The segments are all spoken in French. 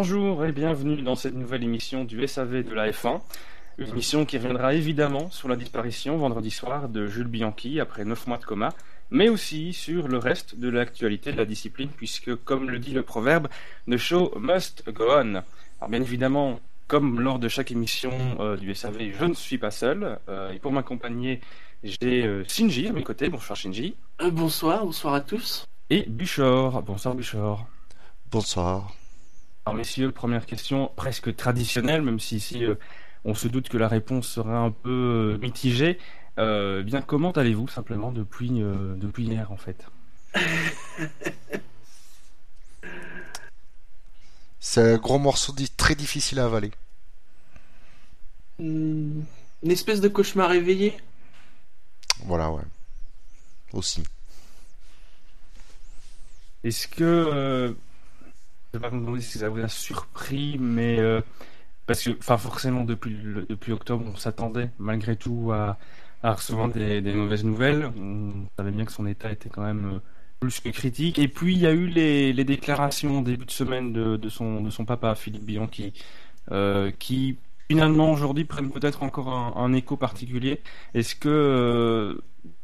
Bonjour et bienvenue dans cette nouvelle émission du SAV de la F1. Une émission qui reviendra évidemment sur la disparition vendredi soir de Jules Bianchi après 9 mois de coma, mais aussi sur le reste de l'actualité de la discipline, puisque, comme le dit le proverbe, the show must go on. Alors, bien évidemment, comme lors de chaque émission euh, du SAV, je ne suis pas seul, euh, et pour m'accompagner, j'ai euh, Shinji à mes côtés. Bonsoir Shinji. Euh, bonsoir, bonsoir à tous. Et Buchor. Bonsoir Buchor. Bonsoir. Alors messieurs, première question presque traditionnelle, même si ici euh, on se doute que la réponse sera un peu euh, mitigée. Euh, bien, comment allez-vous simplement depuis, euh, depuis hier en fait? C'est un gros morceau très difficile à avaler. Hmm, Une espèce de cauchemar réveillé. Voilà, ouais. Aussi. Est-ce que, vais pas demander si ça vous a surpris, mais euh, parce que, enfin, forcément depuis octobre, on s'attendait malgré tout à, recevoir des, mauvaises nouvelles. On savait bien que son état était quand même euh, plus que critique. Et puis il y a eu les, déclarations début de semaine de, son papa Philippe Bianchi, euh, qui finalement aujourd'hui prennent peut-être encore un, écho particulier. Est-ce que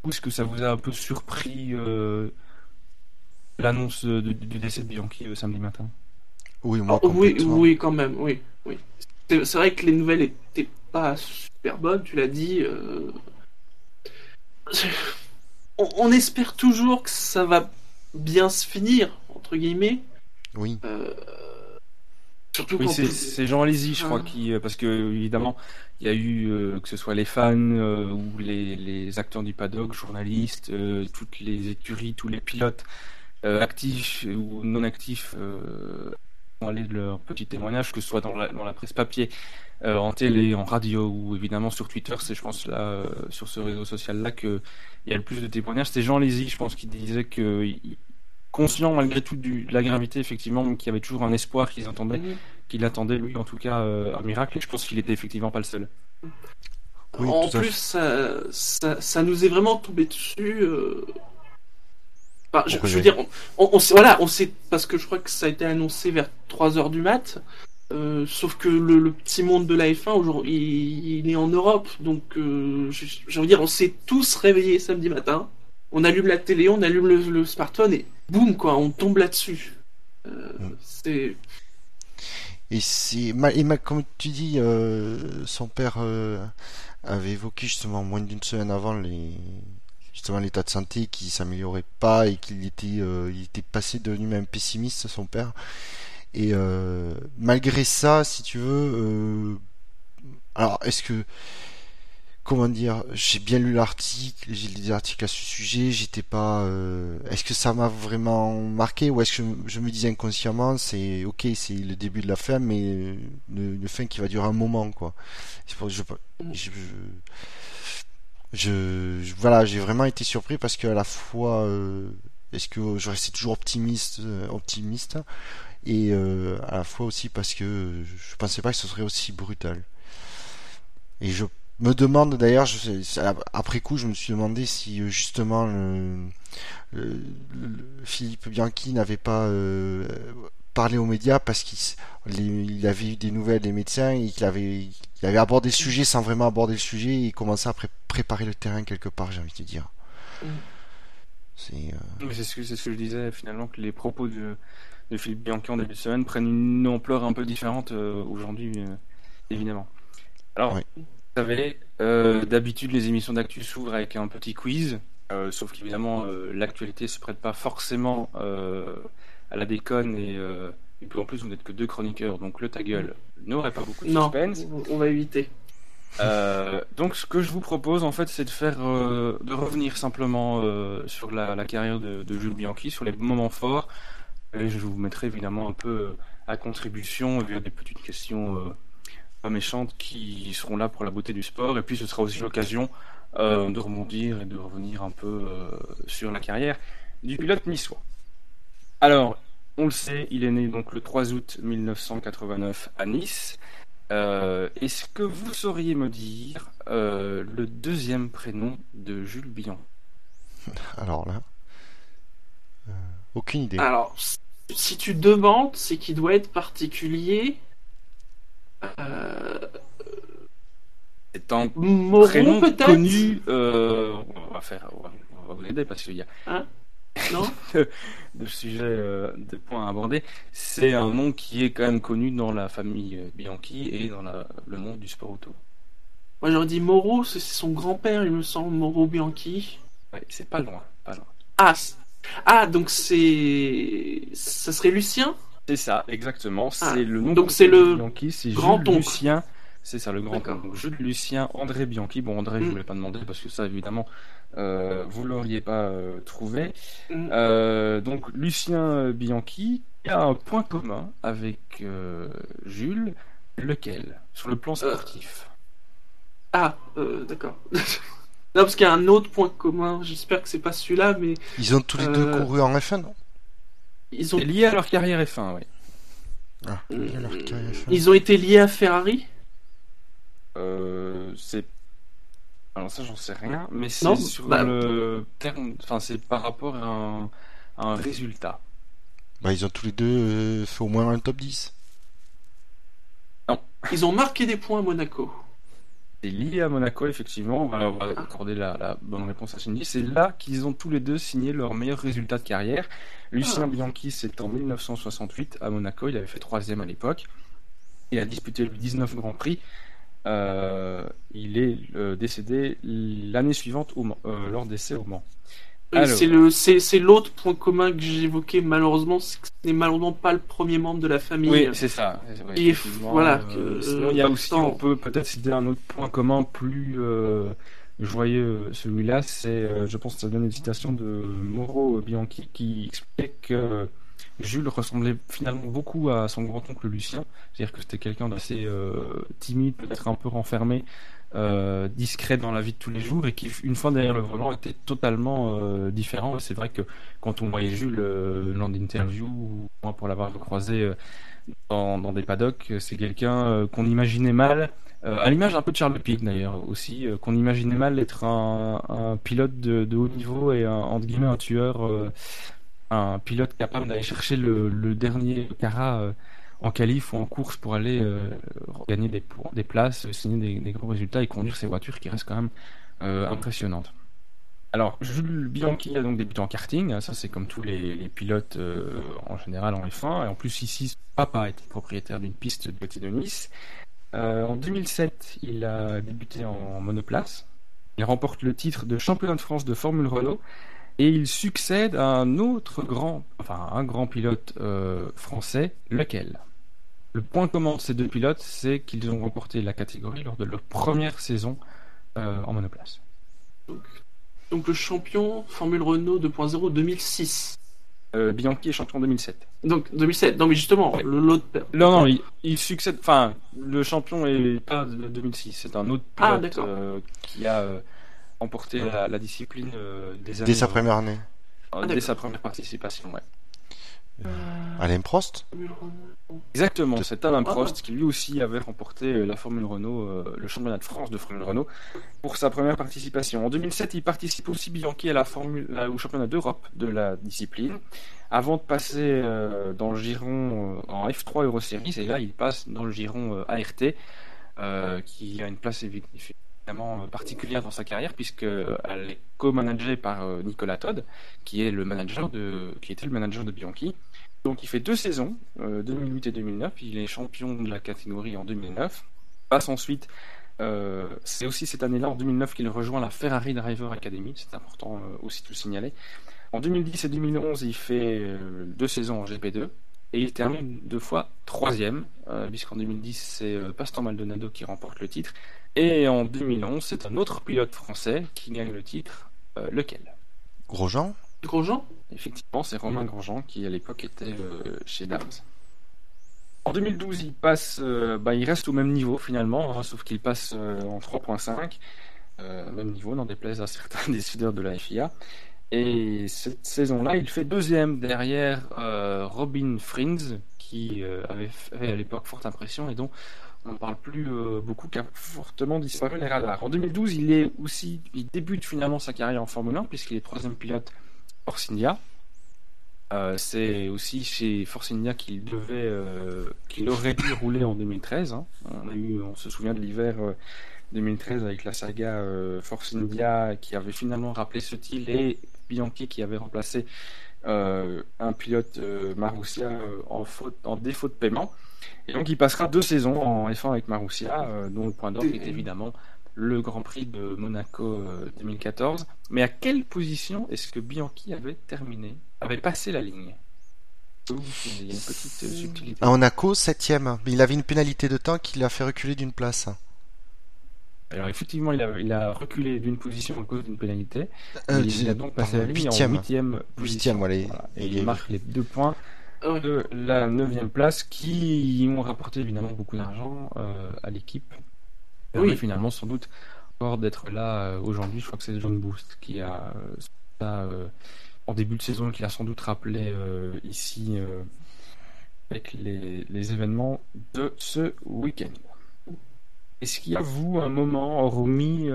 est-ce que ça vous a un peu surpris l'annonce du, du décès de Bianchi samedi matin? Oui, moi, Oh, oui, oui, quand même, oui. oui. C'est vrai que les nouvelles étaient pas super bonnes, tu l'as dit. euh. On, on espère toujours que ça va bien se finir, entre guillemets. Oui. euh, Surtout Oui, c'est c'est Jean Alési, je crois, Ah. qui, euh, parce que évidemment, il y a eu euh, que ce soit les fans euh, ou les, les acteurs du paddock, journalistes, euh, toutes les écuries, tous les pilotes euh, actifs ou non actifs allé de leur petit témoignage, que ce soit dans la, dans la presse papier, euh, en télé, en radio ou évidemment sur Twitter. C'est, je pense, là, euh, sur ce réseau social-là que il y a le plus de témoignages. C'est Jean Alési, je pense, qui disait que conscient malgré tout du, de la gravité, effectivement, mais qu'il y avait toujours un espoir qu'ils entendaient Mhm. qu'il attendait lui en tout cas euh, un miracle et je pense qu'il était effectivement pas le seul. Oui, en plus, ça, ça, ça nous est vraiment tombé dessus. Enfin, je, veux j'ai- dire, on, on, on sait, voilà, on sait parce que je crois que ça a été annoncé vers 3 heures du mat. euh, sauf que le, le petit monde de la F1 aujourd'hui, il, il est en Europe, donc euh, je, je veux dire, on s'est tous réveillés samedi matin. On allume la télé, on allume le, le smartphone et boum quoi, on tombe là-dessus. Euh, Mm. C'est Et c'est comme tu dis, euh, son père euh, avait évoqué justement moins d'une semaine avant les justement l'état de santé qui s'améliorait pas et qu'il était euh, il était passé devenu même pessimiste son père. Et euh, malgré ça, si tu veux, euh, alors est-ce que comment dire, j'ai bien lu l'article, j'ai lu des articles à ce sujet, j'étais pas. euh, est-ce que ça m'a vraiment marqué ou est-ce que je, me disais inconsciemment, c'est ok, c'est le début de la fin, mais euh, une, fin qui va durer un moment, quoi. Je, je, je- voilà, j'ai vraiment été surpris parce que à la fois, euh, est-ce que je restais toujours optimiste, euh, optimiste, et euh, à la fois aussi parce que je pensais pas que ce serait aussi brutal. Et je me demande d'ailleurs, après coup, je me suis demandé si justement Philippe Bianchi n'avait pas parlé aux médias parce qu'il avait eu des nouvelles des médecins et qu'il avait, il avait abordé le sujet sans vraiment aborder le sujet et il commençait à pré- préparer le terrain quelque part, j'ai envie de te dire. Mm. C'est euh, c'est ce que c'est ce que je disais finalement que les propos de, de Philippe Bianchi en début de semaine prennent une ampleur un peu différente euh, aujourd'hui euh, évidemment. Alors vous savez euh, d'habitude les émissions d'actu s'ouvrent avec un petit quiz euh, sauf qu'évidemment euh, l'actualité se prête pas forcément euh, à la déconne et, euh, et puis en plus vous n'êtes que deux chroniqueurs donc le ta gueule n'aurait pas beaucoup de non, suspense. on va éviter. Euh, donc ce que je vous propose en fait c'est de faire euh, de revenir simplement euh, sur la, la carrière de, de Jules Bianchi, sur les moments forts et je vous mettrai évidemment un peu à contribution via des petites questions pas méchantes qui seront là pour la beauté du sport et puis ce sera aussi l'occasion de rebondir et de revenir un peu sur la carrière du pilote niçois. Alors on le sait, il est né donc le 3 août 1989 à Nice. Euh, Est-ce que vous sauriez me dire euh, le deuxième prénom de Jules Bian alors là, euh, aucune idée. Alors, si tu demandes, c'est qu'il doit être particulier. Euh, C'est un prénom peut-être? connu. euh, on va faire, on va, on va vous aider parce qu'il y a Non? De sujets, euh, de points à aborder. C'est un nom qui est quand même connu dans la famille euh, Bianchi et dans la- le monde du sport auto. Moi j'aurais dit Moreau, c'est c'est son grand-père, il me semble, Moreau Bianchi. Ouais, c'est pas loin, pas loin. Ah, ah donc c'est. Ça serait Lucien? C'est ça, exactement. C'est Ah, le nom. donc c'est le Bianchi, c'est grand-oncle. Lucien. C'est ça, le grand D'accord. oncle. Donc Jules Lucien, André Bianchi. Bon, André, je Mm. voulais pas demander parce que ça, évidemment, euh, vous l'auriez pas euh, trouvé. Mm. Euh, donc Lucien Bianchi a un point commun avec euh, Jules, lequel? Sur le plan sportif. Ah, euh, d'accord. non, parce qu'il y a un autre point commun, j'espère que c'est pas celui-là, mais Ils ont tous les deux couru en F1, non? ils ont, C'est lié à leur carrière F1, oui. Ah, il y a leur carrière F1. ils ont été liés à Ferrari? Euh, c'est. Alors ça, j'en sais rien, mais c'est Non, sur bah- le terme. Enfin, c'est par rapport à un, à un résultat. Bah, ils ont tous les deux euh, fait au moins un top 10. Ils ont marqué des points à Monaco. C'est lié à Monaco, effectivement. On va, on va accorder la, la bonne réponse à Cindy. C'est là qu'ils ont tous les deux signé leur meilleur résultat de carrière. Lucien Ah. Bianchi, c'est en 1968 à Monaco. Il avait fait troisième à l'époque. Il a disputé le 19 Grand Prix. Euh, il est euh, décédé l'année suivante au Mans, euh, lors d'essais au Mans. C'est le, c'est, c'est l'autre point commun que j'évoquais malheureusement, c'est que ce n'est malheureusement pas le premier membre de la famille. Oui, c'est ça. Ouais, Et voilà, euh, que- sinon, il y a aussi, tant- on peut peut-être citer un autre point commun plus euh, joyeux. Celui-là, c'est, euh, je pense, ça donne une citation de Mauro Bianchi qui expliquait que Jules ressemblait finalement beaucoup à son grand-oncle Lucien. C'est-à-dire que c'était quelqu'un d'assez euh, timide, peut-être un peu renfermé, euh, discret dans la vie de tous les jours et qui, une fois derrière le volant, était totalement euh, différent. C'est vrai que quand on voyait Jules euh, lors d'interviews, ou moi pour l'avoir croisé dans, dans des paddocks, c'est quelqu'un qu'on imaginait mal, à l'image un peu de Charles Pig d'ailleurs aussi, qu'on imaginait mal être un, un pilote de, de haut niveau et un, entre guillemets un tueur, un pilote capable d'aller chercher le, le dernier carat euh, en qualif ou en course pour aller euh, gagner des, places, signer des, gros résultats et conduire ces voitures qui restent quand même euh, impressionnantes. Alors, Jules Bianchi a donc débuté en karting, ça c'est comme tous les, pilotes euh, en général en F1, et en plus ici, papa était propriétaire d'une piste du côté de Nice. En 2007, il a débuté en monoplace, il remporte le titre de championnat de France de Formule Renault, et il succède à un autre grand, enfin un grand pilote euh, français, lequel? Le point commun de ces deux pilotes, c'est qu'ils ont remporté la catégorie lors de leur première saison euh, en monoplace. Donc le champion Formule Renault 2.0 2006. Euh, Bianchi est champion 2007. Donc 2007. Non mais justement, Ouais. le l'autre. Non, non, il, il succède. Enfin, le champion est pas de 2006, c'est un autre Ah, pilote qui a euh, remporté la, la discipline euh, des années. Dès sa première année. euh, Ah, dès sa première participation, ouais. Alain Prost. Exactement, c'est Alain Ah. Prost qui lui aussi avait remporté euh, la Formule Renault, euh, le championnat de France de Formule Renault, pour sa première participation. En 2007, il participe aussi Bianchi à la Formule, à- au championnat d'Europe de la discipline, avant de passer euh, dans le giron euh, en F3 Euro Series, et là il passe dans le giron euh, ART, euh, qui a une place euh, particulière dans sa carrière, puisque euh, est co-managée par euh, Nicolas Todd, qui est le manager de, qui était le manager de Bianchi. Donc il fait deux saisons, euh, 2008 et 2009. Il est champion de la catégorie en 2009. Passe ensuite, c'est aussi cette année-là, en 2009, qu'il rejoint la Ferrari Driver Academy. C'est important aussi de le signaler. En 2010 et 2011, il fait deux saisons en GP2. Et il termine deux fois troisième, puisqu'en 2010, c'est Pastor Maldonado qui remporte le titre. Et en 2011, c'est un autre pilote français qui gagne le titre. Euh, lequel? Grosjean? Grosjean? Effectivement, c'est Romain Grosjean qui à l'époque était euh, chez Dams. En 2012, il passe, euh, bah, il reste au même niveau finalement, hein, sauf qu'il passe euh, en 3.5, euh, même niveau, n'en déplaise à certains décideurs de la FIA. Et cette saison-là, il fait deuxième derrière euh, Robin Frins, qui euh, avait fait à l'époque forte impression et dont on ne parle plus euh, beaucoup, qui a fortement disparu les radars. En 2012, il est aussi, il débute finalement sa carrière en Formule 1 puisqu'il est troisième pilote Force India. Euh, c'est aussi chez Force India qu'il devait, euh, qu'il aurait dû rouler en 2013. hein. On a eu, on se souvient de l'hiver euh, 2013 avec la saga Force India qui avait finalement rappelé ce titre et Bianchi qui avait remplacé un pilote Marussia en, faute, en défaut de paiement. Et donc il passera deux saisons en F1 avec Marussia, euh, dont le point d'orgue est évidemment le Grand Prix de Monaco euh, 2014. Mais à quelle position est-ce que Bianchi avait terminé, avait passé la ligne? Il y a une petite euh, subtilité. À Monaco, septième. Il avait une pénalité de temps qui l'a fait reculer d'une place. Alors effectivement, il a, il a reculé d'une position à cause d'une pénalité. Euh, il, il a donc passé la ligne huitième. en huitième position. Huitième, voilà. Voilà. Et Il marque les deux points. De la neuvième place qui ont rapporté évidemment beaucoup d'argent euh, à l'équipe. Oui. Finalement sans doute fort d'être là euh, aujourd'hui. Je crois que c'est John Boost qui a euh, ça, en début de saison qui a sans doute rappelé ici avec les, les événements de ce week-end. Est-ce qu'il y a vous un moment hormis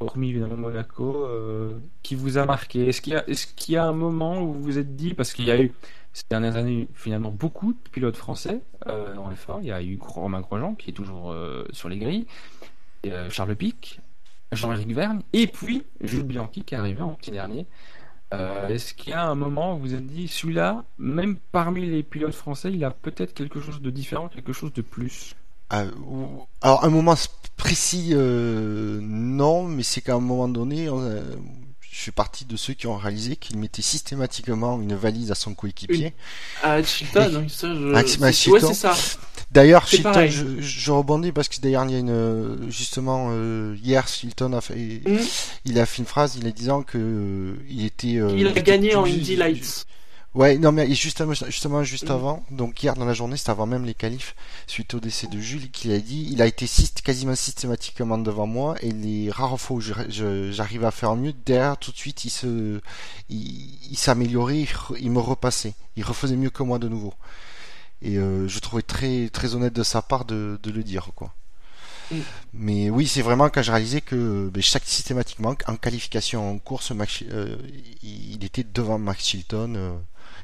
hormis évidemment Monaco euh, qui vous a marqué Est-ce qu'il y a un moment où vous vous êtes dit parce qu'il y a eu ces dernières années finalement beaucoup de pilotes français euh. Il y a eu Romain Grosjean qui est toujours euh, sur les grilles, euh, Charles Pic, Jean-Éric Vergne, et puis Jules Bianchi qui est arrivé en petit dernier. Est-ce qu'il y a un moment où vous vous êtes dit celui-là, même parmi les pilotes français, il a peut-être quelque chose de différent, quelque chose de plus? Alors, un moment précis, euh, non, mais c'est qu'à un moment donné, on, euh, je suis parti de ceux qui ont réalisé qu'il mettait systématiquement une valise à son coéquipier. À Chilton, hein, ça, je... Ah, c'est- ouais, c'est ça. D'ailleurs, Chilton, je, je rebondis parce que d'ailleurs, il y a une, euh, justement, euh, hier, Chilton a fait, Mhm. il a fait une phrase, il est disant que euh, il était, euh, Il a gagné en Indy Lights. Ouais, non, mais justement, justement juste Mhm. avant, donc hier dans la journée, c'était avant même les qualifs, suite au décès de Jules, qu'il a dit, il a été syst- quasiment systématiquement devant moi, et les rares fois où j'arrivais à faire mieux, derrière, tout de suite, il se, il, il s'améliorait, il, me repassait, il refaisait mieux que moi de nouveau. Et euh, je trouvais très, très honnête de sa part de, de le dire, quoi. Mhm. Mais oui, c'est vraiment quand j'ai réalisé que ben, chaque systématiquement, en qualification, en course, Max, euh, il il était devant Max Chilton euh,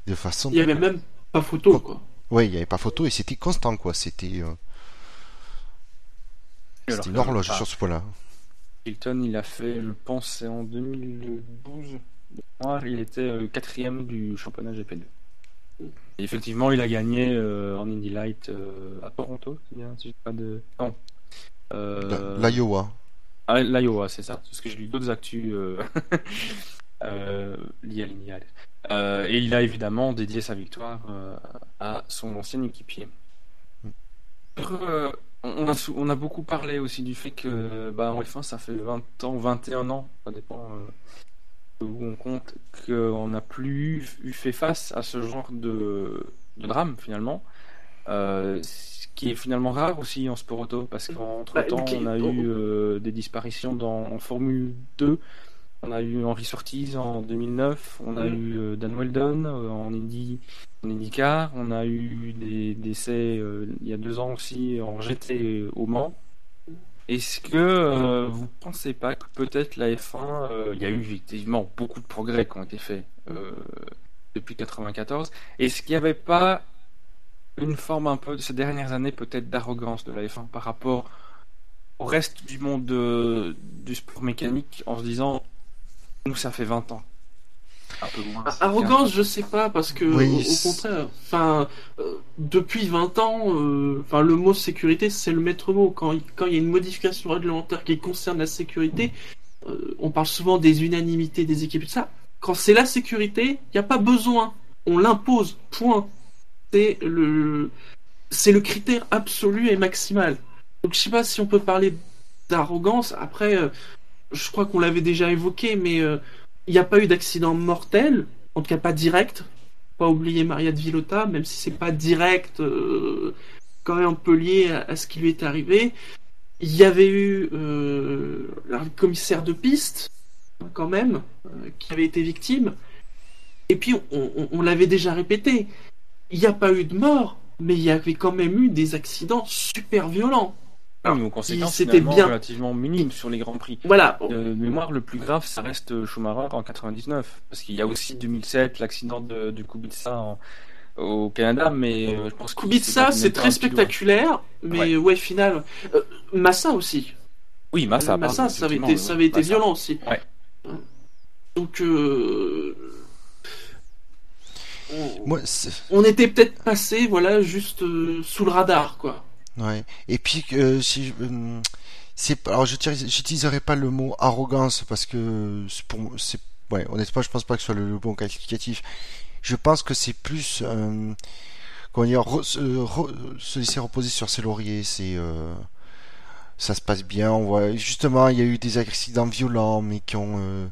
de façon Il y avait même pas photo, quoi. Ouais, il n'y avait pas photo et c'était constant, quoi. C'était euh, c'était une horloge sur ce point-là. Hilton, il a fait, je pense, en 2012. de mémoire, il était euh, quatrième du championnat GP2. Et effectivement, il a gagné euh, en Indy Light euh, à Toronto, c'est bien, si j'ai pas de. Non. Euh, L'Iowa. Ah, l'Iowa, c'est ça. Parce que j'ai lu d'autres actus euh, euh, liées à l'Indy Light. Euh, et il a évidemment dédié sa victoire euh, à son ancien équipier. Euh, on, a, sou- on a beaucoup parlé aussi du fait que bah, en F1 ça fait 20 ans, 21 ans, ça dépend euh, où on compte, qu'on n'a plus eu fait face à ce genre de, de drame finalement. Euh, ce qui est finalement rare aussi en sport auto parce qu'entre temps Bah, on a eu euh, des disparitions dans, en Formule 2 on a eu Henri Surtees en 2009, on a eu euh, Dan Weldon euh, en Indy, en IndyCar, on a eu des décès euh, il y a deux ans aussi en GT au Mans. Est-ce que euh, vous pensez pas que peut-être la F1, euh, il y a eu effectivement beaucoup de progrès qui ont été faits depuis 94. Est-ce qu'il n'y avait pas une forme un peu de ces dernières années peut-être d'arrogance de la F1 par rapport au reste du monde de- du sport mécanique en se disant nous ça fait 20 ans. Un peu moins. Ah, Arrogance, je sais pas, parce que Oui, au, contraire, enfin, euh, depuis 20 ans, euh, enfin, le mot sécurité, c'est le maître mot. Quand il, quand il y a une modification réglementaire qui concerne la sécurité, euh, on parle souvent des unanimités des équipes et tout ça. Quand c'est la sécurité, il n'y a pas besoin. On l'impose. Point. C'est le, c'est le critère absolu et maximal. Donc je sais pas si on peut parler d'arrogance. Après, euh, je crois qu'on l'avait déjà évoqué, mais euh, il n'y a pas eu d'accident mortel, en tout cas pas direct. Pas oublier Maria de Villota, même si c'est pas direct, euh, quand même un peu lié à, ce qui lui est arrivé. Il y avait eu euh, le commissaire de piste, quand même, euh, qui avait été victime. Et puis, on l'avait déjà répété, il n'y a pas eu de mort, mais il y avait quand même eu des accidents super violents. Oui, mais aux conséquences c'était bien. relativement minimes sur les grands prix. Voilà. De mémoire, le plus grave, ça reste Schumacher en 99. Parce qu'il y a aussi 2007, l'accident de, du Kubica en- au Canada, mais euh, je pense que Kubica, c'est très spectaculaire, mais Ouais. ouais, final. Euh, Massa aussi. Oui, Massa, Massa, pardon, ça avait été, ça avait été Massa. violent aussi. Ouais. Donc, euh, on, Moi, on était peut-être passé, voilà, juste euh, sous le radar, quoi. Ouais. Et puis, euh, si euh, c'est, alors je j'utiliserai pas le mot arrogance parce que c'est pour, c'est, ouais, honnêtement, je pense pas que ce soit le, bon qualificatif. Je pense que c'est plus, euh, comment dire, re- se, re- se laisser reposer sur ses lauriers. C'est, euh, ça se passe bien. On voit, justement, il y a eu des accidents violents, mais qui ont, euh,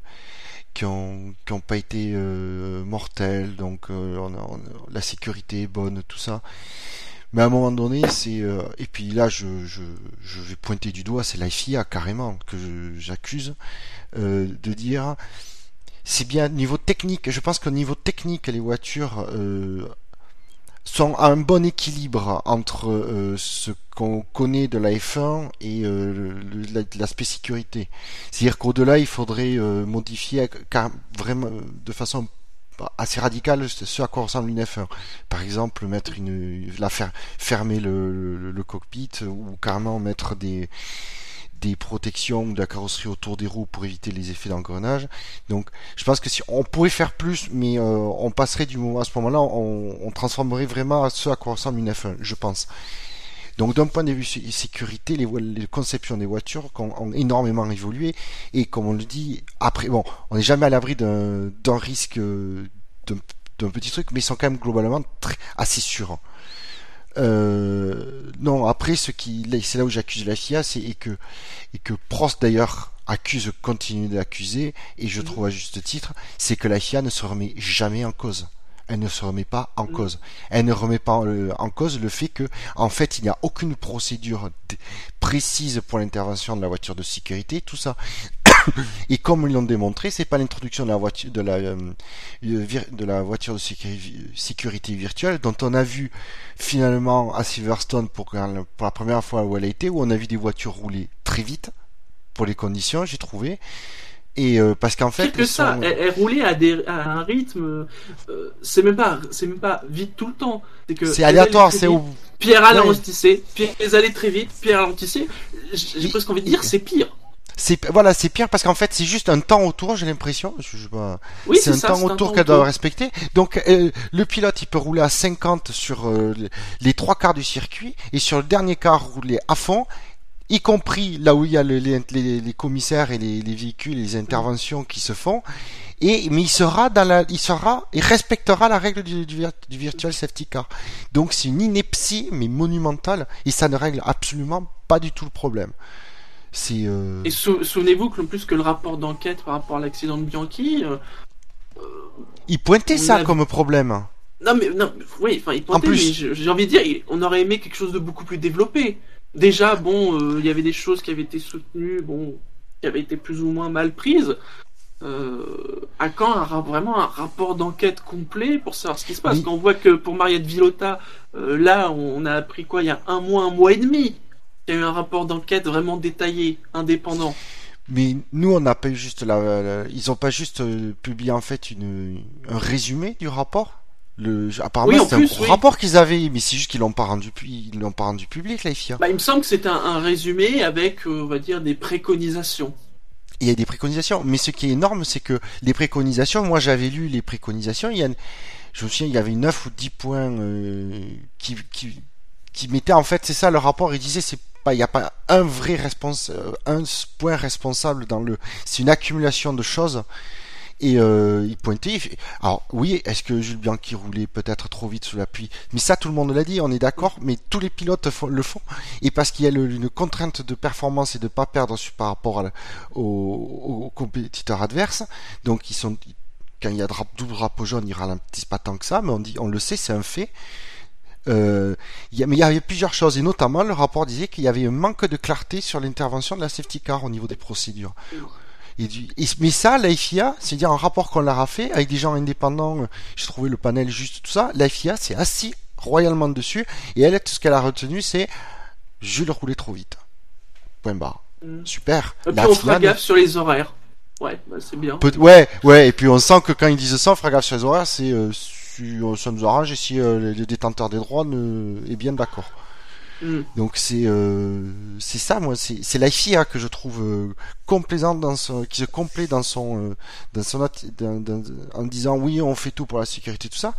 qui ont, qui ont pas été euh, mortels. Donc, on a- on a- la sécurité est bonne, tout ça. Mais à un moment donné, c'est euh, et puis là, je, je, je vais pointer du doigt, c'est la FIA carrément que j'accuse euh, de dire. C'est bien niveau technique. Je pense qu'au niveau technique, les voitures euh, sont à un bon équilibre entre euh, ce qu'on connaît de la F1 et euh, l'aspect sécurité. C'est-à-dire qu'au-delà, il faudrait euh, modifier vraiment de façon assez radicale ce à quoi ressemble une F1. Par exemple, mettre une, la fermer le, cockpit ou carrément mettre des, des protections de la carrosserie autour des roues pour éviter les effets d'engrenage. Donc, je pense que si on pourrait faire plus, mais euh, on passerait du moment à ce moment-là, on, on transformerait vraiment ce à quoi ressemble une F1, je pense. Donc d'un point de vue sé- sécurité, les, conceptions des voitures ont, ont énormément évolué et comme on le dit, après bon, on n'est jamais à l'abri d'un risque d'un petit truc, mais ils sont quand même globalement très, assez sûrs. Euh, non, après ce qui, c'est là où j'accuse la FIA, c'est et que et que Prost d'ailleurs accuse, continue d'accuser, et je trouve à juste titre, c'est que la FIA ne se remet jamais en cause. Elle ne se remet pas en Mhm. cause. Elle ne remet pas en, en cause le fait que, en fait, il n'y a aucune procédure précise pour l'intervention de la voiture de sécurité, tout ça. Et comme ils l'ont démontré, c'est pas l'introduction de la voiture de la euh, vir- de la voiture de sécuri- sécurité virtuelle dont on a vu finalement à Silverstone pour, pour la première fois où elle a été, où on a vu des voitures rouler très vite pour les conditions, j'ai trouvé. Et euh, parce qu'en fait, que ça, sont- elle, elle roulait à, des, à un rythme, euh, c'est même pas, c'est même pas vite tout le temps. C'est que c'est aléatoire, c'est au Pierre Ouais. ralentissait, Pierre allait très vite, Pierre ralentissait. J'ai presque envie de dire, c'est pire. c'est voilà, c'est pire parce qu'en fait, c'est juste un temps autour, j'ai l'impression. Je, je. Oui, c'est un ça, temps un autour temps qu'elle doit respecter. Donc euh, le pilote il peut rouler à 50 sur euh, les trois quarts du circuit et sur le dernier quart rouler à fond, y compris là où il y a le- les, les- les commissaires et les, les véhicules, et les interventions qui se font. Et mais il sera dans la, il sera, il respectera la règle du, du, vir- du virtual safety car. Donc c'est une ineptie mais monumentale et ça ne règle absolument pas du tout le problème. C'est euh, Et sou- souvenez-vous que plus que le rapport d'enquête par rapport à l'accident de Bianchi, euh, il pointait ça a- comme problème. non mais non, oui, enfin il pointait, En plus- j'ai envie de dire, on aurait aimé quelque chose de beaucoup plus développé. Déjà, bon, euh, il y avait des choses qui avaient été soutenues, bon, qui avaient été plus ou moins mal prises. Euh, à quand un, ra- vraiment un rapport d'enquête complet pour savoir ce qui se passe? Oui. Quand on voit que pour Mariette Villota, euh, là, on a appris quoi? Il y a un mois, un mois et demi, il y a eu un rapport d'enquête vraiment détaillé, indépendant. Mais nous, on n'a pas eu juste la, la- ils ont pas juste publié en fait une, un résumé du rapport? Le, apparemment, Oui, c'est un gros oui. rapport qu'ils avaient, mais c'est juste qu'ils l'ont pas rendu, ils l'ont pas rendu public, la FIA. Bah, il me semble que c'est un, un résumé avec, euh, on va dire, des préconisations. Il y a des préconisations, mais ce qui est énorme, c'est que les préconisations, moi j'avais lu les préconisations, il y a, je me souviens, il y avait 9 ou 10 points euh, qui, qui, qui mettaient en fait, c'est ça le rapport, il disait c'est il n'y a pas un vrai responsable, un point responsable dans le, c'est une accumulation de choses. Et euh, il pointait. Alors oui, est-ce que Jules Bianchi roulait peut-être trop vite sous la pluie? Mais ça, tout le monde l'a dit, on est d'accord. Mais tous les pilotes le font. Et parce qu'il y a une contrainte de performance et de pas perdre par rapport aux, aux compétiteurs adverses. Donc ils sont quand il y a double drapeau jaune, ils ralentissent pas tant que ça, mais on dit, on le sait, c'est un fait. Euh, mais il y avait plusieurs choses, et notamment le rapport disait qu'il y avait un manque de clarté sur l'intervention de la safety car au niveau des procédures. Et du, et- mais ça, la FIA, c'est-à-dire un rapport qu'on leur a fait avec des gens indépendants, euh, j'ai trouvé le panel juste tout ça, la FIA s'est assis royalement dessus, et elle, tout ce qu'elle a retenu, c'est Jules roulait trop vite. Point barre. Mm. Super. Et puis La on fera FIA gaffe sur les horaires. Ouais, bah, c'est bien. Peut- ouais, ouais, et puis on sent que quand ils disent ça, on fera gaffe sur les horaires, c'est euh, si euh, ça nous arrange et si euh, les- les détenteurs des droits ne... est bien d'accord. Mm. Donc c'est euh, c'est ça moi c'est c'est la FIA que je trouve euh, complaisante dans son qui se complaît dans son euh, dans son atti- dans- dans- en disant oui on fait tout pour la sécurité tout ça.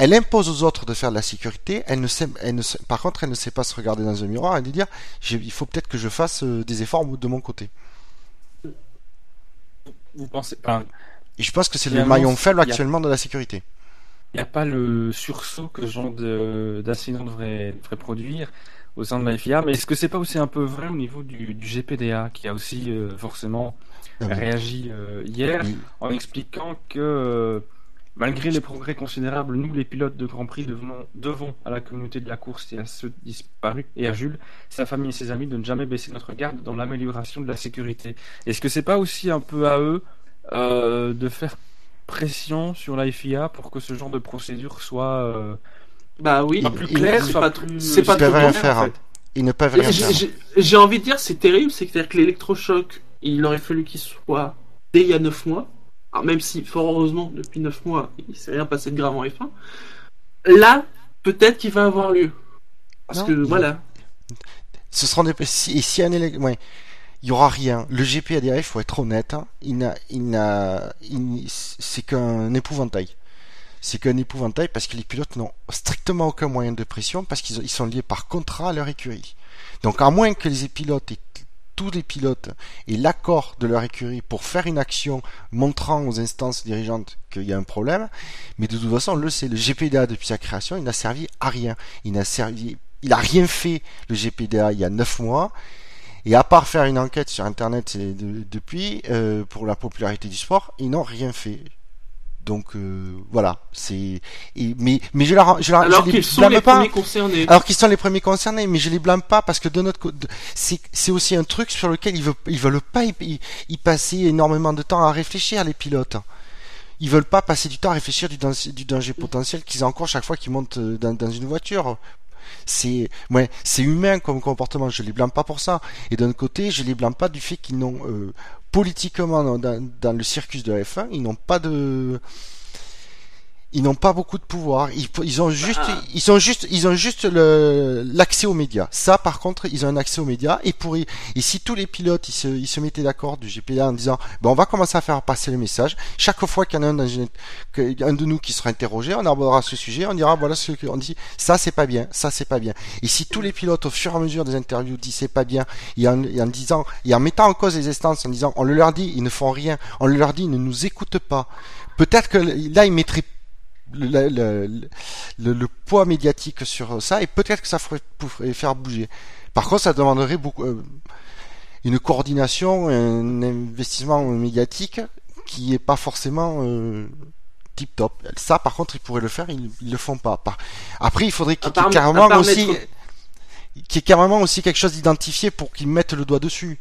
Elle impose aux autres de faire de la sécurité. Elle ne sait, elle ne sait- par contre elle ne sait pas se regarder dans un miroir et de dire il faut peut-être que je fasse des efforts de mon côté. Vous pensez, enfin, Et je pense que c'est le maillon faible a- actuellement de la sécurité. il n'y a pas le sursaut que ce genre de- d'incident devrait, devrait produire au sein de la FIA, mais est-ce que c'est pas aussi un peu vrai au niveau du, du GPDA qui a aussi euh, forcément Ah réagi euh, hier en expliquant que euh, malgré les progrès considérables, nous les pilotes de Grand Prix devons, devons à la communauté de la course et à ceux disparus et à Jules, sa famille et ses amis de ne jamais baisser notre garde dans l'amélioration de la sécurité. Est-ce que c'est pas aussi un peu à eux de faire pression sur la FIA pour que ce genre de procédure soit Bah oui. pas plus il- clair, c'est pas plus trop rien clair, faire. en hein. fait. Ils ne peuvent rien J'ai- faire. j'ai- envie de dire, c'est terrible, c'est-à-dire que l'électrochoc, il aurait fallu qu'il soit dès il y a 9 mois. Alors même si, fort heureusement, depuis 9 mois, il s'est rien passé de grave en F1. Là, peut-être qu'il va avoir lieu. Parce Non, que il- voilà. Ce seront des si, et si un élec- ouais, il y aura rien. Le GP il faut être honnête, hein, il n'a, il n'a, il- c'est qu'un épouvantail. C'est qu'un épouvantail parce que les pilotes n'ont strictement aucun moyen de pression parce qu'ils ont- ils sont liés par contrat à leur écurie. Donc à moins que les pilotes et tous les pilotes aient l'accord de leur écurie pour faire une action montrant aux instances dirigeantes qu'il y a un problème, mais de toute façon, on le sait, le GPDA depuis sa création, il n'a servi à rien. Il n'a servi, il a rien fait le GPDA il y a 9 mois. Et à part faire une enquête sur Internet depuis, euh, pour la popularité du sport, ils n'ont rien fait. Donc euh, voilà, c'est. Mais, mais je, la, je, la, Alors je les qu'ils sont blâme les pas. premiers concernés? Alors qu'ils sont les premiers concernés, mais je les blâme pas parce que de notre côté, c'est c'est aussi un truc sur lequel ils veulent, ils veulent pas y, passer énormément de temps à réfléchir les pilotes. Ils veulent pas passer du temps à réfléchir du danger, du danger potentiel qu'ils encourent chaque fois qu'ils montent euh, dans, dans une voiture. C'est ouais, c'est humain comme comportement. Je les blâme pas pour ça. Et d'un côté, je les blâme pas du fait qu'ils n'ont euh, politiquement dans, dans, le circus de la F1, ils n'ont pas de ils n'ont pas beaucoup de pouvoir. Ils, ils ont juste, Bah. ils ont juste, ils ont juste le, l'accès aux médias. Ça, par contre, ils ont un accès aux médias. Et pour, et si tous les pilotes, ils se, ils se mettaient d'accord du GPDA en disant, ben, on va commencer à faire passer le message. Chaque fois qu'il y en a un, un de nous qui sera interrogé, on abordera ce sujet, on dira, voilà ce qu'on dit. Ça, c'est pas bien. Ça, c'est pas bien. Et si tous les pilotes, au fur et à mesure des interviews, disent c'est pas bien, et en, et en disant, et en mettant en cause les instances, en disant, on le leur dit, ils ne font rien. On le leur dit, ils ne nous écoutent pas. Peut-être que là, ils mettraient le, le, le, le poids médiatique sur ça et peut-être que ça pourrait faire bouger. Par contre, ça demanderait beaucoup euh, une coordination, un investissement médiatique qui est pas forcément euh, tip top. Ça, par contre, ils pourraient le faire, ils, ils le font pas. Après, il faudrait y ait carrément aussi qu'il y ait carrément aussi quelque chose d'identifié pour qu'ils mettent le doigt dessus.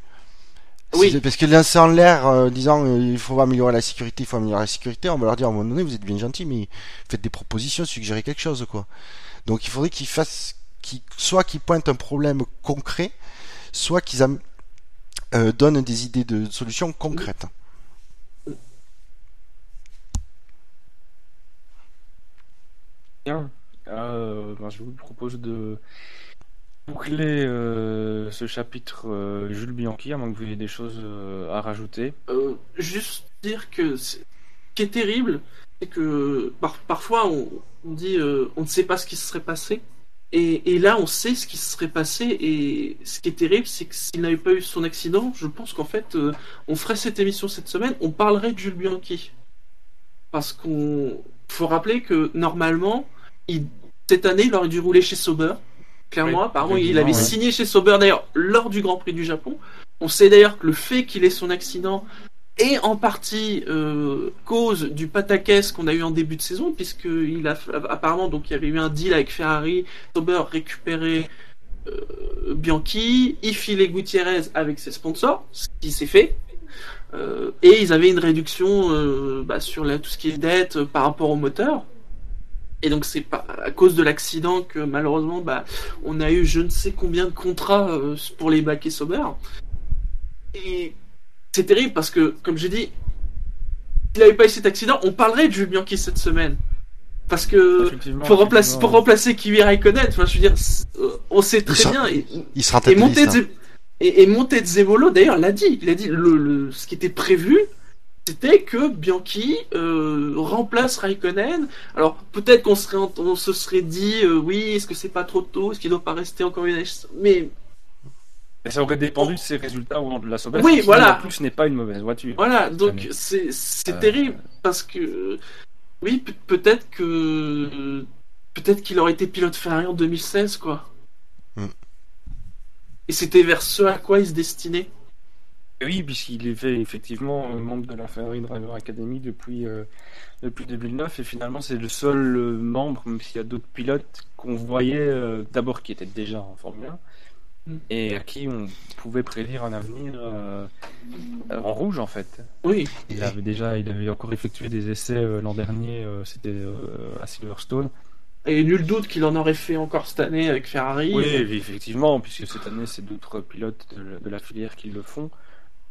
Oui. Parce que lancer en l'air, euh, disant euh, il faut améliorer la sécurité, il faut améliorer la sécurité, on va leur dire à un moment donné, vous êtes bien gentil, mais faites des propositions, suggérez quelque chose, quoi. Donc il faudrait qu'ils fassent, qu'ils, soit qu'ils pointent un problème concret, soit qu'ils am- euh, donnent des idées de solutions concrètes. Bien. Euh, ben, je vous propose de boucler euh, ce chapitre euh, Jules Bianchi, à moins que vous ayez des choses euh, à rajouter. Juste dire que ce qui est terrible, c'est que par- parfois on, dit on ne sait pas ce qui se serait passé. Et, et là, on sait ce qui se serait passé. Et ce qui est terrible, c'est que s'il n'avait pas eu son accident, je pense qu'en fait, on ferait cette émission cette semaine, on parlerait de Jules Bianchi. Parce qu'on faut rappeler que normalement, cette année, il aurait dû rouler chez Sauber. Clairement, Oui, apparemment, il avait signé chez Sauber d'ailleurs lors du Grand Prix du Japon. On sait d'ailleurs que le fait qu'il ait son accident est en partie euh, cause du pataquès qu'on a eu en début de saison, puisque il a apparemment donc il y avait eu un deal avec Ferrari, Sauber récupérait euh, Bianchi, il filait Gutiérrez avec ses sponsors, ce qui s'est fait. Euh, et ils avaient une réduction euh, bah, sur la, tout ce qui est dette euh, par rapport au moteur. Et donc c'est pas à cause de l'accident que malheureusement bah on a eu je ne sais combien de contrats euh, pour les bacs et Sauber. Et c'est terrible parce que comme j'ai dit, s'il n'avait pas eu cet accident, on parlerait de Jules Bianchi cette semaine. Parce que pour remplacer pour remplacer Kimi Raikkonen, enfin je veux dire, euh, on sait très sera- bien. Et, Il sera et de hein. Montez et, et Montezemolo d'ailleurs l'a dit, il a dit le, le- ce qui était prévu, c'était que Bianchi euh, remplace Raikkonen. Alors peut-être qu'on serait, en- on se serait dit, euh, oui, est-ce que c'est pas trop tôt, est-ce qu'il doit pas rester encore une année? Mais Et ça aurait dépendu de ses résultats au long de la Sauber. Oui, voilà. En plus, n'est pas une mauvaise voiture. voilà, donc c'est Euh, terrible parce que oui, pe- peut-être que peut-être qu'il aurait été pilote Ferrari en 2016 quoi. Mm. Et c'était vers ce à quoi il se destinait. Oui, puisqu'il est effectivement euh, membre de la Ferrari Driver Academy depuis, euh, depuis 2009 et finalement c'est le seul euh, membre, même s'il y a d'autres pilotes qu'on voyait euh, d'abord qui étaient déjà en Formule 1 Mm. et à qui on pouvait prédire un avenir euh, en rouge en fait. Oui. Il avait déjà, il avait encore effectué des essais l'an dernier, c'était à Silverstone. Et nul doute qu'il en aurait fait encore cette année avec Ferrari. Oui, effectivement, puisque cette année c'est d'autres pilotes de la filière qui le font.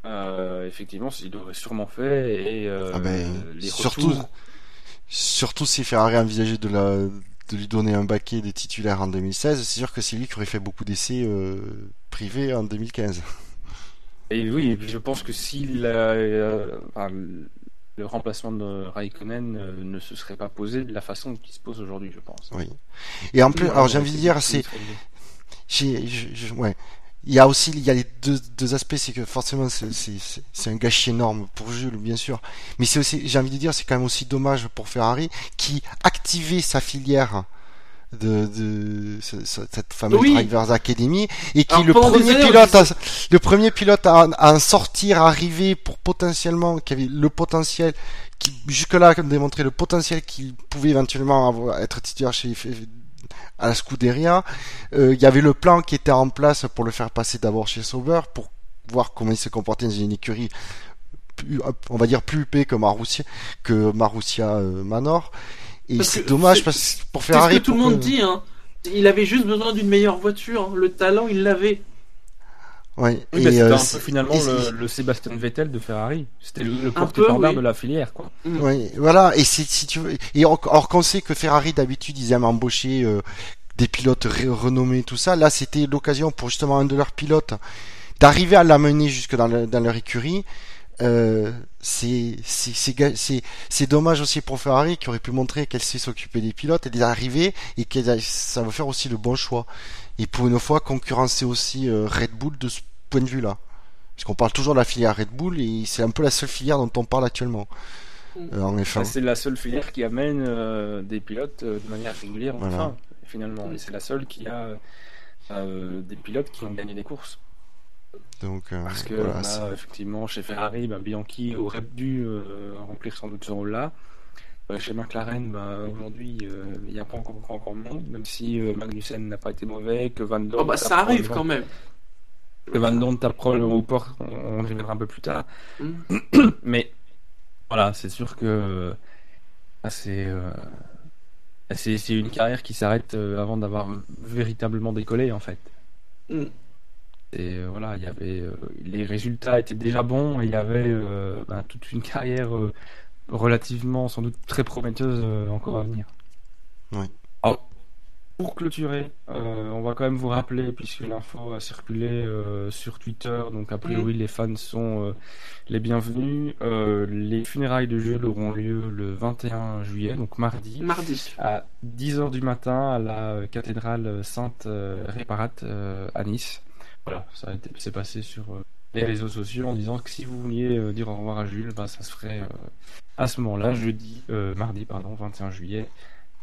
Euh, effectivement, il l'aurait sûrement fait et euh, Ah ben, les surtout, retours- surtout si Ferrari envisageait de, la, de lui donner un baquet des titulaires en 2016, c'est sûr que c'est lui qui aurait fait beaucoup d'essais euh, privés en 2015. Et oui, je pense que s'il euh, enfin, le- remplacement de Raikkonen ne se serait pas posé de la façon qu'il se pose aujourd'hui, je pense. Oui. Et en plus, alors j'ai envie de dire, c'est, ouais. Il y a aussi, il y a les deux, deux aspects, c'est que forcément c'est, un gâchis énorme pour Jules, bien sûr. Mais c'est aussi, j'ai envie de dire, c'est quand même aussi dommage pour Ferrari qui activait sa filière de, de ce- ce- cette fameuse Oui. Drivers Academy et qui Alors, le premier années, pilote, à, le premier pilote à, à en sortir, arriver pour potentiellement, qui avait le potentiel, qui jusque-là a démontré le potentiel qu'il pouvait éventuellement avoir, être titulaire chez à la Scuderia. Euh, Il y avait le plan qui était en place pour le faire passer d'abord chez Sauber pour voir comment il se comportait dans une écurie plus, on va dire plus huppée que Marussia, que Marussia euh, Manor. Et c'est dommage parce que pour C'est ce que tout le monde que- dit, hein. Il avait juste besoin d'une meilleure voiture. hein. Le talent, il l'avait. Ouais. Oui, et, bah, c'était euh, un peu finalement et le, le Sébastien Vettel de Ferrari. C'était le, le porte-étendard oui. de la filière, quoi. Oui, voilà, et c'est si tu veux, et or, or qu'on sait que Ferrari d'habitude ils aiment embaucher euh, des pilotes renommés tout ça, là c'était l'occasion pour justement un de leurs pilotes d'arriver à l'amener jusque dans, le- dans leur écurie. Euh, c'est c'est c'est ga- c'est c'est dommage aussi pour Ferrari qui aurait pu montrer qu'elle sait s'occuper des pilotes et d'arriver et que ça va faire aussi le bon choix et pour une fois concurrencer aussi euh, Red Bull de ce point de vue là parce qu'on parle toujours de la filière Red Bull et c'est un peu la seule filière dont on parle actuellement euh, en F1. Enfin, c'est la seule filière qui amène euh, des pilotes euh, de manière régulière, Voilà. enfin, finalement. Et c'est la seule qui a euh, des pilotes qui ont gagné des courses. Donc euh, Parce que voilà, on a, c'est- effectivement chez Ferrari, ben, Bianchi aurait dû euh, remplir sans doute ce rôle-là. Euh, chez McLaren, ben, aujourd'hui, euh, il n'y a pas encore grand monde, même si euh, Magnussen n'a pas été mauvais, que Van Dorn Oh, bah, ça arrive quand même. Que Van Dorn tape probablement au port, on, on y reviendra un peu plus tard. Mm. Mais voilà, c'est sûr que euh, ah, c'est euh, une carrière qui s'arrête avant d'avoir véritablement décollé en fait. Mm. Et voilà, il y avait les résultats étaient déjà bons et il y avait ben, toute une carrière relativement sans doute très prometteuse euh, encore à venir. Oui. Alors, pour clôturer, euh, on va quand même vous rappeler, puisque l'info a circulé euh, sur Twitter, donc a priori les fans sont euh, les bienvenus. Euh, les funérailles de Jules auront lieu le 21 juillet, donc mardi, Mardi. à 10h du matin à la cathédrale Sainte Réparate euh, à Nice. Voilà, ça c'est passé sur euh, les réseaux sociaux en disant que si vous vouliez euh, dire au revoir à Jules, bah, ça se ferait euh, à ce moment-là, jeudi, euh, mardi, pardon, 21 juillet,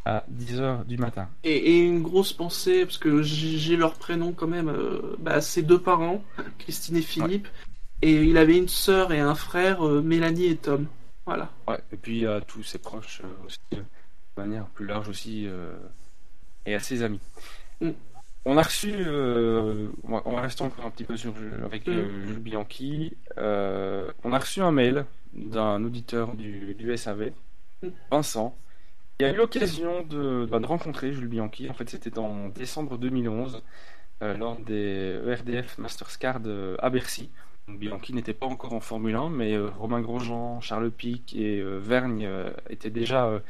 à 10h du matin. Et, et une grosse pensée, parce que j'ai leur prénom quand même, bah, ses deux parents, Christine et Philippe, et il avait une sœur et un frère, Mélanie et Tom. Voilà. Ouais, et puis à tous ses proches aussi, de manière plus large aussi, et à ses amis. Mm. On a reçu, euh, on, va, on va rester encore un petit peu sur avec euh, Mm. Jules Bianchi. Euh, on a reçu un mail d'un auditeur du, du SAV, Mm. Vincent, Il y a eu l'occasion de, bah, de rencontrer Jules Bianchi. En fait, c'était en décembre 2011, euh, lors des ERDF Masters Card euh, à Bercy. Donc, Bianchi n'était pas encore en Formule 1, mais Romain Grosjean, Charles Pic et Vergne étaient déjà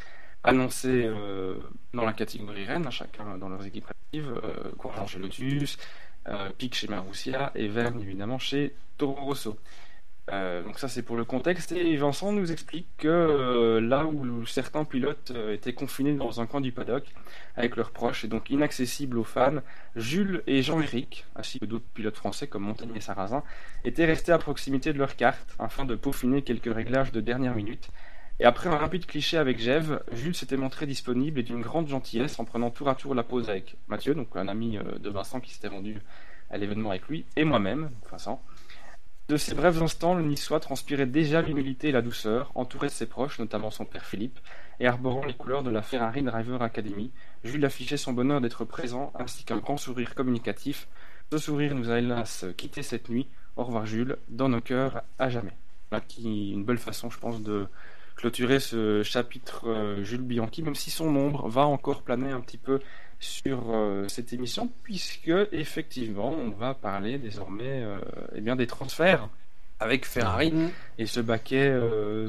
annoncés euh, dans la catégorie Rennes, chacun dans leurs équipes actives. Euh, Grosjean chez Lotus, euh, Pic chez Marussia et Vergne évidemment chez Toro Rosso. Euh, donc ça c'est pour le contexte et Vincent nous explique que euh, là où certains pilotes euh, étaient confinés dans un coin du paddock avec leurs proches et donc inaccessibles aux fans, Jules et Jean-Éric, ainsi que d'autres pilotes français comme Montagnier et Sarrazin, étaient restés à proximité de leur carte afin de peaufiner quelques réglages de dernière minute. Et après un rapide cliché avec Gève, Jules s'était montré disponible et d'une grande gentillesse en prenant tour à tour la pause avec Mathieu, donc un ami euh, de Vincent qui s'était rendu à l'événement avec lui, et moi-même, Vincent. De ces brefs instants, le Niçois transpirait déjà l'humilité et la douceur, entouré de ses proches, notamment son père Philippe, et arborant les couleurs de la Ferrari Driver Academy. Jules affichait son bonheur d'être présent, ainsi qu'un grand sourire communicatif. Ce sourire nous a hélas quitté cette nuit. Au revoir Jules, dans nos cœurs à jamais. Une belle façon, je pense, de clôturer ce chapitre euh, Jules Bianchi, même si son ombre va encore planer un petit peu sur euh, cette émission, puisque effectivement, on va parler désormais euh, eh bien, des transferts avec Ferrari Mhm. et ce baquet,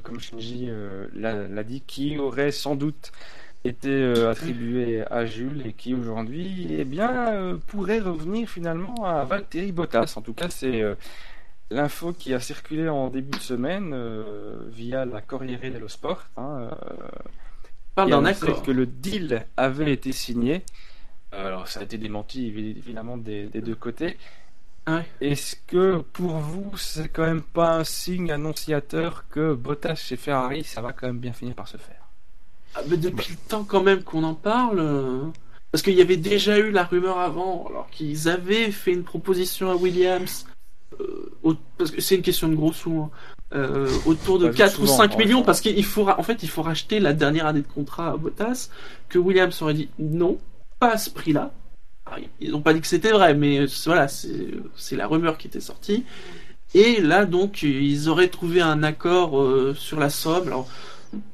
comme Shinji l'a dit, qui aurait sans doute été attribué à Jules et qui aujourd'hui eh bien, pourrait revenir finalement à Valtteri Bottas. En tout cas, c'est l'info qui a circulé en début de semaine euh, via la Corriere dello Sport. Hein, euh, Parle d'un accord. que le deal avait été signé. Alors, ça a été démenti évi- évidemment des, des deux côtés. Ouais. Est-ce que pour vous, c'est quand même pas un signe annonciateur que Bottas chez Ferrari, ça va quand même bien finir par se faire? Ah, mais depuis le temps quand même qu'on en parle. euh, Parce qu'il y avait déjà eu la rumeur avant, alors qu'ils avaient fait une proposition à Williams. Euh, Parce que c'est une question de gros sous. hein, euh, autour de Pas vu 4 ou souvent, 5 en millions, parce qu'il faut, en fait, il faut racheter la dernière année de contrat à Bottas, que Williams aurait dit non, pas à ce prix-là. Ils n'ont pas dit que c'était vrai, mais euh, voilà, c'est la rumeur qui était sortie. Et là, donc, ils auraient trouvé un accord euh, sur la somme. Alors,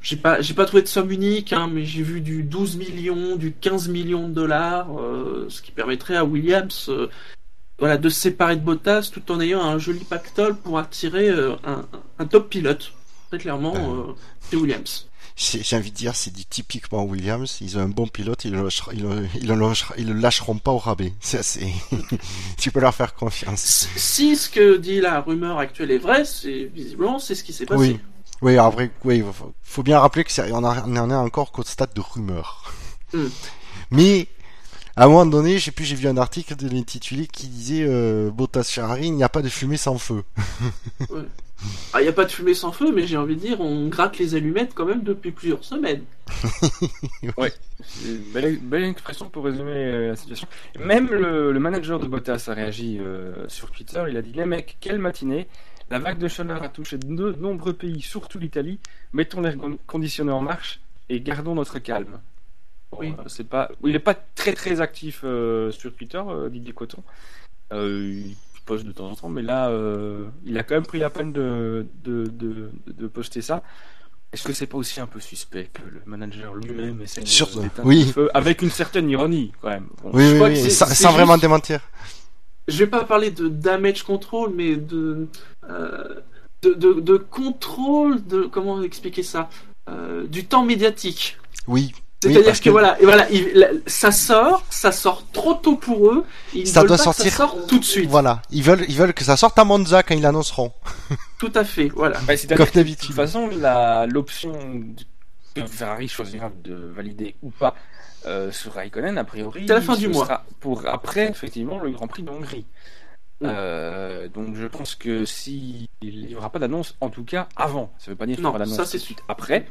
j'ai pas, j'ai pas trouvé de somme unique, hein, mais j'ai vu du 12 millions, du 15 millions de dollars, euh, ce qui permettrait à Williams, voilà, de se séparer de Bottas tout en ayant un joli pactole pour attirer euh, un, un top pilote. Très clairement, euh, c'est Williams. J'ai envie de dire, c'est du typiquement Williams. Ils ont un bon pilote, ils le, ils le, ils le lâcheront- ils le lâcheront pas au rabais. C'est assez. tu peux leur faire confiance. Si ce que dit la rumeur actuelle est vrai, c'est visiblement c'est ce qui s'est passé. Oui. Oui, vrai, oui, faut, bien rappeler que on en on en est encore qu'au stade de rumeur. Hmm. Mais à un moment donné, je sais plus, j'ai vu un article de l'intitulé qui disait euh, Bottas Ferrari, il n'y a pas de fumée sans feu. Ah, il n'y a pas de fumée sans feu, mais j'ai envie de dire, on gratte les allumettes quand même depuis plusieurs semaines. C'est une belle, belle expression pour résumer euh, la situation. Même le, le manager de Bottas a réagi euh, sur Twitter. Il a dit Les mecs, quelle matinée La vague de chaleur a touché de no- nombreux pays, surtout l'Italie. Mettons l'air con- conditionné en marche et gardons notre calme. Oui. euh, c'est pas, il n'est pas très très actif euh, sur Twitter, euh, Didier Coton. Euh, il poste de temps en temps, mais là, euh, il a quand même pris la peine de, de, de, de poster ça. Est-ce que c'est pas aussi un peu suspect que le manager lui-même essaie de oui. avec une certaine ironie quand même Bon, Oui, je oui, crois sans, vraiment juste- démentir. Je vais pas parler de damage control, mais de euh, de, de, de contrôle de comment expliquer ça Euh, du temps médiatique. Oui. C'est-à-dire que, que- voilà, et voilà, il- la- ça sort, ça sort trop tôt pour eux. Ils Ça veulent doit pas que sortir- ça sorte tout de suite. Voilà. Ils veulent, ils veulent que ça sorte à Monza quand ils l'annonceront. Tout à fait, voilà. Bah, Comme que, de toute d'habitude. façon, la- l'option que Ferrari choisira de valider ou pas euh, sur Raikkonen, a priori, C'est à la fin ce du mois. sera pour après, effectivement, le Grand Prix de Hongrie. Euh, donc je pense que si il n'y aura pas d'annonce, en tout cas avant, ça veut pas dire qu'il y aura l'annonce ça, tout c'est après,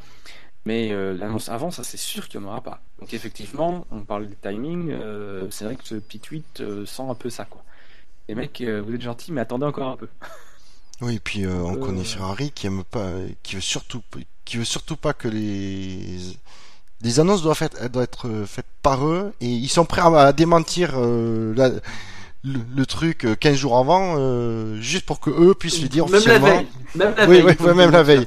mais euh, l'annonce avant, ça c'est sûr qu'il n'y en aura pas. Donc effectivement, on parle du timing, euh, c'est vrai que ce petit tweet euh, sent un peu ça quoi. Les mecs, euh, vous êtes gentils, mais attendez encore un peu. Oui, et puis euh, on Euh, connaît Ferrari qui aime pas, qui veut surtout, qui veut surtout pas que les les annonces doivent être, doivent être faites par eux et ils sont prêts à, à démentir euh, la- le, le truc euh, 15 jours avant euh, juste pour que eux puissent le dire Même la officiellement. veille. Même la oui, veille. oui, ouais, même la veille.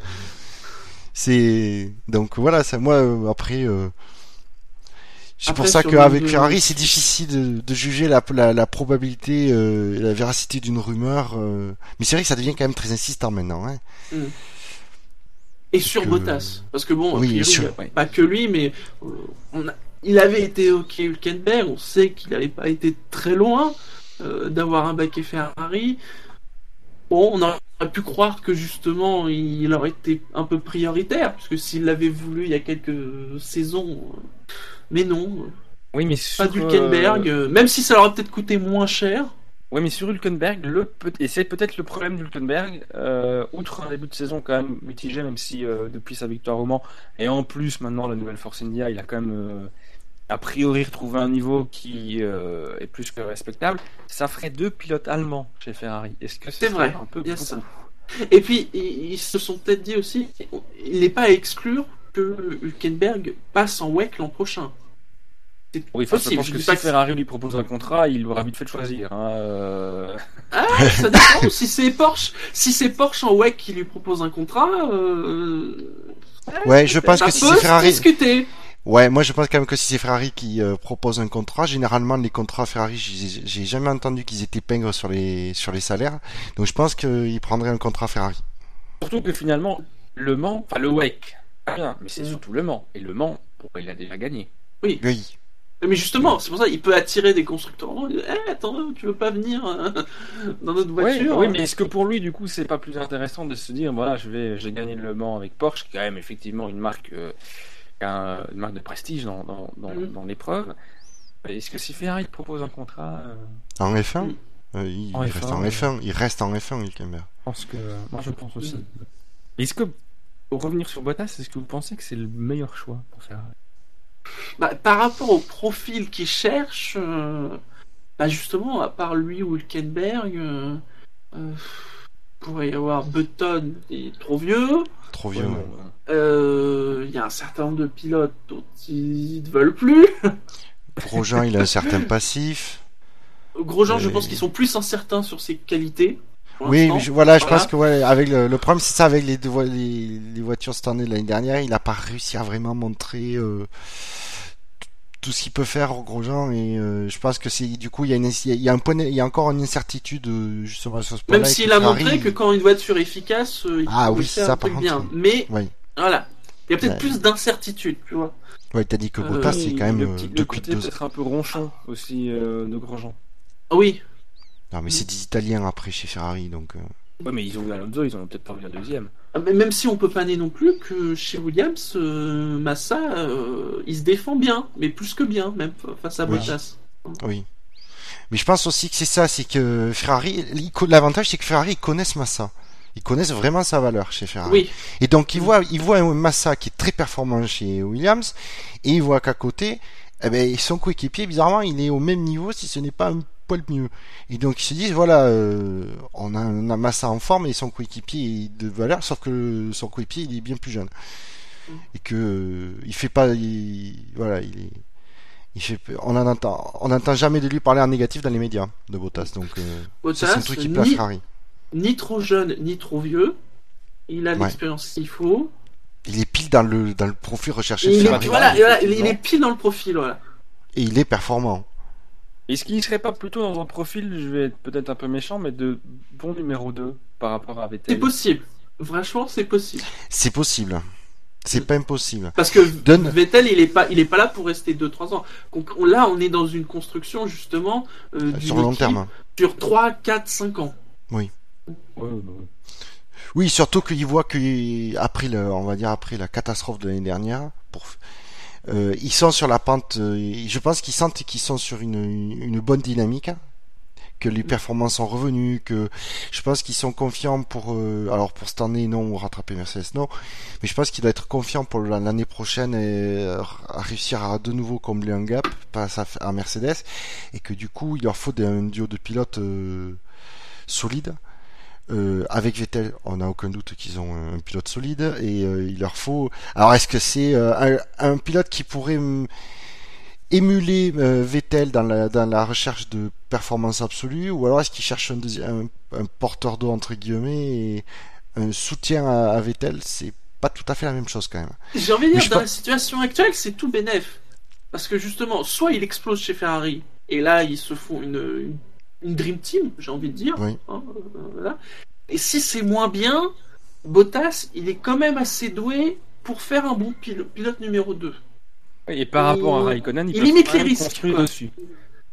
C'est donc voilà, ça moi euh, après. euh, C'est pour ça qu'avec Ferrari, c'est difficile de, de juger la, la, la probabilité euh, et la véracité d'une rumeur. euh. Mais c'est vrai que ça devient quand même très insistant maintenant. Hein. Et sur que- Bottas. Parce que bon, a Oui, priori, sur- il y a ouais. pas que lui, mais on a- il avait été OK Hülkenberg, on sait qu'il n'avait pas été très loin d'avoir un baquet Ferrari. Bon, on pu croire que justement il aurait été un peu prioritaire, puisque s'il l'avait voulu il y a quelques saisons. euh, Mais non, Oui, mais pas sur, d'Hülkenberg, euh, euh, même si ça leur aurait peut-être coûté moins cher. Oui, mais sur Hülkenberg, le et c'est peut-être le problème d'Hülkenberg, euh, outre un début de saison quand même mitigé, même si euh, depuis sa victoire au Mans, et en plus maintenant la nouvelle Force India, il a quand même a priori retrouvé un niveau qui euh, est plus que respectable. Ça ferait deux pilotes allemands chez Ferrari. Est-ce que C'est vrai, un peu beaucoup? Ça. Et puis, ils se sont peut-être dit aussi, il n'est pas à exclure que Hülkenberg passe en WEC l'an prochain. C'est Oui, enfin, je pense que si que- Ferrari lui propose un contrat, il aura vite fait de choisir. hein, euh, Ah, ça dépend. si c'est Porsche, si c'est Porsche en WEC qui lui propose un contrat, euh, Ouais, je pense que si Ferrari. discuter. Ouais, moi je pense quand même que si c'est Ferrari qui euh, propose un contrat, généralement les contrats Ferrari, j'ai jamais entendu qu'ils étaient pingres sur les sur les salaires. Donc je pense qu'ils prendraient un contrat Ferrari. Surtout que finalement, Le Mans, enfin le WEC, bien, mais c'est surtout Le Mans. Et Le Mans, bon, il a déjà gagné. Oui. Mais justement, c'est pour ça il peut attirer des constructeurs. Oh, Eh, attends, tu veux pas venir euh, dans notre Oui, voiture oui, mais est-ce que pour lui, du coup, c'est pas plus intéressant de se dire, voilà, je vais, j'ai gagné le Mans avec Porsche, qui est quand même effectivement une marque, euh, une marque de prestige dans, dans, dans, Mhm. dans l'épreuve. Est-ce que si Ferrari te propose un contrat, euh, En F1 Mm. Euh, il, En il F1, reste en ouais. F1. Il reste en F1, Hülkenberg. je pense que, moi, je pense aussi. Mhm. Est-ce que, pour revenir sur Bottas, est-ce que vous pensez que c'est le meilleur choix pour Ferrari? Bah, par rapport au profil qu'il cherche, euh, bah justement, à part lui ou Hülkenberg, euh, euh, pourrait y avoir Button, il est trop vieux. Trop vieux. ouais. euh, Euh, Il y a un certain nombre de pilotes dont ils ne veulent plus. Grosjean, il a un certain passif. Grosjean, je pense qu'ils sont plus incertains sur ses qualités. Oui, je- voilà, je Voilà. pense que ouais, avec le, le problème, c'est ça avec les, voitures cette année de l'année dernière, il a pas réussi à vraiment montrer euh, tout ce qu'il peut faire Grosjean et euh, je pense que c'est du coup il y a une il y a un point il y a encore une incertitude euh, justement sur ce point-là. Même s'il a Ferrari- montré que quand une voiture est efficace, euh, il Ah peut oui, faire ça, un par truc contre, bien. Mais Oui. voilà, il y a peut-être Ouais. plus d'incertitude, tu vois. Ouais, t'as dit que Euh, Bottas c'est oui, quand même le, euh, petit- le depuis côté deux peut-être un peu ronchon aussi euh, de Grosjean. Ah oui, Non, mais c'est des Italiens après chez Ferrari donc euh, Ouais, mais ils ont eu Alonso, ils en ont peut-être pas vu un deuxième. Ah, mais même si on peut pas nier non plus que chez Williams, euh, Massa, euh, il se défend bien, mais plus que bien, même face à. Bottas. oui. Mais je pense aussi que c'est ça, c'est que Ferrari l'avantage c'est que Ferrari ils connaissent Massa. Ils connaissent vraiment sa valeur chez Ferrari. Oui, Et donc, il voit, il voit un Massa qui est très performant chez Williams, et il voit qu'à côté, eh ben, son coéquipier, bizarrement, il est au même niveau, si ce n'est pas un poil mieux. Et donc, ils se disent, voilà, euh, on, a, on a Massa en forme et son coéquipier est de valeur, sauf que son coéquipier, il est bien plus jeune. Et que, euh, il fait pas, il- voilà, il est, il fait, on en entend, on n'entend jamais de lui parler en négatif dans les médias de Bottas, donc, euh, ça, c'est un Bottas, truc qui plaît à ni, Ferrari. ni trop jeune, ni trop vieux. Il a Ouais. l'expérience qu'il faut. Il est pile dans le, dans le profil recherché Il est, Ferrari. voilà, il, il est pile dans le profil, voilà. Et il est performant. Est-ce qu'il serait pas plutôt dans un profil, je vais être peut-être un peu méchant, mais de bon numéro 2 par rapport à C'est Vettel possible. Franchement, c'est possible. C'est possible. C'est pas impossible. Parce que Donne- Vettel, il est pas, il est pas là pour rester 2-3 ans. Donc on- là, on est dans une construction justement euh, d'une Sur le long terme. sur 3, 4, 5 ans. Ouais, ouais. Oui, surtout qu'il voit que après le, on va dire après la catastrophe de l'année dernière, pour, euh, ils sont sur la pente. euh, je pense qu'ils sentent qu'ils sont sur une, une bonne dynamique, hein, que les performances sont revenues, que je pense qu'ils sont confiants pour. euh, alors pour cette année non, rattraper Mercedes non, mais je pense qu'il doit être confiant pour la- l'année prochaine et euh, à réussir à de nouveau combler un gap face à, à Mercedes, et que du coup il leur faut un duo de pilotes euh, solide. Euh, avec Vettel, on n'a aucun doute qu'ils ont un pilote solide et euh, il leur faut. Alors est-ce que c'est euh, un, un pilote qui pourrait émuler Vettel dans la, dans la recherche de performance absolue ou alors est-ce qu'il cherche un, deuxi- un, un porteur d'eau entre guillemets et un soutien à, à Vettel? C'est pas tout à fait la même chose quand même. J'ai envie de dire, dans pas- la situation actuelle, c'est tout bénef. Parce que justement, soit il explose chez Ferrari, et là, ils se font une, une, une Dream Team, j'ai envie de dire. Oui. hein, euh, voilà. Et si c'est moins bien, Bottas, il est quand même assez doué pour faire un bon pil- pilote numéro 2. Et par Il- rapport à Raikkonen, il limite les même risques, construire quoi. dessus.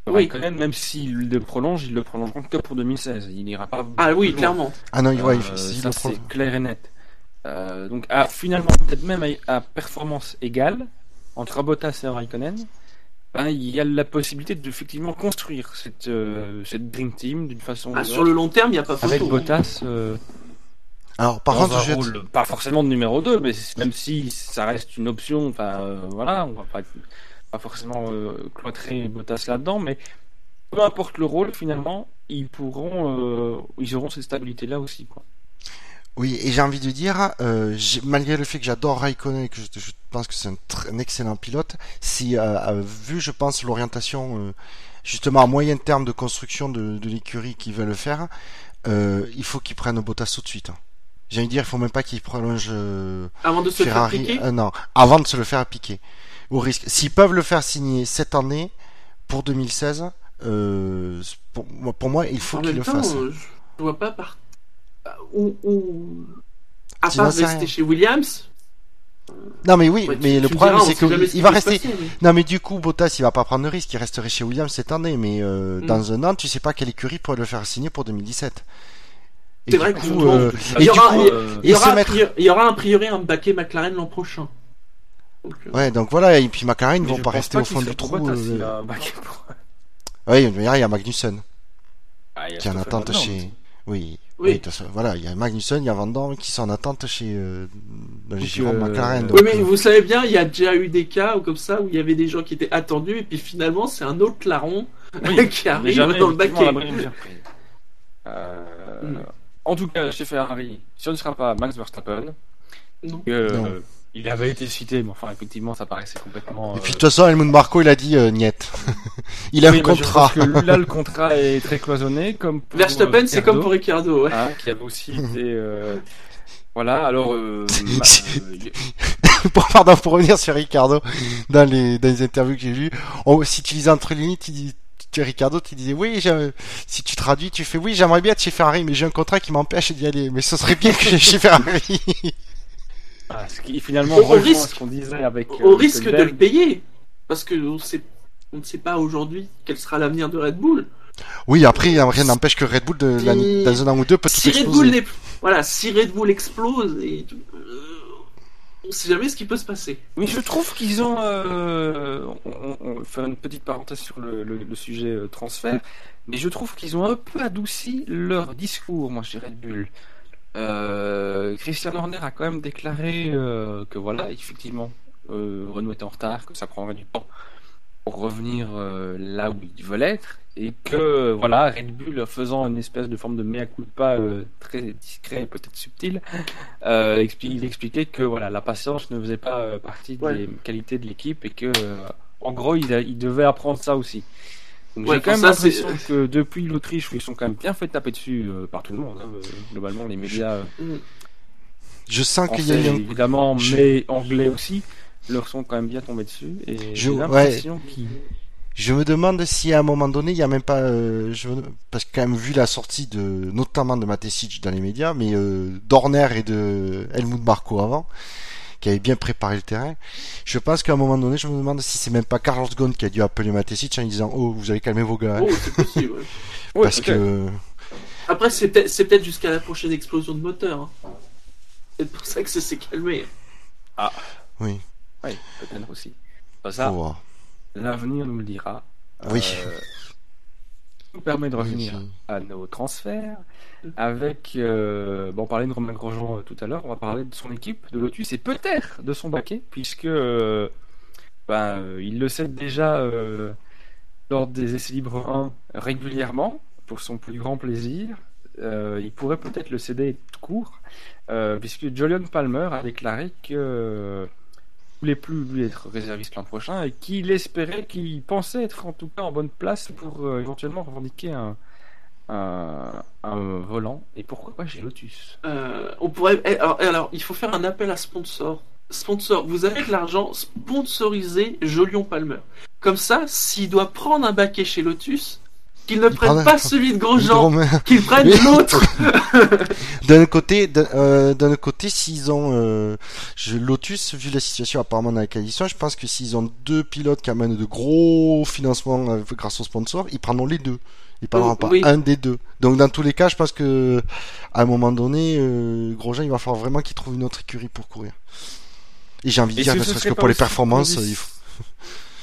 Oui. Raikkonen, même s'il le prolonge, il le prolongeront que pour 2016. Il n'ira pas. Ah oui, loin. clairement. Ah non, ouais, Euh, s'il ça c'est clair et net. Euh, donc à, finalement, peut-être même à, à performance égale entre Bottas et Raikkonen, ben, il y a la possibilité de effectivement construire cette, euh, cette Dream Team d'une façon Ah, sur le long terme, il n'y a pas photo. avec hein. Bottas euh, Alors, par contre, je rôle pas forcément de numéro 2, mais même si ça reste une option, enfin euh, voilà, on va pas, pas forcément euh, cloîtrer Bottas là-dedans, mais peu importe le rôle, finalement, ils pourront, euh, ils auront cette stabilité-là aussi. Quoi. Oui, et j'ai envie de dire, euh, malgré le fait que j'adore Raikkonen et que je, je pense que c'est un, excellent pilote, si euh, euh, vu, je pense, l'orientation euh, justement à moyen terme de construction de, de l'écurie qu'ils veulent faire, il faut qu'ils prennent Bottas tout de suite. hein. J'ai envie de dire, il faut même pas qu'ils prolongent Avant de se faire Ferrari. piquer. euh, non, avant de se le faire appliquer. Au risque. S'ils peuvent le faire signer cette année pour 2016, euh, pour, moi- pour moi, il faut qu'ils le fassent. je vois pas par. Ou. ou... À part rester rien. chez Williams. Non, mais oui, ouais, mais tu le me problème, diras, on c'est ce qu'il qui va rester. passer, mais- Non, mais du coup, Bottas, il va pas prendre de risque. Il resterait chez Williams cette année, mais euh, Mm. dans un an, tu sais pas quelle écurie pourrait le faire signer pour 2017. Et C'est vrai que euh, il y aura- il euh, mettre- priori, il y aura a priori un baquet McLaren l'an prochain. Donc, euh, ouais, donc voilà, et puis McLaren, ils vont pas rester au fond du trou. Euh, un pour- mais il y a Magnussen Ah, il y a qui est en attente chez. Oui. Oui. Voilà, il y a Magnussen, il y a Van qui sont en attente chez euh, dans les Donc, girons euh, McLaren. oui, donc, Oui, mais euh, vous savez bien, il y a déjà eu des cas où comme ça où il y avait des gens qui étaient attendus et puis finalement c'est un autre larron Oui, qui arrive jamais dans le baquet. Euh, Mm. En tout cas, chez Ferrari, ce ne sera pas Max Verstappen. Non. Euh, Non. Il avait été cité, mais enfin, effectivement, ça paraissait complètement. Et puis de euh, toute façon, Helmut Marco, il a dit euh, niet. il a oui, un bah, je contrat. pense que là, le contrat est très cloisonné, comme pour Verstappen, euh, c'est comme Ricardo, pour Ricardo. Ouais. hein, qui avait aussi été. euh, Voilà, alors. euh, euh, Pour- Pardon, pour revenir sur Ricardo, dans les, dans les interviews que j'ai vues, on- si tu lisais entre les lignes, tu dis, tu, Ricardo, tu disais, oui, si tu traduis, tu fais, oui, j'aimerais bien être chez Ferrari, mais j'ai un contrat qui m'empêche d'y aller, mais ce serait bien que j'aille chez Ferrari. Ah, ce qui finalement Au rejoint risque- ce qu'on disait avec. euh, Au risque de le payer, parce que on sait, on ne sait pas aujourd'hui quel sera l'avenir de Red Bull. oui, après, rien n'empêche que Red Bull, de, dans un an ou deux, peut tout Si Red exploser. Bull n'est- voilà, si Red Bull explose, et, euh, on sait jamais ce qui peut se passer. Mais je trouve qu'ils ont. Euh, on, on- on fait une petite parenthèse sur le, le- le sujet euh, transfert, mais je trouve qu'ils ont un peu adouci leur discours, moi, chez Red Bull. Euh, Christian Horner a quand même déclaré euh, que voilà, effectivement, euh, Renault est en retard, que ça prendrait du temps pour revenir là où ils veulent être, et que voilà, Red Bull faisant une espèce de forme de mea culpa très discret et peut-être subtil, il expliquait que voilà, la patience ne faisait pas partie Ouais. des qualités de l'équipe et que en gros, il, a- il devait apprendre ça aussi. Ouais, j'ai quand même l'impression que depuis l'Autriche, où ils sont quand même bien fait taper dessus euh, par tout le monde, hein, euh, globalement les médias euh, Je sens qu'il y a un... évidemment, je- mais anglais aussi, leur sont quand même bien tombés dessus. Et Je- j'ai ouais. l'impression qu'ils Je me demande si à un moment donné, il y a même pas, euh, je parce que quand même vu la sortie de, notamment de Matesic dans les médias, mais euh, d'Horner et de Helmut Marko avant, qui avait bien préparé le terrain. Je pense qu'à un moment donné, je me demande si c'est même pas Carlos Ghosn qui a dû appeler Matesic en lui disant, oh, vous allez calmer vos gars, hein. Oh, c'est possible. ouais. Parce que Après, c'est peut-être c'est peut-être jusqu'à la prochaine explosion de moteur. hein. C'est pour ça que ça s'est calmé. oui, Ouais, peut-être aussi. Ça, voir. l'avenir nous le dira. Oui. Euh, nous permet de revenir Oui. à nos transferts. Avec euh, bon on parlait de Romain Grosjean euh, tout à l'heure. On va parler de son équipe de Lotus et peut-être de son baquet puisque euh, ben, il le cède déjà lors des essais libres 1 régulièrement pour son plus grand plaisir. Il pourrait peut-être le céder tout court puisque Julian Palmer a déclaré que voulait plus lui être réserviste l'an prochain et qu'il espérait qu'il pensait être en tout cas en bonne place pour euh, éventuellement revendiquer un, un, un volant et pourquoi pas chez Lotus Euh, on pourrait. eh, Alors, eh, alors, il faut faire un appel à sponsor. Sponsor, vous avez de l'argent, sponsorisez Jolion Palmer. Comme ça, s'il doit prendre un baquet chez Lotus, qu'il ne prenne prend un- pas celui de Grosjean, Gros- qu'il prenne Oui. l'autre. D'un côté, d'un euh, côté, s'ils ont euh, je, Lotus, vu la situation apparemment dans ils sont, je pense que s'ils ont deux pilotes qui amènent de gros financements euh, grâce aux sponsors, ils prendront les deux. Ils prendront pas oui. un des deux. Donc dans tous les cas, je pense que à un moment donné, euh, Grosjean, il va falloir vraiment qu'il trouve une autre écurie pour courir. Et j'ai envie de dire, ne ce serait-ce serait que pour les performances, il faut...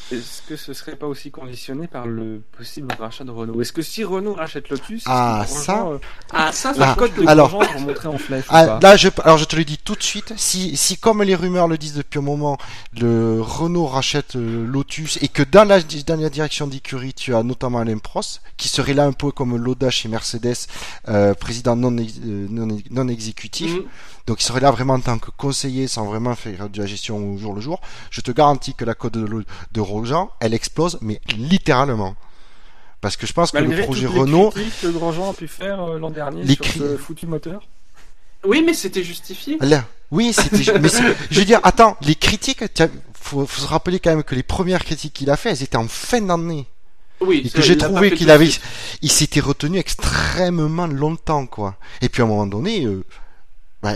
Est-ce que ce serait pas aussi conditionné par le possible rachat de Renault? Est-ce que si Renault rachète Lotus, Ah, ça euh, Ah, ça, Ah, cote de alors- va montrer en flèche Ah, pas? là, je, alors je te le dis tout de suite, si, si comme les rumeurs le disent depuis un moment, le Renault rachète euh, Lotus et que dans la, dans la direction d'écurie, tu as notamment Alain Prost, qui serait là un peu comme Loda chez Mercedes, euh, président non, ex- euh, non, non exécutif, Mhm. Donc il serait là vraiment en tant que conseiller sans vraiment faire de la gestion au jour le jour, je te garantis que la cote de, de Grosjean, elle explose, mais littéralement. Parce que je pense que le projet les Renault, critiques que Grosjean a pu faire euh, l'an dernier Les sur cri- ce foutu moteur. Oui, mais c'était justifié. Là, oui, c'était. mais je veux dire, attends, les critiques, tiens, faut, faut se rappeler quand même que les premières critiques qu'il a fait, elles étaient en fin d'année, Oui, et que j'ai il trouvé qu'il avait, il s'était retenu extrêmement longtemps, quoi. Et puis à un moment donné, euh, bah,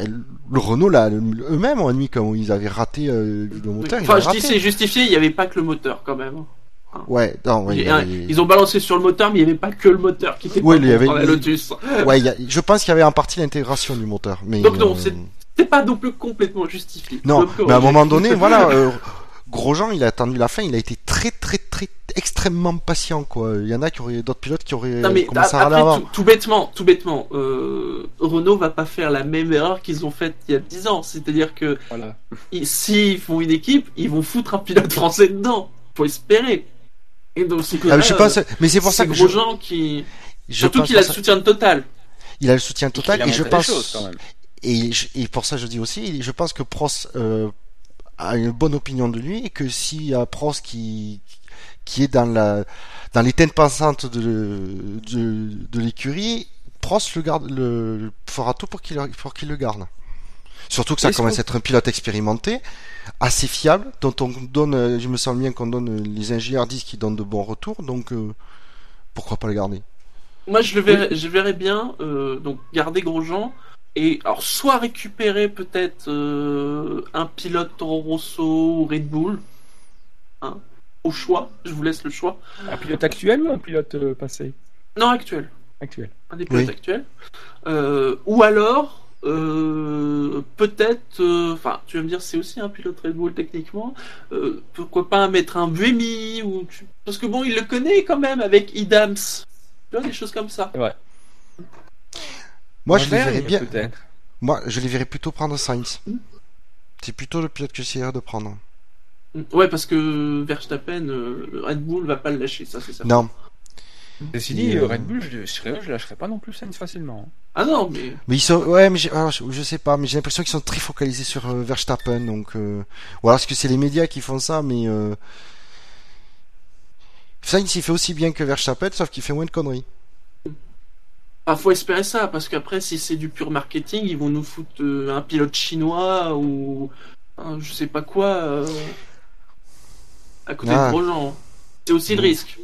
le Renault là, eux-mêmes ont admis quand ils avaient raté euh, le moteur. Enfin, je dis raté. c'est justifié, il n'y avait pas que le moteur quand même. Ouais, non, ouais, Il avait- Ils ont balancé sur le moteur, mais il n'y avait pas que le moteur qui était Ouais, il y avait- dans la Lotus. ouais, il y a- je pense qu'il y avait en partie l'intégration du moteur, mais. Donc non, euh, c'est- pas non plus complètement justifié. Non, mais à un moment donné, voilà, euh, Grosjean, il a attendu la fin, il a été très, très, très, extrêmement patient, quoi. Il y en a qui auraient, d'autres pilotes qui auraient Non mais commencé à après, avant. tout, tout bêtement, tout bêtement, euh, Renault va pas faire la même erreur qu'ils ont faite il y a 10 ans. C'est-à-dire que Voilà. ils- s'ils font une équipe, ils vont foutre un pilote français dedans. Faut espérer. Et donc c'est Ah, mais je pense, mais c'est pour ça que je, Grosjean qui, je surtout pense qu'il a le ça- soutien de Total. il a le soutien total, et je pense, choses, quand même. et, je- et pour ça je dis aussi, je pense que Prost euh, a une bonne opinion de lui, et que s'il y a Prost qui, qui est dans la, dans les têtes pensantes de, de, de l'écurie, Prost le garde, le, fera tout pour qu'il, le- pour qu'il le garde. Surtout que ça commence à être un pilote expérimenté, assez fiable, dont on donne, je me sens bien qu'on donne, les ingénieurs disent qu'il donne de bons retours, donc euh, pourquoi pas le garder? Moi, je le verrais, je verrais bien, euh, donc garder Grosjean et alors soit récupérer peut-être euh, un pilote Toro Rosso ou Red Bull, hein, au choix. Je vous laisse le choix. Un pilote actuel ou un pilote euh, passé? Non, actuel, Actuel. un des pilotes Oui. actuels. Euh, ou alors euh, peut-être, euh, enfin, tu vas me dire, c'est aussi un pilote Red Bull techniquement. euh, pourquoi pas mettre un Buemi ou tu- parce que bon, il le connaît quand même avec Idams. Tu vois des choses comme ça. Ouais. Moi, je les verrais bien. Moi, je les verrais plutôt prendre Sainz. C'est plutôt le pilote que j'essaierais de prendre. Ouais, parce que Verstappen, euh, Red Bull va pas le lâcher, ça c'est ça. Non, Ceci Et, dit, euh, Red Bull, je, je, lâcherais pas non plus Sainz facilement. hein. Ah non, mais mais ils sont, ouais, mais alors, je, je sais pas, mais j'ai l'impression qu'ils sont très focalisés sur euh, Verstappen, donc, euh, ou alors est-ce que c'est les médias qui font ça, mais euh... Sainz il fait aussi bien que Verstappen, sauf qu'il fait moins de conneries. Ah, faut espérer ça, parce qu'après, si c'est du pur marketing, ils vont nous foutre euh, un pilote chinois ou un je sais pas quoi euh, à côté Ah. de Grosjean. C'est aussi le risque.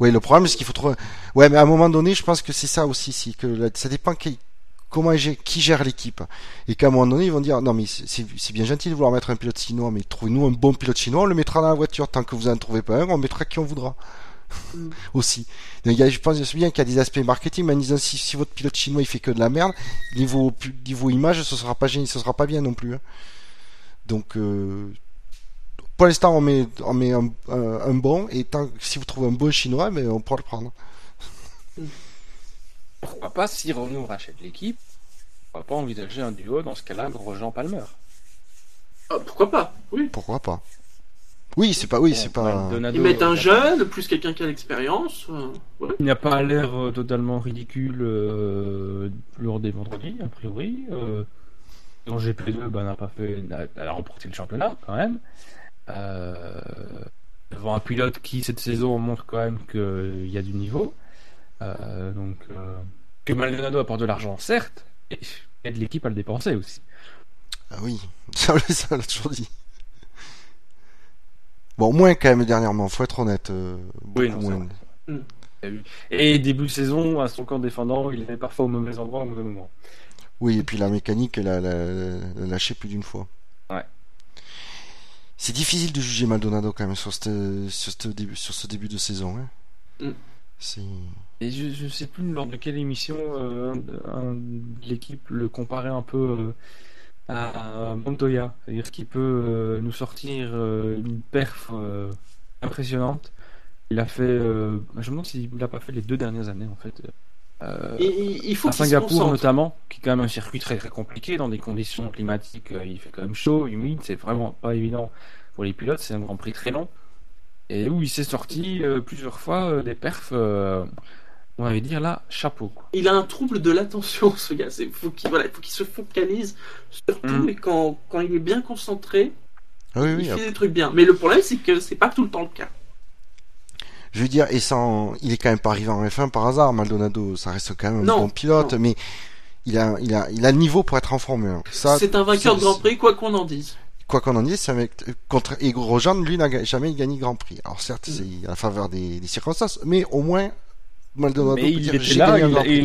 Ouais, le problème c'est qu'il faut trop. Ouais, mais à un moment donné, je pense que c'est ça aussi, c'est que là, ça dépend qui, comment gère- qui gère l'équipe, et qu'à un moment donné ils vont dire non mais c'est- bien gentil de vouloir mettre un pilote chinois, mais trouvez-nous un bon pilote chinois, on le mettra dans la voiture. Tant que vous en trouvez pas un, on mettra qui on voudra. Mm. aussi. Donc, il y a- je pense bien qu'il y a des aspects marketing, mais en disant si, si votre pilote chinois il fait que de la merde, niveau niveau image, ce sera pas génial, ce sera pas bien non plus. hein. Donc euh, pour l'instant on met on met un, un- un bon et tant si vous trouvez un bon chinois, mais on pourra le prendre. Pourquoi pas, si Renault rachète l'équipe, pourquoi pas envisager un duo dans ce cas-là, Grosjean-Palmer? Ah, pourquoi pas? Oui. Pourquoi pas? Oui, c'est pas oui, c'est pas Ils mettent un jeune, plus quelqu'un qui a l'expérience. euh, ouais. Il n'a pas l'air euh, totalement ridicule euh, lors des vendredis, a priori. Euh, en GP2, bah, n'a pas fait, elle a remporté le championnat quand même. Euh, devant un pilote qui cette saison montre quand même qu'il y a du niveau. Euh, donc, euh, que Maldonado apporte de l'argent, certes, et aide l'équipe à le dépenser aussi. Ah oui, ça, ça on l'a toujours dit. Bon, moins quand même dernièrement, faut être honnête. euh, Oui, non, moins. vu. Et début de saison, à son camp défendant, il est parfois au mauvais endroit au mauvais moment. Oui, et puis la mécanique, elle a, lâché plus d'une fois. Ouais. C'est difficile de juger Maldonado quand même sur ce, sur ce, début, sur ce début de saison. Hein. Mm. C'est... Et je, je sais plus lors de quelle émission euh, l'équipe le comparait un peu euh, à Montoya, c'est-à-dire qu'il peut euh, nous sortir euh, une perf euh, impressionnante. Il a fait, euh, je me demande s'il l'a pas fait les deux dernières années en fait. Euh, Et- il faut à Singapour notamment, qui est quand même un circuit très très compliqué dans des conditions climatiques. euh, Il fait quand même chaud, humide, c'est vraiment pas évident pour les pilotes. C'est un Grand Prix très long et où il s'est sorti euh, plusieurs fois euh, des perfs. On va dire là, chapeau. Quoi. Il a un trouble de l'attention, ce gars. C'est faut qu'il voilà, faut qu'il se focalise sur tout. Mm. Et quand, quand il est bien concentré, Ah oui, il oui. fait après, des trucs bien. Mais le problème, c'est que c'est pas tout le temps le cas. Je veux dire, et sans, il est quand même pas arrivé en F1 par hasard, Maldonado. Ça reste quand même un Non, bon pilote, non. mais il a, il a, il a le niveau pour être en Formule 1. Ça, C'est un vainqueur de ça, Grand Prix, quoi qu'on en dise. quoi qu'on en dise, c'est un mec, contre et Grosjean, lui n'a jamais gagné Grand Prix. Alors certes, Mm. c'est à la faveur des, des circonstances, mais au moins Maldonado Mais il était là, gagné il,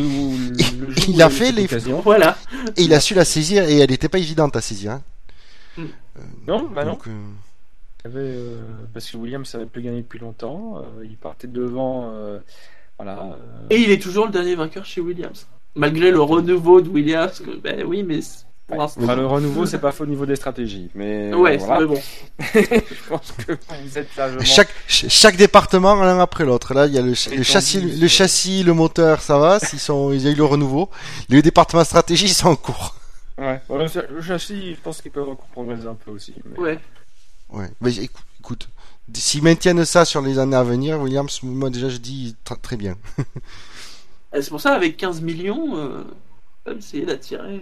et le a fait les- Voilà. Et il a su la saisir et elle n'était pas évidente à saisir. hein. Non, bah non. Euh, Il y avait, euh, parce que Williams savait plus gagner depuis longtemps. euh, il partait devant. euh, voilà. euh, Et il est toujours le dernier vainqueur chez Williams. Malgré le renouveau de Williams, que, ben oui, mais pour l'instant. Enfin, le renouveau, c'est pas faux au niveau des stratégies. Mais euh, Ouais, voilà. mais bon. je pense que vous êtes largement. chaque, ch- chaque département l'un après l'autre. Là, il y a le, châssis, le euh. châssis, le moteur, ça va. S'ils sont, ils ont eu le renouveau. Les départements stratégie, ils sont en cours. Ouais. Le, châssis, je pense qu'ils peuvent encore progresser un peu aussi. mais- Ouais. Ouais. Mais écoute, écoute, s'ils maintiennent ça sur les années à venir, Williams, moi déjà, je dis tr- très bien. Et C'est pour ça, avec 15 millions, euh, on va essayer d'attirer.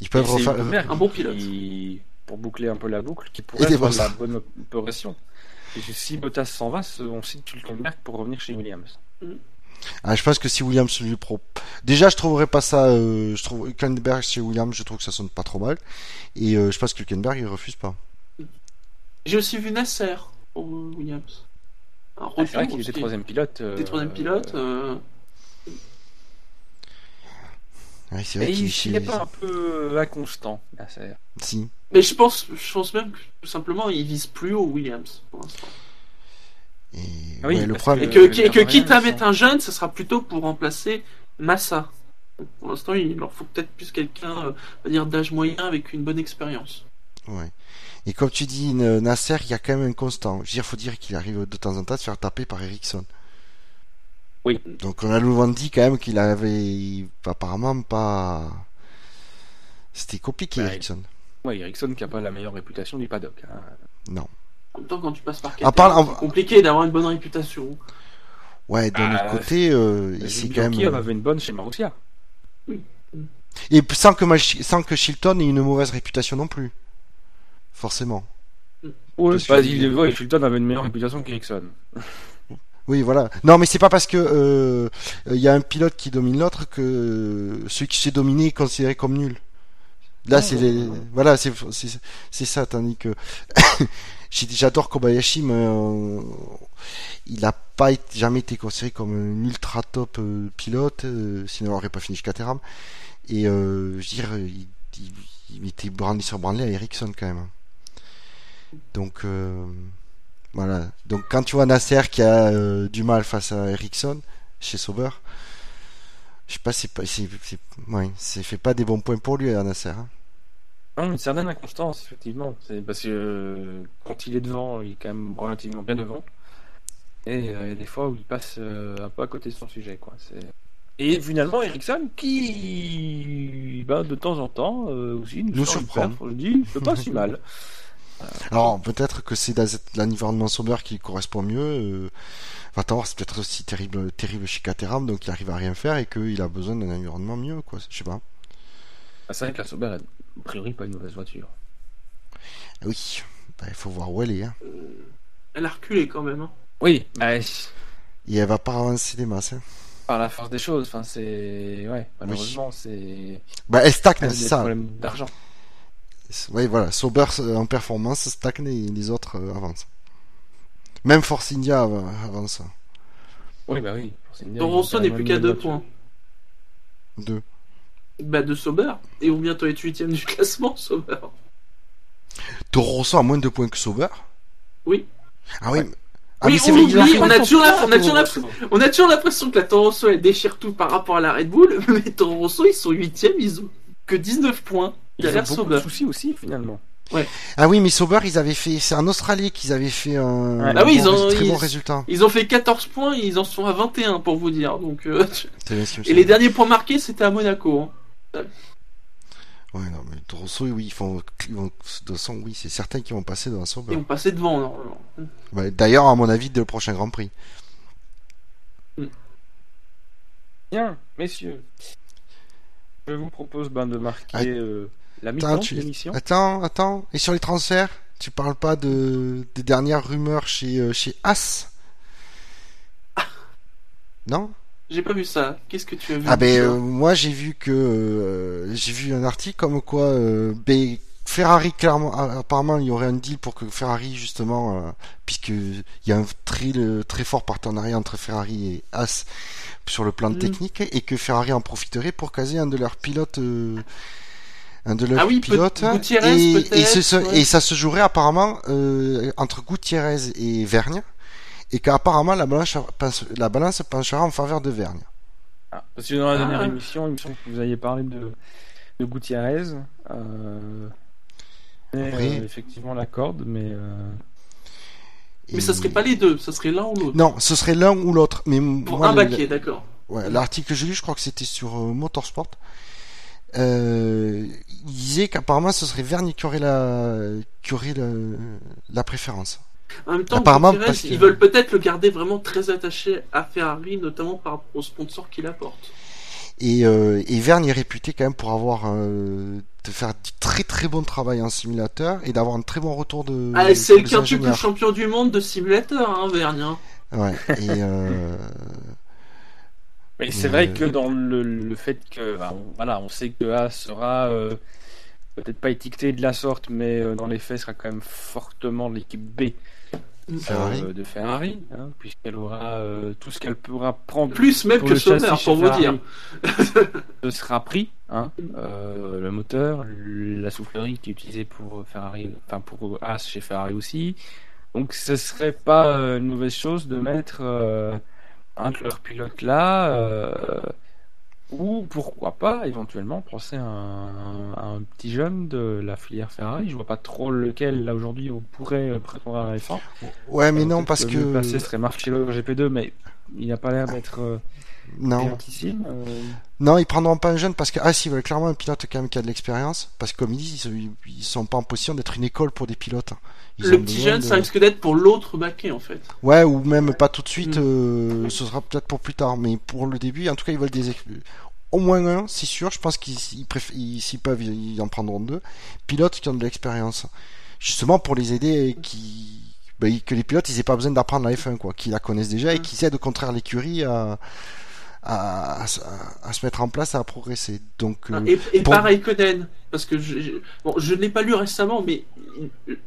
Ils peuvent refaire. Un bon pilote. qui- pour boucler un peu la boucle, qui pourrait faire la bonne. Et que si Bottas s'en va, on cite Hülkenberg pour revenir chez Williams. Ah, je pense que si Williams lui pro, déjà, je trouverais pas ça. Euh, je trouve Hülkenberg chez Williams, je trouve que ça sonne pas trop mal. Et euh, je pense que Hülkenberg il refuse pas. J'ai aussi vu Nasser euh, Williams. Un Ah, c'est vrai retour qu'il était troisième pilote. Il était troisième pilote. Euh, Ouais, c'est Et vrai qu'il il n'est pas un peu inconstant, là, Si. Mais je pense, je pense même que tout simplement, il vise plus haut Williams pour l'instant. Et Ah oui, ouais, le problème. Et Euh, que, et que quitte à mettre un jeune, ce sera plutôt pour remplacer Massa. Donc, pour l'instant, il leur faut peut-être plus quelqu'un, euh, on va dire, d'âge moyen avec une bonne expérience. Ouais. Et comme tu dis, Nasser, il y a quand même un constant. Je veux dire, faut dire qu'il arrive de temps en temps à se faire taper par Ericsson. Oui. Donc on a souvent dit quand même qu'il avait apparemment pas. C'était compliqué, Bah, Ericsson. Ouais, Ericsson qui a pas la meilleure réputation du paddock. hein. Non. En même temps, quand tu passes par En quelqu'un, parle- c'est compliqué d'avoir une bonne réputation. Ouais, d'un Ah, autre côté, euh, s'est quand même. en avait une bonne chez Marussia. Et p- sans que, Mach- sans que Chilton ait une mauvaise réputation non plus. Forcément. Ouais, Parce bah, que- il, ouais, Chilton avait une meilleure réputation qu'Ericsson. Oui, voilà. Non, mais c'est pas parce que euh, il y a un pilote qui domine l'autre que celui qui s'est dominé est considéré comme nul. Là, c'est les... voilà, c'est ça. Tandis que j'adore Kobayashi, mais euh, il a pas été- jamais été considéré comme un ultra top euh, pilote, euh, sinon il aurait pas fini chez Caterham. Et je veux dire, il, il, il était branlé sur branlé à Ericsson quand même. Donc voilà. Donc quand tu vois Nasser qui a euh, du mal face à Ericsson chez Sauber, je sais pas, c'est pas, c'est, c'est, ouais, c'est fait pas des bons points pour lui à Nasser. hein. Non, une certaine inconstance, effectivement. C'est parce que euh, quand il est devant, il est quand même relativement bien devant. Et euh, il y a des fois où il passe un peu à côté de son sujet, quoi. C'est... Et finalement, Ericsson, qui, ben, de temps en temps, aussi, nous, surprend. Je dis, c'est pas si mal. Alors peut-être que c'est l'environnement Sauber qui correspond mieux. Euh, va t'avoir, c'est peut-être aussi terrible, terrible chez Caterham, donc il arrive à rien faire et qu'il a besoin d'un environnement mieux, quoi. Je sais pas. Ah, c'est vrai que la Sauber est, a priori, pas une mauvaise voiture. Oui, bah, il faut voir où elle est. Hein. Elle a reculé quand même. hein. Oui, bah, Et elle va pas avancer des masses. hein. par la force des choses. Enfin, c'est ouais, malheureusement, c'est Bah, elle stagne, c'est ça. problèmes d'argent. Oui, voilà. Sauber euh, en performance stagne et les autres euh, avancent. Même Force India av- avance. Oui, bah oui. Rosso n'est plus qu'à deux points. Deux. Bah, de Sauber. Et on bientôt être huitième du classement, Sauber. Toro Rosso a moins de points que Sauber Oui. Ah oui. Ouais. Ah Oui, on oublie, on a toujours son la- on a temps, toujours la- Toro Rosso. On a toujours l'impression que la Toro Rosso elle déchire tout par rapport à la Red Bull, mais Toro Rosso ils sont huitième, ils ont que 19 points Ils ont derrière beaucoup Sauber. de soucis aussi, finalement. Ah oui, mais Sauber, ils avaient fait. C'est en Australie qu'ils avaient fait un. Ah oui, bon ils ont- rés- très ils- bon résultat. Ils ont fait 14 points, et ils en sont à 21 pour vous dire. Donc, euh, et les derniers points marqués c'était à Monaco. hein. Ouais, non, mais Toro Rosso, oui, ils font. ils vont- De oui, c'est certain qu'ils vont passer devant Ils Sauber. vont passer devant normalement. Ouais, D'ailleurs, à mon avis, dès le prochain Grand Prix. Bien, messieurs. Je vous propose ben, de marquer Ah, euh, la Attends, mi-temps tu- de l'émission. Attends, attends. Et sur les transferts, tu parles pas de des dernières rumeurs chez euh, chez As Non J'ai pas vu ça. Qu'est-ce que tu as vu Ah ben euh, moi j'ai vu que euh, j'ai vu un article comme quoi euh, ben, Ferrari clairement a- apparemment il y aurait un deal pour que Ferrari justement euh, puisque il y a un très très fort partenariat entre Ferrari et As sur le plan Mhm. technique et que Ferrari en profiterait pour caser un de leurs pilotes euh, un de leurs Ah oui, pilotes Gutiérrez, et, peut-être, et, ce- ce- ouais. et ça se jouerait apparemment euh, entre Gutiérrez et Vergne et qu'apparemment la balance la balance penchera en faveur de Vergne. Ah, parce que dans la dernière Ah. émission, il me semble que vous aviez parlé de, de Gutiérrez. Euh... et, Oui. euh, effectivement, la corde, mais. euh, Mais ça serait pas les deux, ça serait l'un ou l'autre. Non, ce serait l'un ou l'autre. Mais Pour moi, un le- baquet, d'accord. ouais, l'article que j'ai lu, je crois que c'était sur euh, Motorsport. Euh, il disait qu'apparemment ce serait Vergne qui aurait la, qui aurait le- la préférence. En même temps, Apparemment, Gutiérrez, parce que- ils veulent peut-être le garder vraiment très attaché à Ferrari, notamment par rapport aux sponsors qu'il apporte. Et, euh, et Vergne est réputé quand même pour avoir euh, de faire du très très bon travail en simulateur et d'avoir un très bon retour de. Ah, c'est le quintuple champion du monde de simulateur, hein, Vergne. hein. Ouais. Et euh, Mais c'est vrai que dans le, le fait que. bah, on- voilà, on sait que A sera. euh, Peut-être pas étiqueté de la sorte, mais euh, dans les faits sera quand même fortement l'équipe B Ferrari. euh, de Ferrari, hein, puisqu'elle aura euh, tout ce qu'elle pourra prendre Plus même que châssis pour vous dire. ce sera pris, hein, euh, le moteur, la soufflerie qui est utilisée pour Ferrari, enfin pour As chez Ferrari aussi. Donc ce serait pas euh, une mauvaise chose de mettre euh, un de leurs pilotes là, euh, ou pourquoi pas éventuellement penser à un, à un petit jeune de la filière Ferrari. Je vois pas trop lequel là aujourd'hui on pourrait prétendre à la F1. ouais, mais Euh, non parce que serait Marcello au GP2, mais il n'a pas l'air d'être euh, non. euh. Non, ils prendront pas un jeune parce que ah, s'ils veulent clairement un pilote quand même qui a de l'expérience, parce que comme ils disent, ils, ils sont pas en position d'être une école pour des pilotes. Ils Le petit jeune, de- ça risque d'être pour l'autre baquet, en fait. Ouais, ou même pas tout de suite. Mm. euh, ce sera peut-être pour plus tard, mais pour le début, en tout cas, ils veulent des au moins un, c'est sûr. Je pense qu'ils préf- s'ils peuvent, ils en prendront deux. Pilotes qui ont de l'expérience, justement pour les aider et qui bah, que les pilotes ils aient pas besoin d'apprendre la F1 quoi, qu'ils la connaissent déjà et Mm. qui aident au contraire l'écurie à à, à, à se mettre en place, à progresser. Donc, euh, Et, et pour- pareil Conan, parce que je, bon, je ne l'ai pas lu récemment, mais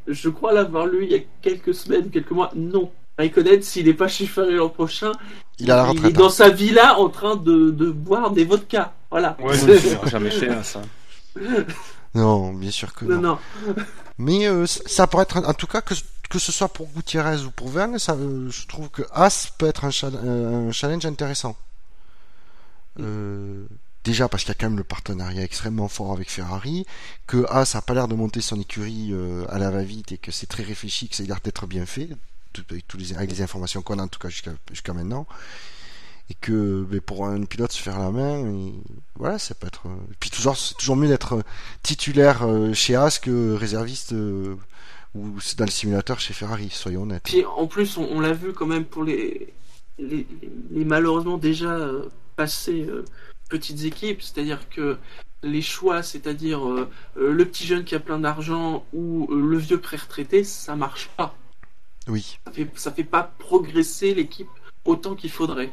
je crois l'avoir lu il y a quelques semaines, quelques mois. Non. Raikkonen, s'il n'est pas chez Ferrari l'an prochain, il a la il est dans sa villa en train de, de boire des vodkas. Voilà. Ouais, jamais cher ça. Non, bien sûr que non, non. non. Mais euh, ça pourrait être, en tout cas, que, que ce soit pour Gutiérrez ou pour Verne, ça, euh, je trouve que As peut être un challenge intéressant. Euh, déjà parce qu'il y a quand même le partenariat extrêmement fort avec Ferrari, que As a pas l'air de monter son écurie euh, à la va-vite et que c'est très réfléchi, que ça a l'air d'être bien fait, avec, les, informations qu'on a en tout cas jusqu'à maintenant. Et que ben, pour un pilote se faire la main, et voilà, ça peut être. euh, puis toujours, c'est toujours mieux d'être titulaire chez As que réserviste ou dans le simulateur chez Ferrari, soyons honnêtes. Puis en plus, on, l'a vu quand même pour les, les malheureusement déjà passées euh, petites équipes, c'est-à-dire que les choix, c'est-à-dire euh, euh, le petit jeune qui a plein d'argent ou euh, le vieux pré-retraité, ça marche pas. Oui. Ça fait, ça fait pas progresser l'équipe autant qu'il faudrait.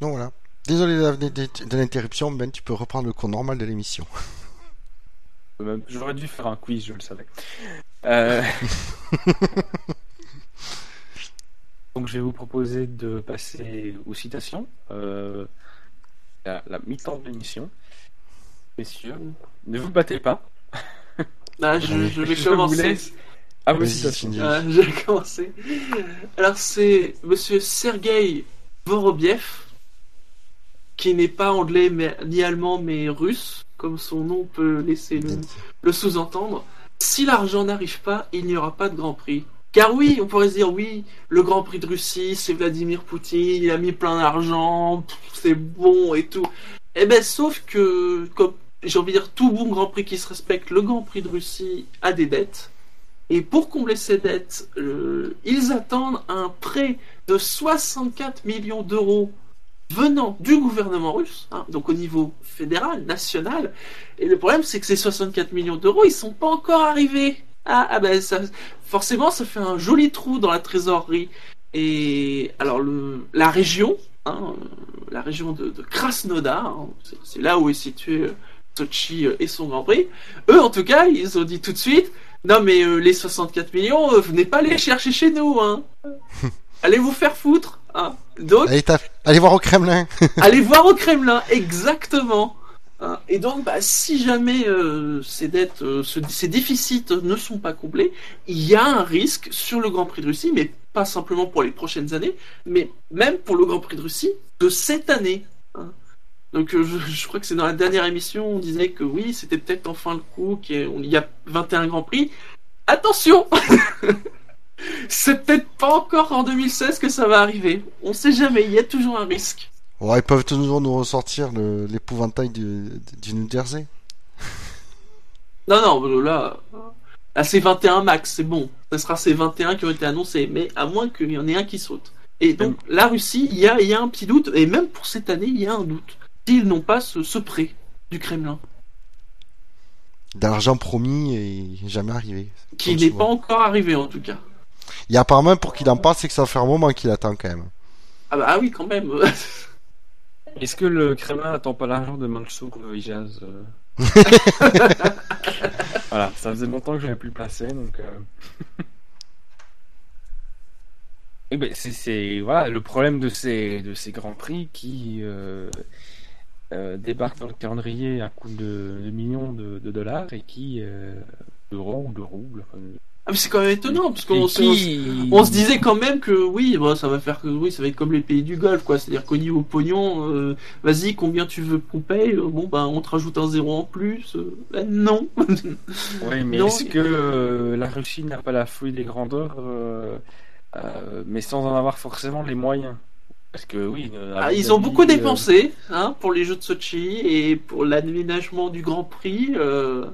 Donc voilà. Désolé de, l'interruption, Ben, tu peux reprendre le cours normal de l'émission. J'aurais dû faire un quiz, je le savais. Euh, Donc je vais vous proposer de passer aux citations. Euh, La, la mi-temps de l'émission. Messieurs, ne vous battez pas. Ah, je, je vais Je vous commencer. laisse. À vos citations. Ah, je vais commencer. Alors c'est Monsieur Sergei Vorobiev, qui n'est pas anglais mais, ni allemand mais russe, comme son nom peut laisser le, le sous-entendre. Si l'argent n'arrive pas, il n'y aura pas de Grand Prix. Car oui, on pourrait se dire oui, le Grand Prix de Russie, c'est Vladimir Poutine, il a mis plein d'argent, c'est bon et tout. Eh ben, sauf que, comme j'ai envie de dire, tout bon Grand Prix qui se respecte, le Grand Prix de Russie a des dettes. Et pour combler ces dettes, euh, ils attendent un prêt de 64 millions d'euros venant du gouvernement russe, hein, donc au niveau fédéral, national. Et le problème, c'est que ces 64 millions d'euros, ils sont pas encore arrivés. Ah, ah ben ça, forcément, ça fait un joli trou dans la trésorerie. Et alors, le, la région, hein, euh, la région de, de Krasnodar, hein, c'est- là où est situé euh, Sochi euh, et son Grand Prix. Eux, en tout cas, ils ont dit tout de suite non, mais euh, les 64 millions, euh, venez pas les chercher chez nous, hein. Allez vous faire foutre, hein. Donc, Allez, tape- allez voir au Kremlin. allez voir au Kremlin, exactement. Hein. Et donc, bah, si jamais euh, ces dettes, euh, ce- ces déficits ne sont pas comblés, il y a un risque sur le Grand Prix de Russie, mais pas simplement pour les prochaines années, mais même pour le Grand Prix de Russie de cette année. hein. Donc, euh, je, crois que c'est dans la dernière émission, on disait que oui, c'était peut-être enfin le coup, qu'il y a 21 Grands Prix. Attention C'est peut-être pas encore en 2016 que ça va arriver. On sait jamais, il y a toujours un risque. Ouais, ils peuvent toujours nous ressortir l'épouvantail du, du New Jersey. Non, non, là, là c'est 21 max, c'est bon. Ce sera ces 21 qui ont été annoncés, mais à moins qu'il y en ait un qui saute. Et donc, la Russie, il y a, il y a un petit doute, et même pour cette année, il y a un doute. S'ils n'ont pas ce, ce prêt du Kremlin, D'argent promis et jamais arrivé. qui n'est pas encore arrivé en tout cas. Et apparemment, pour qu'il en parle, c'est que ça fait un moment qu'il attend quand même. Ah bah ah oui, quand même. Est-ce que le Kremlin n'attend pas l'argent de Mansour euh, Ijaz euh Voilà, ça faisait longtemps que je n'avais plus le placer, donc. euh. Eh ben, c'est, voilà le problème de ces de ces grands prix qui euh, euh, débarquent dans le calendrier à coût de, de millions de, de dollars et qui d'euros ou de roubles. enfin, Ah, mais c'est quand même étonnant, parce qu'on se- on se- qui- on se disait quand même que oui, bon, ça va faire que oui, ça va être comme les pays du Golfe, quoi. C'est-à-dire qu'au niveau pognon, euh, vas-y, combien tu veux qu'on paye Euh, Bon, ben, on te rajoute un zéro en plus. Euh, ben, non. Ouais, mais Non, est-ce que euh, la Russie n'a pas la fouille des grandeurs, euh, euh, mais sans en avoir forcément les moyens? Parce que oui, euh, Ah, ils ont beaucoup euh, dépensé hein, pour les Jeux de Sochi et pour l'aménagement du Grand Prix. euh,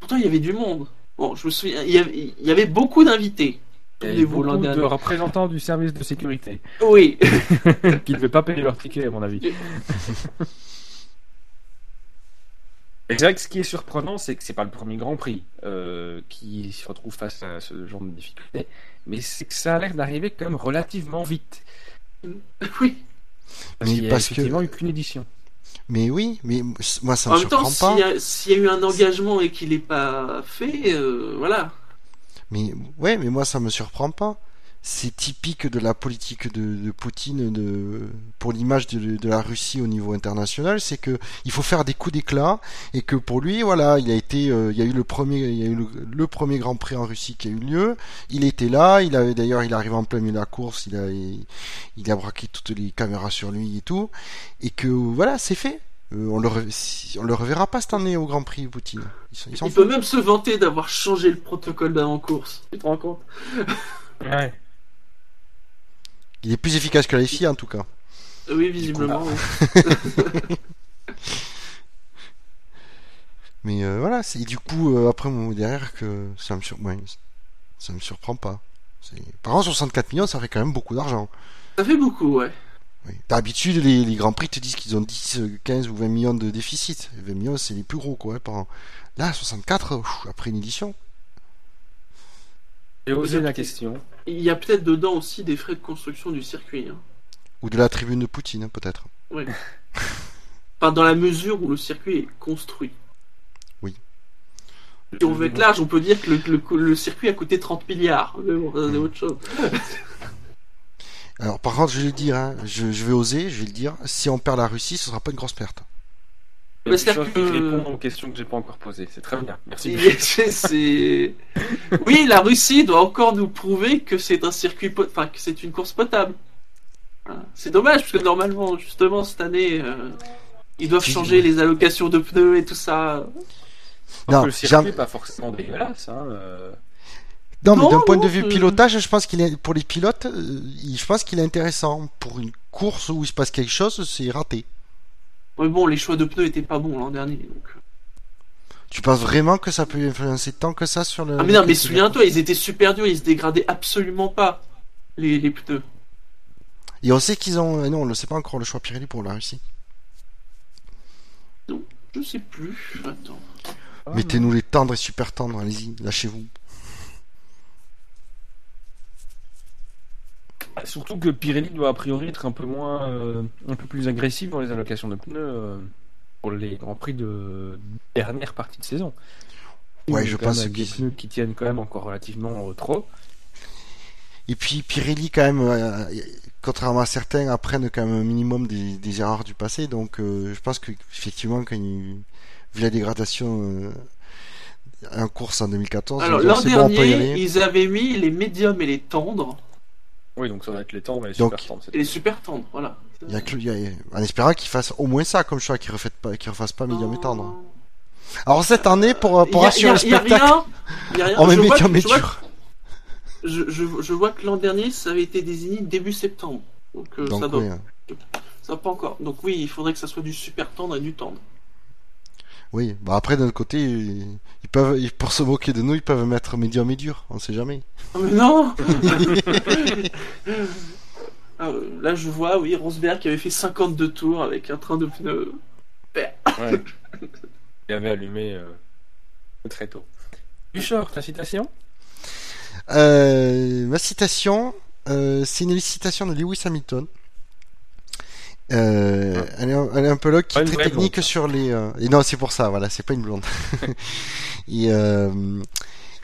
Pourtant, il y avait du monde. Bon, je me souviens, il y avait, il y avait beaucoup d'invités. il y avait Les beaucoup de représentants du service de sécurité Oui. qui ne devaient pas payer leur ticket, à mon avis. Et c'est vrai que ce qui est surprenant, c'est que c'est pas le premier Grand Prix euh, qui se retrouve face à ce genre de difficultés, mais c'est que ça a l'air d'arriver quand même relativement vite. oui. Parce qu'il y a parce que- effectivement eu qu'une édition. Mais oui, mais moi ça En me même temps, surprend pas. y, a- s'il y a eu un engagement et qu'il n'est pas fait, euh, voilà. Mais ouais, mais moi ça me surprend pas. C'est typique de la politique de, de Poutine de, pour l'image de, de la Russie au niveau international, c'est que il faut faire des coups d'éclat et que pour lui, voilà, il a été, euh, il y a eu le premier, il y a eu le, le premier Grand Prix en Russie qui a eu lieu. Il était là, il avait d'ailleurs, il arrive en plein milieu de la course, il a, il, il a braqué toutes les caméras sur lui et tout, et que voilà, c'est fait. Euh, on le, re- si- on le reverra pas cette année au Grand Prix, Poutine. Ils Il peut même se vanter d'avoir changé le protocole d'avant-course. Tu te rends compte? Ouais. Il est plus efficace que la FIA en tout cas. Oui, visiblement. oui. Mais euh, voilà, c'est et du coup euh, après mon derrière que ça me sur... ouais, ça me surprend pas. Par contre 64 millions ça fait quand même beaucoup d'argent. Ça fait beaucoup, ouais. Oui. D'habitude les, les grands prix te disent qu'ils ont 10, euh, 15 ou 20 millions de déficit. Et 20 millions c'est les plus gros quoi par an. Là 64 ouf, après une édition. J'ai osé la question. Il y a peut-être dedans aussi des frais de construction du circuit. hein. Ou de la tribune de Poutine, peut-être. Oui. enfin, dans la mesure où le circuit est construit. Oui. Si on veut être large, on peut dire que le, le- le circuit a coûté 30 milliards. Mais bon, ça, c'est autre chose. Alors, par contre, je vais le dire, hein, je, je vais oser, je vais le dire, si on perd la Russie, ce sera pas une grosse perte. C'est-à-dire ça que- répond aux questions que j'ai pas encore posées. C'est très bien. Merci. C'est- c'est- Oui, la Russie doit encore nous prouver que c'est un circuit, pot- enfin que c'est une course potable. C'est dommage parce que normalement, justement cette année, euh, ils doivent changer les allocations de pneus et tout ça. Non, le circuit pas forcément dégueulasse. Hein. euh. Non, mais d'un point de vue c'est- pilotage, je pense qu'il est pour les pilotes, euh, il- je pense qu'il est intéressant. Pour une course où il se passe quelque chose, c'est raté. Mais bon, les choix de pneus étaient pas bons l'an dernier. Donc... Tu penses vraiment que ça peut influencer tant que ça sur le Ah mais non, mais souviens-toi, ils étaient super durs, ils se dégradaient absolument pas les, les pneus. Et on sait qu'ils ont, euh, non, on ne sait pas encore le choix Pirelli pour la Russie. Je sais plus. Attends. Ah, Mettez-nous les tendres et super tendres, allez-y, lâchez-vous. Surtout que Pirelli doit a priori être un peu moins, euh, un peu plus agressif dans les allocations de pneus euh, pour les grands prix de dernière partie de saison. Ouais, On est je pense des qu'ils- pneus qui tiennent quand même encore relativement euh, trop. Et puis Pirelli quand même, euh, contrairement à certains, apprennent quand même un minimum des, des erreurs du passé. Donc euh, je pense que effectivement, quand il, vu la dégradation euh, en course en 2014, Alors ils ont dit, l'an c'est bon, on peut y dernier, aller. ils avaient mis les médiums et les tendres Oui, donc ça va être les tendres et les Donc- super tendres. et les super tendres, voilà. Il y a que- il y a- en espérant qu'ils fassent au moins ça comme choix, qu'ils refassent pas, qu'ils refassent pas médium et tendre. Alors cette année, pour, pour Il y a- assurer le il y a- il y a spectacle, rien- il y a rien. on met et je vois dur. que- je, je- je vois que l'an dernier, ça avait été désigné début septembre. Donc, euh, ça doit, oui, hein. ça pas encore. Donc oui, il faudrait que ça soit du super tendre et du tendre. Oui. Bah après d'un autre côté, ils peuvent, ils- pour se moquer de nous, ils peuvent mettre médium et dur. On sait jamais. Mais non Ah, Là, je vois, oui, Rosberg qui avait fait 52 tours avec un train de pneus. Ouais. Il avait allumé euh, très tôt. Bouchard, ta citation? Euh, ma citation, euh, c'est une citation de Lewis Hamilton. Euh, elle, est, un- elle est un peu qui est une très technique blonde, sur les. euh, Et non, c'est pour ça. Voilà, c'est pas une blonde. et, euh,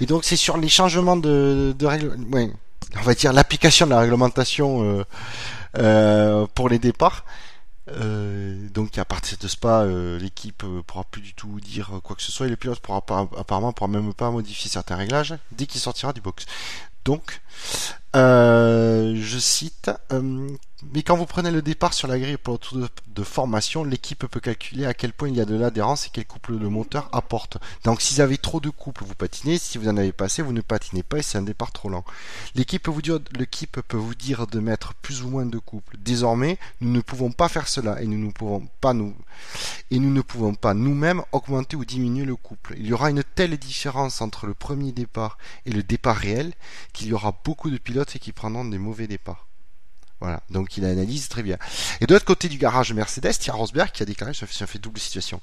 et donc c'est sur les changements de, de règles. Ouais, on va dire l'application de la réglementation pour les départs. Donc à partir de Spa, euh, l'équipe euh, pourra plus du tout dire quoi que ce soit et le pilote pourra pas, apparemment pourra même pas modifier certains réglages dès qu'il sortira du box. Donc, euh, je cite, euh, mais quand vous prenez le départ sur la grille pour le tour de, formation, l'équipe peut calculer à quel point il y a de l'adhérence et quel couple le moteur apporte. Donc si vous avez trop de couples, vous patinez, si vous en avez pas assez, vous ne patinez pas et c'est un départ trop lent. L'équipe peut vous dire, l'équipe peut vous dire de mettre plus ou moins de couples. Désormais, nous ne pouvons pas faire cela et nous ne pouvons pas nous et nous ne pouvons pas nous-mêmes augmenter ou diminuer le couple. Il y aura une telle différence entre le premier départ et le départ réel qu'il y aura beaucoup de pilotes qui prendront des mauvais départs. Voilà, donc il analyse très bien. Et de l'autre côté du garage Mercedes, il y a Rosberg qui a déclaré ça fait, double situation.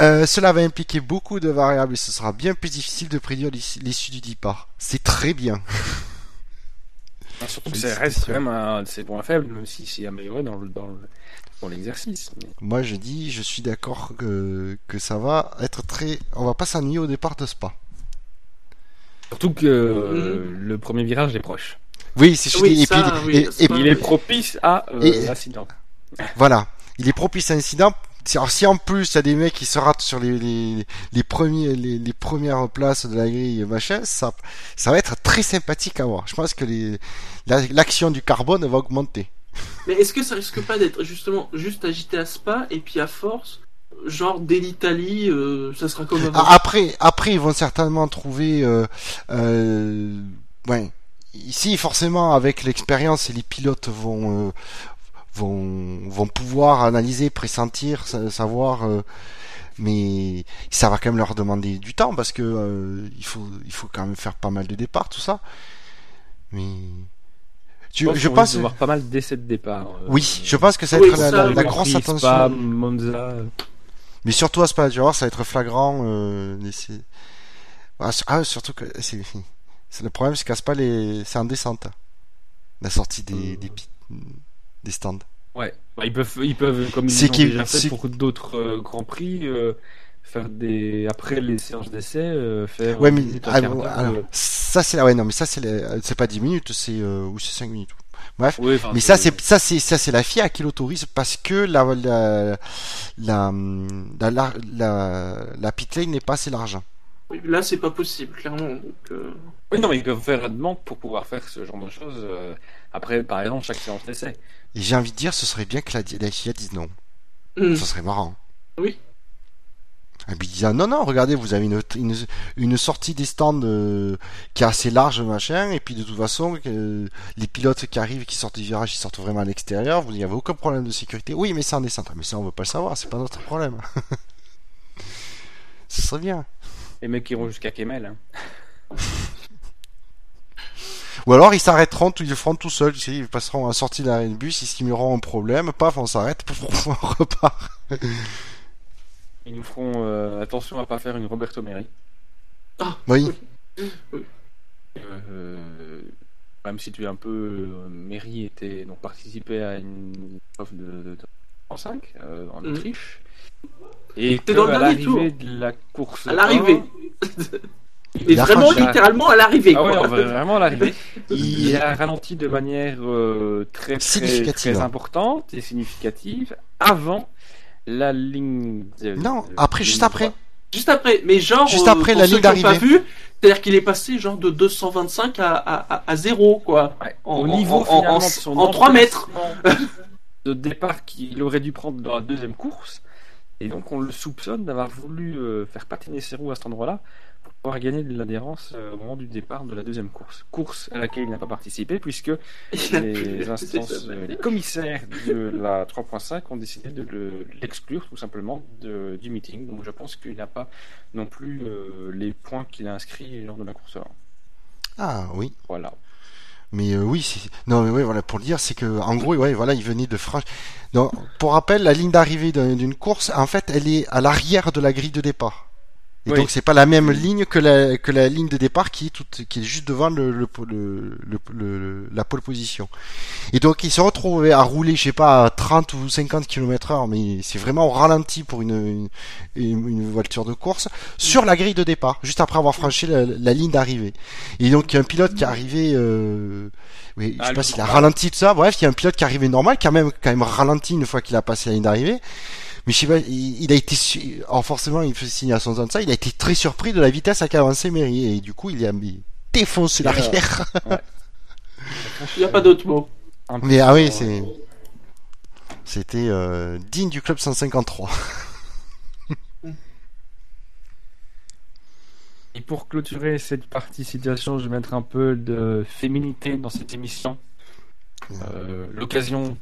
Euh, cela va impliquer beaucoup de variables et ce sera bien plus difficile de prédire l'issue du départ. C'est très bien. Ah, Surtout que C'est- ça reste quand même un de ses points faibles, même si c'est amélioré dans le- dans le- dans l'exercice. Moi je dis, je suis d'accord que, que ça va être très... On va pas s'ennuyer au départ de Spa. Surtout que euh, le premier virage est proche. Oui, que je Oui, dis. Et ça, oui, et- et- Il est propice à euh, l'accident. Voilà, il est propice à l'incident. Alors si en plus il y a des mecs qui se ratent sur les, les, les, premiers, les, les premières places de la grille machin, ça, ça va être très sympathique à voir. Je pense que la- l'action du carbone va augmenter. Mais est-ce que ça risque pas d'être justement juste agité à Spa et puis à force, genre dès l'Italie, euh, ça sera comme avant Ah, Après, après ils vont certainement trouver, euh, euh, ouais, ici forcément avec l'expérience, les pilotes vont, euh, vont, vont pouvoir analyser, pressentir, sa- savoir. euh, mais ça va quand même leur demander du temps parce que euh, il faut il faut quand même faire pas mal de départs tout ça mais tu- je qu'on pense voir pas mal d'essais de départ. euh, oui je pense que ça va Oui, être la, ça, la- la grosse attention Spa, Monza. Euh, mais surtout à Spa tu vas voir ça va être flagrant euh, ah, ah, surtout que c'est le problème c'est qu'à Spa les... c'est en descente la sortie des, des stands. Ouais, bah, ils peuvent, ils peuvent, comme ils C'est l'ont déjà fait pour d'autres euh, grands prix, euh, faire des après les séances d'essai, euh, faire Ouais, mais ah, alors, euh, ça c'est ouais non mais ça c'est les- c'est pas 10 minutes, c'est euh, ou c'est 5 minutes. Bref, enfin, mais ça c'est ça c'est ça c'est la FIA qui l'autorise parce que la la la la, la, la, la pit lane n'est pas assez large. Là, c'est pas possible, clairement. Donc, euh, Oui, non, mais ils peuvent faire une demande pour pouvoir faire ce genre de choses. euh, après, par exemple, chaque séance d'essai. Et j'ai envie de dire, ce serait bien que la, la FIA dise non. hum. Ça serait marrant. Oui. Et puis ils disent ah, non non regardez vous avez une, une, une sortie des stands euh, qui est assez large machin. Et puis de toute façon euh, les pilotes qui arrivent qui sortent du virage ils sortent vraiment à l'extérieur. Vous n'y avez aucun problème de sécurité. Oui mais c'est en descente mais ça on veut pas le savoir. C'est pas notre problème. Ce serait bien. Les mecs qui iront jusqu'à Kemel. Hein. ou alors ils s'arrêteront ils le feront tout seuls. Tu sais, ils passeront à la sortie de bus ils simuleront un problème. Paf on s'arrête on repart Ils nous feront euh, attention à pas faire une Roberto Meri. oui Euh, même si tu es un peu. Euh, Meri était donc participé à une offre de, de 35 euh, en Mhm. Autriche. Et que, dans à l'arrivée de la course. à l'arrivée. il a vraiment, littéralement, à l'arrivée. Ah ouais, quoi. on va vraiment à l'arrivée. Il a ralenti de manière euh, très, très, Significative. très importante et significative avant la ligne. de- non après juste après Juste après, mais genre, Juste euh, après pour la ceux ligne pas vu, c'est-à-dire qu'il est passé genre de 225 à, à, à, à 0, quoi. Ouais. En- Au niveau en- en- en- de son en trois mètres. emplacement de départ qu'il aurait dû prendre dans la deuxième course. Et donc on le soupçonne d'avoir voulu euh, faire patiner ses roues à cet endroit-là pour pouvoir gagner de l'adhérence euh, au moment du départ de la deuxième course. Course à laquelle il n'a pas participé puisque les instances, euh, les commissaires de la 3.5 ont décidé de le- l'exclure tout simplement de- du meeting. Donc je pense qu'il n'a pas non plus euh, les points qu'il a inscrits lors de la course. ah oui Voilà. Mais euh, oui, non, mais ouais, voilà, pour le dire, c'est que en gros, ouais, voilà, il venait de franchir. Donc, pour rappel, la ligne d'arrivée d'un- d'une course, en fait, elle est à l'arrière de la grille de départ. Et Oui. donc, c'est pas la même ligne que la que la ligne de départ qui est toute, qui est juste devant le, le, le, le- le- la pole position. Et donc, il se retrouvait à rouler, je sais pas, à 30 ou 50 km heure, mais c'est vraiment au ralenti pour une, une, une voiture de course, sur la grille de départ, juste après avoir franchi la, la ligne d'arrivée. Et donc, il y a un pilote qui est arrivé, euh, oui, je Ah, sais pas s'il a ralenti tout ça, bref, il y a un pilote qui est arrivé normal, qui a même, quand même ralenti une fois qu'il a passé la ligne d'arrivée. Mais je sais pas, il, il a été, su- alors forcément, il fait signe à son de ça, il a été très surpris de la vitesse à qu'a avancé Mary, et du coup, il a mis défoncé l'arrière. Il n'y a pas d'autre mot. Mais ah oui, c'est, c'était euh, digne du club 153. Et pour clôturer cette partie situation, je vais mettre un peu de féminité dans cette émission. Euh, L'occasion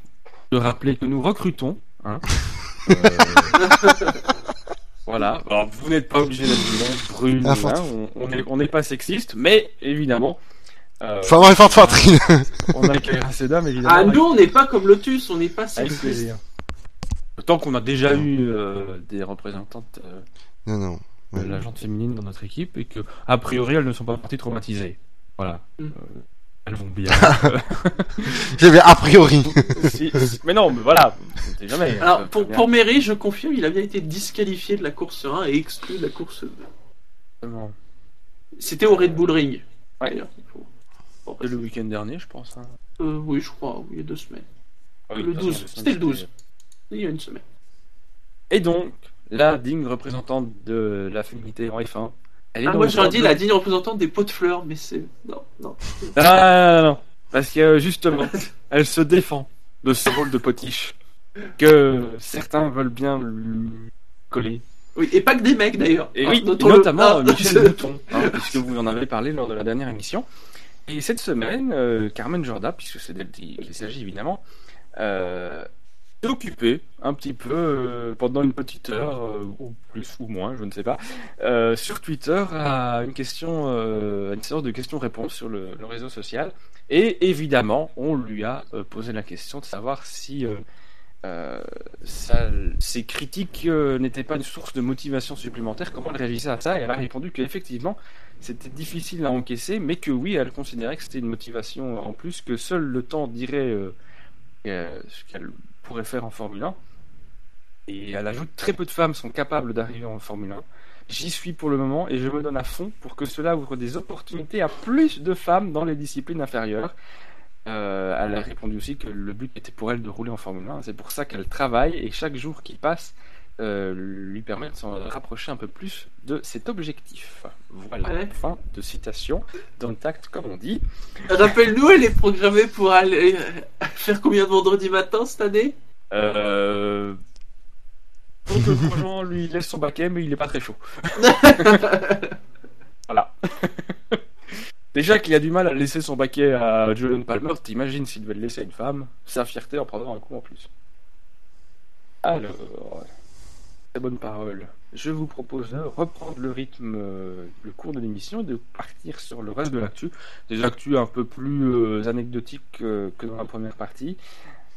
de rappeler que nous recrutons. Hein. Euh, voilà. Alors, vous n'êtes pas obligé d'être brune. Ah, hein, on- n'est pas sexiste, mais évidemment. euh, Enfin, poitrine. on accueillera ces dames, évidemment. Ah, nous, on n'est pas comme Lotus, on n'est pas sexiste. Tant qu'on a déjà eu euh, des représentantes euh, non, non. de la gente féminine dans notre équipe et que, a priori, elles ne sont pas parties traumatisées. Voilà. Mm. Elles vont bien. J'avais a priori. Si- si- mais non, mais voilà, on sait jamais. Alors, pour, pour Mary, je confirme, il a bien été disqualifié de la course 1 et exclu de la course 2. exactement. C'était au Red Bull Ring. Ouais. faut- le week-end dernier, je pense. hein. Euh, oui, je crois, oui, il y a deux semaines. Ah oui, Le de toute 12, façon, c'était le 12. Il y a une semaine. Et donc, la digne représentante de la féminité en F1. Elle est Ah, dans moi le j'aurais dit la digne représentante des pots de fleurs, mais c'est. Non, non. Ah, non, non, parce que euh, justement, elle se défend de ce rôle de potiche que certains veulent bien lui coller. Oui, et pas que des mecs d'ailleurs. Et oui, notons-le. notamment Ah, euh, Michel Bouton, hein, puisque vous en avez parlé lors de la dernière émission. Et cette semaine, euh, Carmen Jorda, puisque c'est d'elle qu'il s'agit évidemment, euh, s'est occupée un petit peu euh, pendant une petite heure, euh, ou plus ou moins, je ne sais pas, euh, sur Twitter à une question, à une séance de questions-réponses sur le, réseau social. Et évidemment, on lui a posé la question de savoir si ça- ces critiques n'étaient pas une source de motivation supplémentaire, comment elle réagissait à ça? Et elle a répondu qu'effectivement, c'était difficile à encaisser, mais que oui, elle considérait que c'était une motivation en plus, que seul le temps dirait ce qu'elle pourrait faire en Formule 1. Et elle ajoute très peu de femmes sont capables d'arriver en Formule 1. J'y suis pour le moment et je me donne à fond pour que cela ouvre des opportunités à plus de femmes dans les disciplines inférieures. Euh, elle a répondu aussi que le but était pour elle de rouler en Formule 1. C'est pour ça qu'elle travaille et chaque jour qui passe euh, lui permet de s'en rapprocher un peu plus de cet objectif. Voilà, Ouais. fin de citation. Dans tact, comme on dit. Rappelle-nous, elle est programmée pour aller euh, faire combien de vendredi matin cette année? Euh... Donc le Grosjean lui laisse son baquet, mais il est pas très chaud. voilà. Déjà qu'il a du mal à laisser son baquet à Julian Palmer, t'imagines s'il devait le laisser à une femme, sa fierté en prendra un coup en plus. Alors, très bonne parole. Je vous propose de reprendre le rythme, euh, le cours de l'émission et de partir sur le reste de l'actu. Des actus un peu plus euh, anecdotiques euh, que dans la première partie.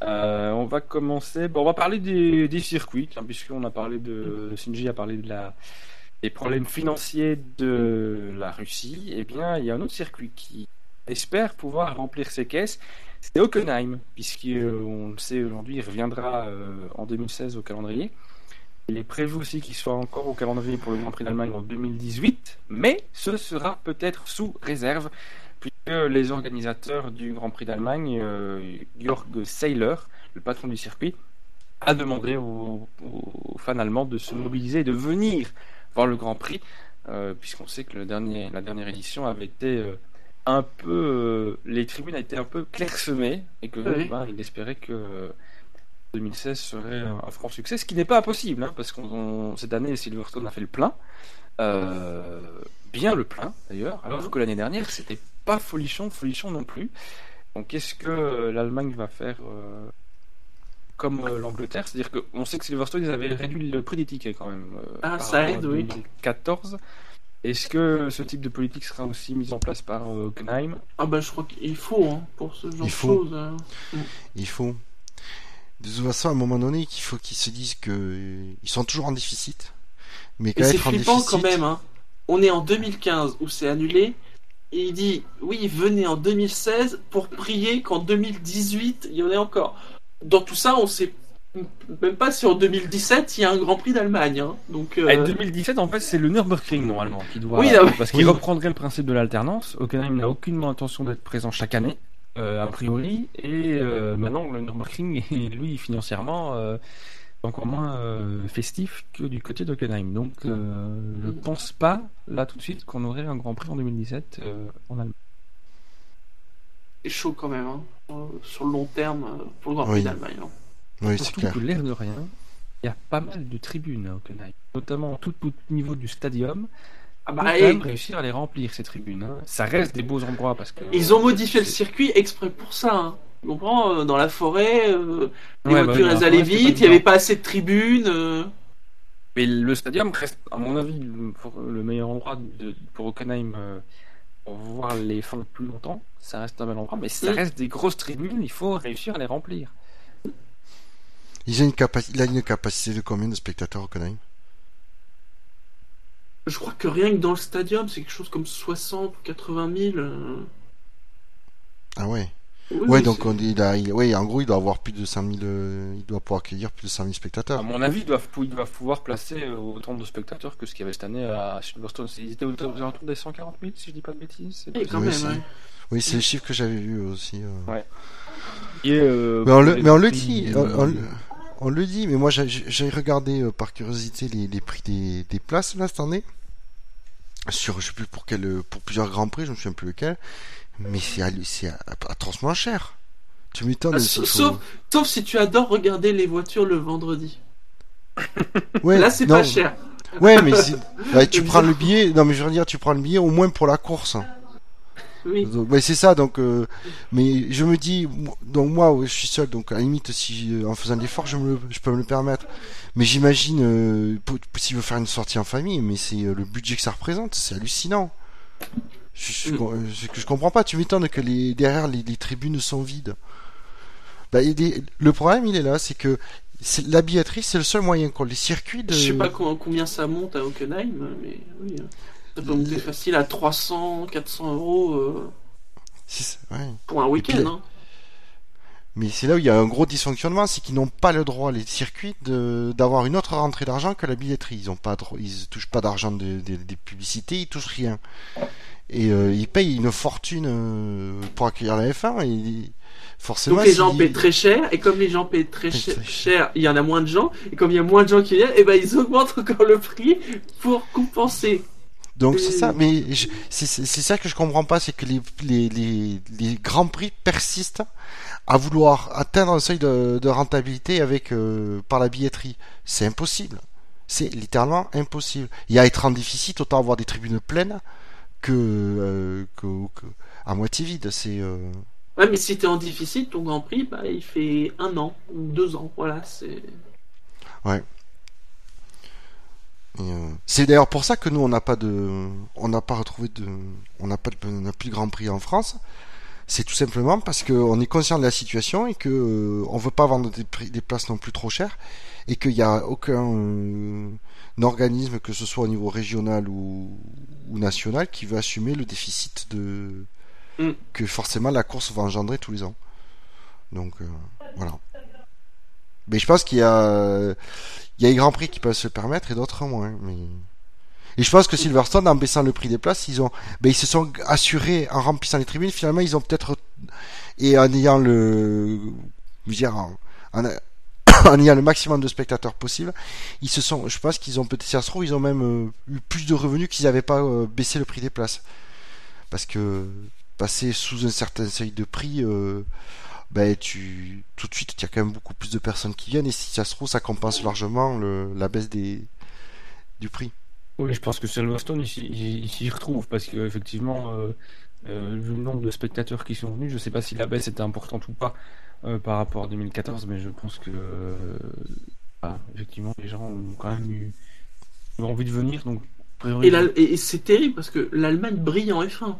On va commencer. On va parler des, circuits, hein, puisqu'on a parlé de. Shinji a parlé des problèmes financiers de la Russie. Eh bien, il y a un autre circuit qui espère pouvoir remplir ses caisses. C'est Hockenheim, puisqu'on le sait aujourd'hui, il reviendra en 2016 au calendrier. Il est prévu aussi qu'il soit encore au calendrier pour le Grand Prix d'Allemagne en 2018, mais ce sera peut-être sous réserve puisque les organisateurs du Grand Prix d'Allemagne, euh, Jörg Seiler, le patron du circuit, a demandé aux, aux fans allemands de se mobiliser et de venir voir le Grand Prix, euh, puisqu'on sait que le dernier, la dernière édition avait été euh, un peu, euh, les tribunes été un peu clairsemées et que Oui. ben, il espérait que 2016 serait un, un franc succès, ce qui n'est pas impossible, hein, parce que cette année Silverstone a fait le plein, euh, bien le plein d'ailleurs, alors que l'année dernière c'était pas folichon, folichon non plus. Donc est-ce que euh, l'Allemagne va faire euh, comme euh, l'Angleterre? C'est-à-dire qu'on sait que Silverstone ils avaient réduit le prix des tickets quand même. euh, Ah, ça aide, oui. 2014. Est-ce que ce type de politique sera aussi mis en place par euh, Hockenheim Ah bah je crois qu'il faut hein, pour ce genre de choses. hein. Il faut. De toute façon, à un moment donné, qu'il faut qu'ils se disent que euh, ils sont toujours en déficit. Mais qu'à c'est être en flippant déficit. quand même. Hein. On est en 2015 où c'est annulé. Et il dit oui, venez en 2016 pour prier qu'en 2018 il y en ait encore. Dans tout ça, on sait même pas si en 2017 il y a un Grand Prix d'Allemagne. hein. Donc euh, Et 2017, en fait, c'est le Nürburgring normalement qui doit. Oui, ah oui. Parce qu'il Oui. reprendrait le principe de l'alternance. Hockenheim n'a aucunement intention d'être présent chaque année, a priori. Et euh, maintenant, le Nürburgring, est, lui, financièrement, euh, encore moins euh, festif que du côté d'Hockenheim. Donc, euh, je pense pas, là, tout de suite, qu'on aurait un Grand Prix en 2017 euh, en Allemagne. c'est chaud quand même. hein, euh, sur le long terme euh, pour le Grand Prix Oui. d'Allemagne. hein. Oui, c'est Surtout clair. que l'air de rien, il y a pas mal de tribunes à Hockenheim, notamment tout au niveau du stadium. Ah bah, et- même réussir à les remplir ces tribunes. hein. Ça reste des beaux endroits parce que. Ils ont modifié le circuit exprès pour ça. Hein. Tu comprends euh, Dans la forêt, euh, les Ouais, bah voitures oui, elles dans la allaient vite, il n'y avait pas assez de tribunes. euh. Mais le stadium reste, à mon avis, le, pour- le meilleur endroit de- pour Hockenheim euh, pour voir les fans plus longtemps. Ça reste un bel endroit, mais ça Mm. reste des grosses tribunes. Il faut réussir à les remplir. Ils ont une capaci- Il a une capacité de combien de spectateurs Hockenheim? Je crois que rien que dans le stadium, c'est quelque chose comme 60 ou 80 000. euh. Ah ouais. Oui, Ouais, donc c'est- on, il a, il- ouais, en gros, il doit avoir plus de 5000, euh, il doit pouvoir accueillir plus de 5000 À spectateurs. mon avis, ils doivent, ils doivent pouvoir placer euh, autant de spectateurs que ce qu'il y avait cette année à Silverstone. Ils étaient autour des 140 000, si je dis pas de bêtises. c'est Oui, quand Oui, même. c'est- ouais. Oui, c'est le chiffre que j'avais vu aussi. euh. Ouais. Et, euh, Mais on le, les mais on le prix- dit, on, on le- on le dit, mais moi j'ai j'ai regardé euh, par curiosité les, les prix des, des places là cette année. Sur, je sais plus pour quel, pour plusieurs grands prix, je me souviens plus lequel. Mais c'est c'est atrocement cher. Tu m'étonnes. Ah, faut- sauf, sauf si tu adores regarder les voitures le vendredi. Ouais, Là, c'est pas cher. Ouais, mais ouais, tu prends le billet. Non, mais je veux dire, tu prends le billet au moins pour la course. Oui. Donc, ouais, c'est ça. Donc, euh, mais je me dis, donc moi, ouais, je suis seul. Donc, à la limite, si en faisant de l'effort, je me, le- je peux me le permettre. Mais j'imagine, euh, s'il veut faire une sortie en famille, mais c'est euh, le budget que ça représente, c'est hallucinant. Je, je, Mm. je comprends pas. Tu m'étonnes que les derrière les, les tribunes sont vides. Bah, est- le problème, il est là, c'est que la billetterie, c'est le seul moyen qu'on les circuits de. Je sais pas co- combien ça monte à Hockenheim, mais oui. Ça peut monter facile à 300, 400 euros euh, C'est- ouais. pour un week-end. hein. Mais c'est là où il y a un gros dysfonctionnement, c'est qu'ils n'ont pas le droit, les circuits, de, d'avoir une autre rentrée d'argent que la billetterie. Ils ont pas, ils touchent pas d'argent de- de- des publicités, ils touchent rien. Et euh, ils payent une fortune euh, pour accueillir la F1. Et forcément, Donc les gens si- très cher, et comme les gens paient très cher, cher, il y en a moins de gens, et comme il y a moins de gens qui viennent, et ben ils augmentent encore le prix pour compenser. Donc c'est ça, mais c'est ça que je comprends pas, c'est que les, les, les, les grands prix persistent à vouloir atteindre un seuil de, de rentabilité avec euh, par la billetterie. C'est impossible. C'est littéralement impossible. Il y a être en déficit, autant avoir des tribunes pleines que, euh, que, que- à moitié vide. C'est euh, Ouais, mais si t'es en déficit, ton Grand Prix, bah, il fait un an ou deux ans. Voilà, c'est. Et, euh, c'est d'ailleurs pour ça que nous on n'a pas de, on n'a pas retrouvé de, on n'a pas de, on n'a plus de Grand Prix en France. C'est tout simplement parce qu'on est conscient de la situation et que euh, on veut pas vendre des, prix- des places non plus trop chères et qu'il n'y a aucun euh, organisme que ce soit au niveau régional ou, ou national qui veut assumer le déficit de Mm. que forcément la course va engendrer tous les ans. Donc euh, voilà. Mais je pense qu'il y a il y a les grands prix qui peuvent se le permettre et d'autres moins. Mais... Et je pense que Silverstone, en baissant le prix des places, ils ont, ben, ils se sont assurés en remplissant les tribunes. Finalement, ils ont peut-être et en ayant le, je veux dire, en, ayant le maximum de spectateurs possible, ils se sont, je pense qu'ils ont peut-être, si ça se trouve, ils ont même euh, eu plus de revenus qu'ils n'avaient pas euh, baissé le prix des places. Parce que passer sous un certain seuil de prix, euh, ben tu tout de suite il y a quand même beaucoup plus de personnes qui viennent et si ça se trouve ça compense largement le, la baisse des du prix. Oui, je pense que Silverstone, il s'y- retrouve parce que effectivement, euh, euh, vu le nombre de spectateurs qui sont venus, je sais pas si la baisse était importante ou pas euh, par rapport à 2014, mais je pense que euh, ah, effectivement, les gens ont quand même eu ont envie de venir, donc Et, et- c'est terrible parce que l'Allemagne brille en F1.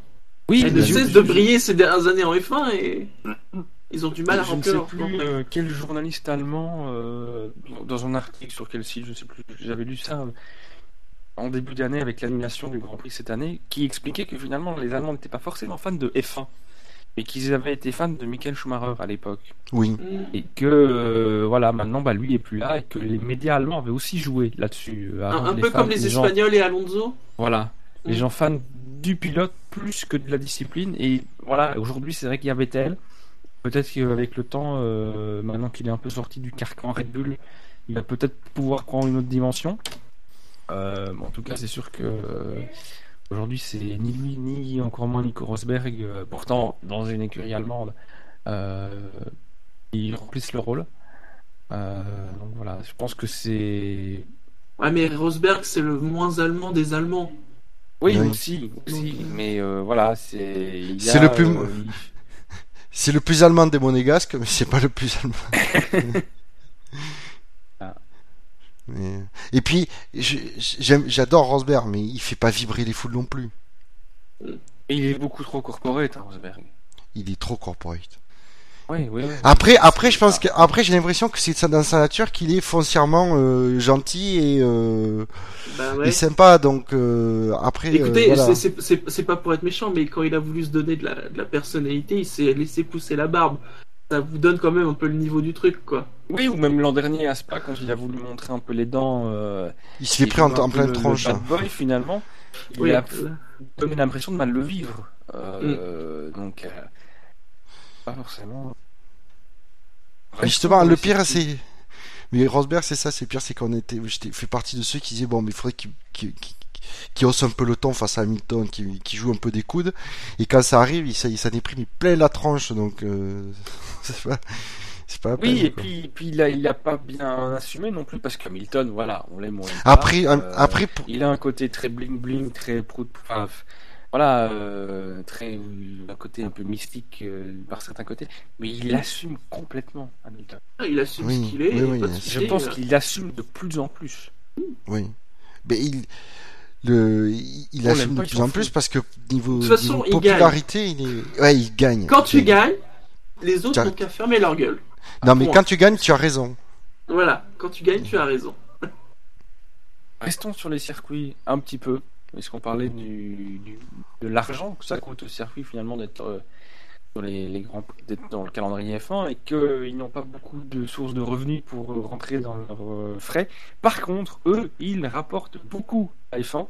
oui, Elle ne cesse de briller ces dernières années en F1 et ils ont du mal à je ne sais leur plus plan. euh, quel journaliste allemand euh, dans un article sur quel site, je sais plus, j'avais lu ça euh, en début d'année avec l'annulation du Grand Prix cette année, qui expliquait que finalement les Allemands n'étaient pas forcément fans de F1, mais qu'ils avaient été fans de Michael Schumacher à l'époque, Oui. Mm. et que euh, voilà maintenant bah, lui est plus là et que les médias allemands avaient aussi joué là-dessus. euh, Un, peu fans- comme les Espagnols et Alonso. Voilà. Les Mm. gens fans du pilote plus que de la discipline. Et voilà, aujourd'hui, c'est vrai qu'il y a Vettel. Peut-être qu'avec le temps, euh, maintenant qu'il est un peu sorti du carcan Red Bull, il va peut-être pouvoir prendre une autre dimension. Euh, bon, en tout cas, c'est sûr que euh, aujourd'hui, c'est ni lui, ni encore moins Nico Rosberg. euh, pourtant, dans une écurie allemande, euh, ils remplissent le rôle. Euh, donc voilà, je pense que c'est Ouais, mais Rosberg, c'est le moins allemand des Allemands. Oui, Oui. aussi, aussi, mais euh, voilà, c'est. C'est a, le plus- euh, C'est le plus allemand des monégasques, mais c'est pas le plus allemand. Ah. Et puis, j'adore Rosberg, mais il fait pas vibrer les foules non plus. il est beaucoup trop corporate, hein, Rosberg. Il est trop corporate. Oui, oui, oui. Après, après, je pense que, après, j'ai l'impression que c'est dans sa nature qu'il est foncièrement euh, gentil et, euh, Bah ouais. et sympa. Donc euh, après, euh, Écoutez, voilà. c'est- pas pour être méchant, mais quand il a voulu se donner de la, de la personnalité, il s'est laissé pousser la barbe. Ça vous donne quand même un peu le niveau du truc, quoi. Oui, ou même l'an dernier à Spa, quand il a voulu montrer un peu les dents. Euh, il se fait il pris en, en pleine le- tronche. Le bad boy, finalement. Il Oui, a donné l'impression de mal le vivre. Euh, Donc, euh, pas forcément. Justement, le pire, c'est. Mais Rosberg, c'est ça, c'est le pire, c'est qu'on était. J'étais fait partie de ceux qui disaient, bon, mais il faudrait qu'il hausse un peu le ton face à Hamilton, qui, qui joue un peu des coudes. Et quand ça arrive, il, s'en- est pris mais plein la tranche, donc. euh, c'est pas. C'est pas Oui, et quoi. puis, puis il, a, il a pas bien assumé non plus, parce qu'Hamilton, voilà, on l'aime. Après, un- Euh, après pour- Il a un côté très bling bling, très prout, enfin, voilà, euh, très un côté un peu mystique euh, par certains côtés, mais il assume complètement Hamilton. Ah, Il assume Oui, ce qu'il est. oui, et oui, pas de je pense euh. qu'il assume de plus en plus. Oui. Mais il, le, il, il On assume de plus en plus parce que niveau, De toute façon, niveau il popularité, il est, ouais, il gagne. Quand tu gagnes, les autres n'ont qu'à fermer leur gueule. Non, mais Point. quand tu gagnes, tu as raison. Voilà, quand tu gagnes, tu as raison. Restons sur les circuits un petit peu, puisqu'on parlait du, du- de l'argent que ça coûte au circuit finalement d'être euh, sur les, les grands dans le calendrier F1 et qu'ils n'ont pas beaucoup de sources de revenus pour rentrer dans leurs frais. Par contre, eux, ils rapportent beaucoup à F1.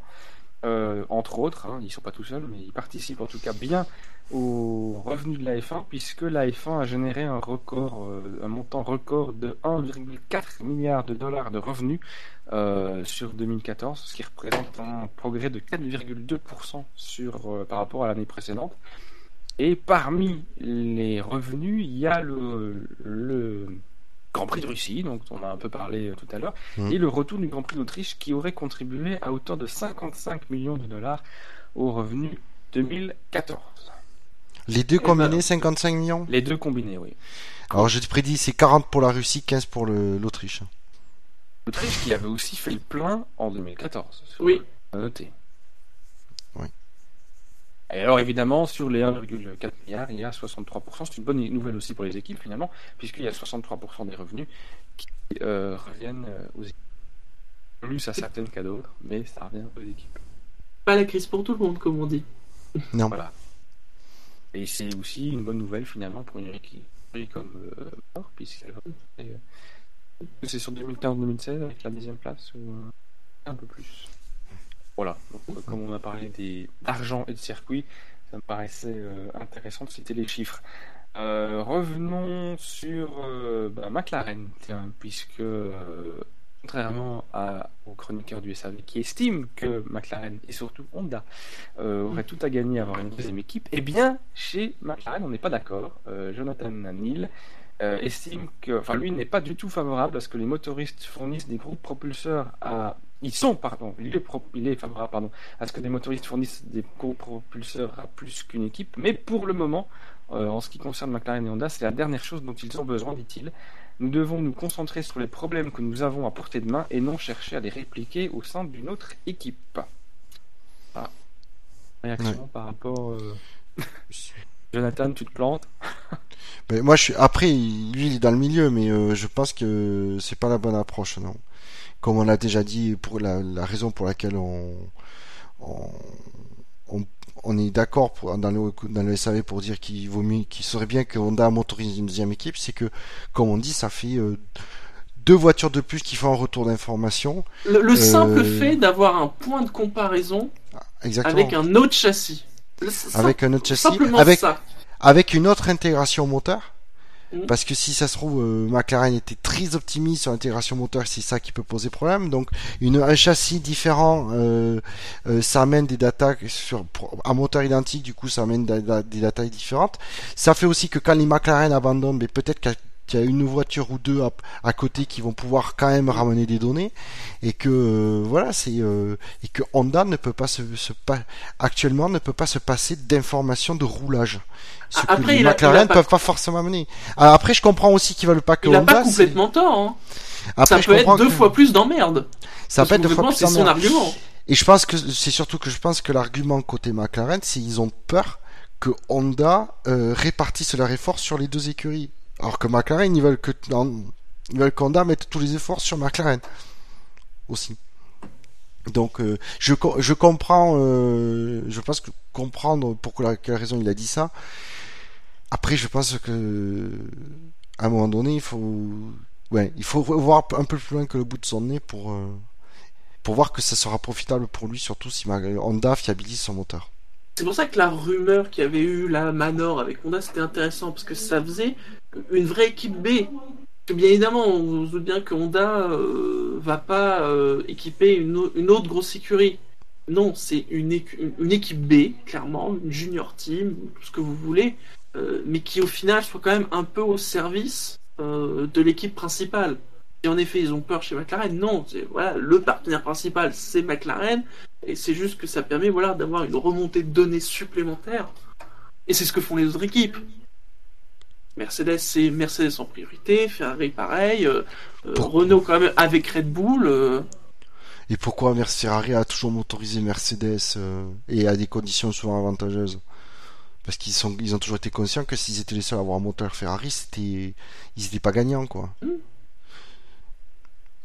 Euh, entre autres, hein, ils sont pas tout seuls, mais ils participent en tout cas bien aux revenus de la F1, puisque la F1 a généré un record, euh, un montant record de 1,4 milliard de dollars de revenus euh, sur 2014, ce qui représente un progrès de 4,2% sur par rapport à l'année précédente. Et parmi les revenus, il y a le Grand Prix de Russie, donc on a un peu parlé euh, tout à l'heure, mmh. et le retour du Grand Prix d'Autriche qui aurait contribué à hauteur de 55 millions de dollars au revenu 2014. Les deux combinés, 55 millions? Les deux combinés, oui. Alors je te prédis, c'est 40 pour la Russie, 15 pour l'Autriche. L'Autriche qui avait aussi fait le plein en 2014. Oui. À noter. Et alors évidemment, sur les 1,4 milliards, il y a 63%. C'est une bonne nouvelle aussi pour les équipes finalement, puisqu'il y a 63% des revenus qui euh, reviennent euh, aux équipes. Plus à certaines qu'à d'autres, mais ça revient aux équipes. Pas la crise pour tout le monde, comme on dit. Non. Voilà. Et c'est aussi une bonne nouvelle finalement pour une équipe comme euh, puisqu'elle euh, c'est sur 2015-2016 avec la deuxième place ou un peu plus. Voilà, donc, comme on a parlé d'argent et de circuit, ça me paraissait euh, intéressant de citer les chiffres. Euh, revenons sur euh, bah, McLaren, puisque contrairement à, aux chroniqueurs du SAV qui estiment que McLaren et surtout Honda auraient tout à gagner à avoir une deuxième équipe, eh bien chez McLaren on n'est pas d'accord. Jonathan Neal estime que, enfin lui n'est pas du tout favorable à ce que les motoristes fournissent des groupes propulseurs à ils sont, pardon, il est, il est favorable pardon, à ce que des motoristes fournissent des co-propulseurs à plus qu'une équipe, mais pour le moment, euh, en ce qui concerne McLaren et Honda, c'est la dernière chose dont ils ont besoin, dit-il. Nous devons nous concentrer sur les problèmes que nous avons à portée de main et non chercher à les répliquer au sein d'une autre équipe. Ah. Réaction par rapport. Euh, Jonathan, tu te plantes? Ben, Moi, je suis. Après, lui, il est dans le milieu, mais euh, je pense que c'est pas la bonne approche, non comme on l'a déjà dit, pour la, raison pour laquelle on, on, est d'accord dans le, dans le SAV pour dire qu'il vaut mieux, qu'il serait bien que Honda motorise une deuxième équipe, c'est que, comme on dit, ça fait euh, deux voitures de plus qui font un retour d'information. Le, simple euh, fait d'avoir un point de comparaison avec un autre châssis. avec un autre châssis, avec, avec une autre intégration moteur. Mm. Parce que si ça se trouve, euh, McLaren était très optimiste sur l'intégration moteur, c'est ça qui peut poser problème. Donc, une, un châssis différent, euh, euh, ça amène des datas sur un moteur identique, du coup, ça amène des, des datas différentes. Ça fait aussi que quand les McLaren abandonnent, mais peut-être qu'il y a une voiture ou deux à, côté qui vont pouvoir quand même ramener des données et que voilà c'est et que Honda ne peut pas se, se actuellement ne peut pas se passer d'informations de roulage ce après, que les McLaren ne peuvent pas... forcément mener. Alors, après, je comprends aussi qu'ils veulent pas que il Honda. A pas complètement tort. Hein. Après, ça peut être deux fois plus d'emmerde. Ça peut être deux fois plus d'emmerde. C'est son argument. Et je pense que c'est surtout que je pense que l'argument côté McLaren, c'est qu'ils ont peur que Honda euh, répartisse leur effort sur les deux écuries. Alors que McLaren, ils veulent que ils qu'Honda mette tous les efforts sur McLaren aussi. Donc euh, je, comprends, euh, je pense que comprendre pour quelle raison il a dit ça. Après, je pense que à un moment donné, il faut, ouais, voir un peu plus loin que le bout de son nez pour euh, pour voir que ça sera profitable pour lui, surtout si Honda fiabilise son moteur. C'est pour ça que la rumeur qu'il y avait eu la Manor avec Honda, c'était intéressant parce que ça faisait une vraie équipe B bien évidemment, on se doute bien que Honda euh, va pas euh, équiper une, autre grosse écurie. Non, c'est une, équipe B, clairement, une junior team, tout ce que vous voulez, euh, mais qui au final soit quand même un peu au service de l'équipe principale. Et en effet, ils ont peur chez McLaren. Non, voilà, le partenaire principal, c'est McLaren, et c'est juste que ça permet voilà, d'avoir une remontée de données supplémentaire. Et c'est ce que font les autres équipes. Mercedes, c'est Mercedes en priorité, Ferrari pareil, euh, euh, Renault quand même avec Red Bull. Euh. Et pourquoi Ferrari a toujours motorisé Mercedes et à des conditions souvent avantageuses? Parce qu'ils sont, ils ont toujours été conscients que s'ils étaient les seuls à avoir un moteur Ferrari, c'était, ils n'étaient pas gagnants quoi. Hmm.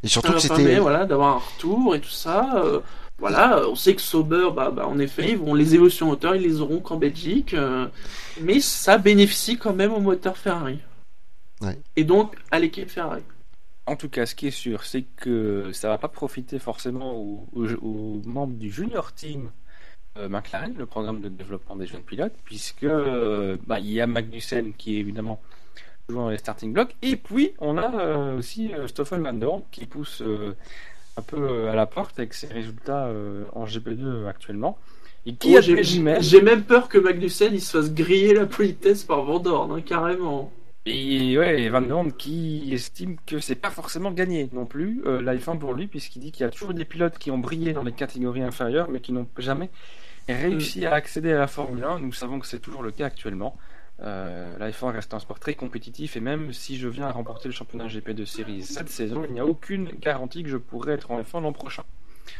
Et Ça surtout que c'était. voilà, d'avoir un retour et tout ça. euh, voilà, on sait que Sauber, bah, bah, en effet, ils vont les évolutions moteurs, ils les auront qu'en Belgique. euh, mais ça bénéficie quand même au moteur Ferrari. Ouais. Et donc à l'équipe Ferrari. En tout cas, ce qui est sûr, c'est que ça va pas profiter forcément aux, aux- aux membres du junior team euh, McLaren, le programme de développement des jeunes pilotes, puisque euh, bah, il y a Magnussen qui est évidemment toujours dans les starting blocks, et puis on a euh, aussi euh, Stoffel Van Dorn qui pousse euh, un peu à la porte avec ses résultats en GP2 actuellement, et qui Oh, j'ai- même peur que Magnussen il se fasse griller la politesse par Van Dorn, hein, carrément. Et ouais, Van Dorn qui estime que c'est pas forcément gagné non plus, euh, la F1 pour lui, puisqu'il dit qu'il y a toujours des pilotes qui ont brillé dans les catégories inférieures, mais qui n'ont jamais réussi à accéder à la Formule 1. Nous savons que c'est toujours le cas actuellement. Euh, la F1 reste un sport très compétitif, et même si je viens à remporter le championnat GP de série cette saison, il n'y a aucune garantie que je pourrai être en F1 l'an prochain.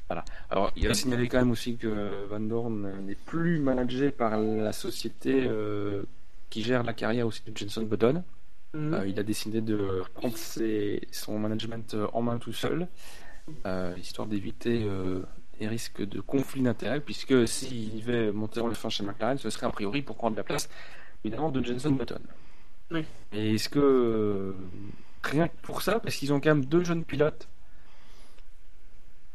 Voilà. Alors, il a signalé quand même aussi que Van Dorn n'est plus managé par la société euh, qui gère la carrière aussi de Jenson Button. Mhm. Euh, il a décidé de prendre ses- son management en main tout seul, histoire d'éviter des risques de conflit d'intérêts, puisque s'il devait monter en F1 chez McLaren, ce serait a priori pour prendre la place, évidemment, de Jenson Button. Oui. Et est-ce que, euh, rien que pour ça, parce qu'ils ont quand même deux jeunes pilotes,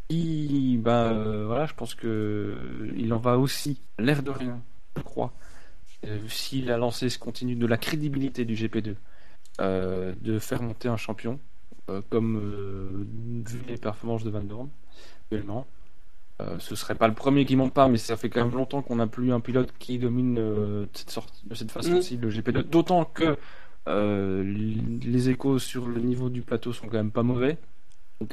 qui, ben, euh, voilà, je pense que il en va aussi, l'air de rien, je crois, euh, si la lancée se continue de la crédibilité du GP2, euh, de faire monter un champion, comme vu les performances de Van Dorn actuellement. Euh, ce serait pas le premier qui monte pas, mais ça fait quand même longtemps qu'on n'a plus un pilote qui domine euh, de cette sorte, de cette façon-ci le GP2. D'autant que euh, les échos sur le niveau du plateau sont quand même pas mauvais.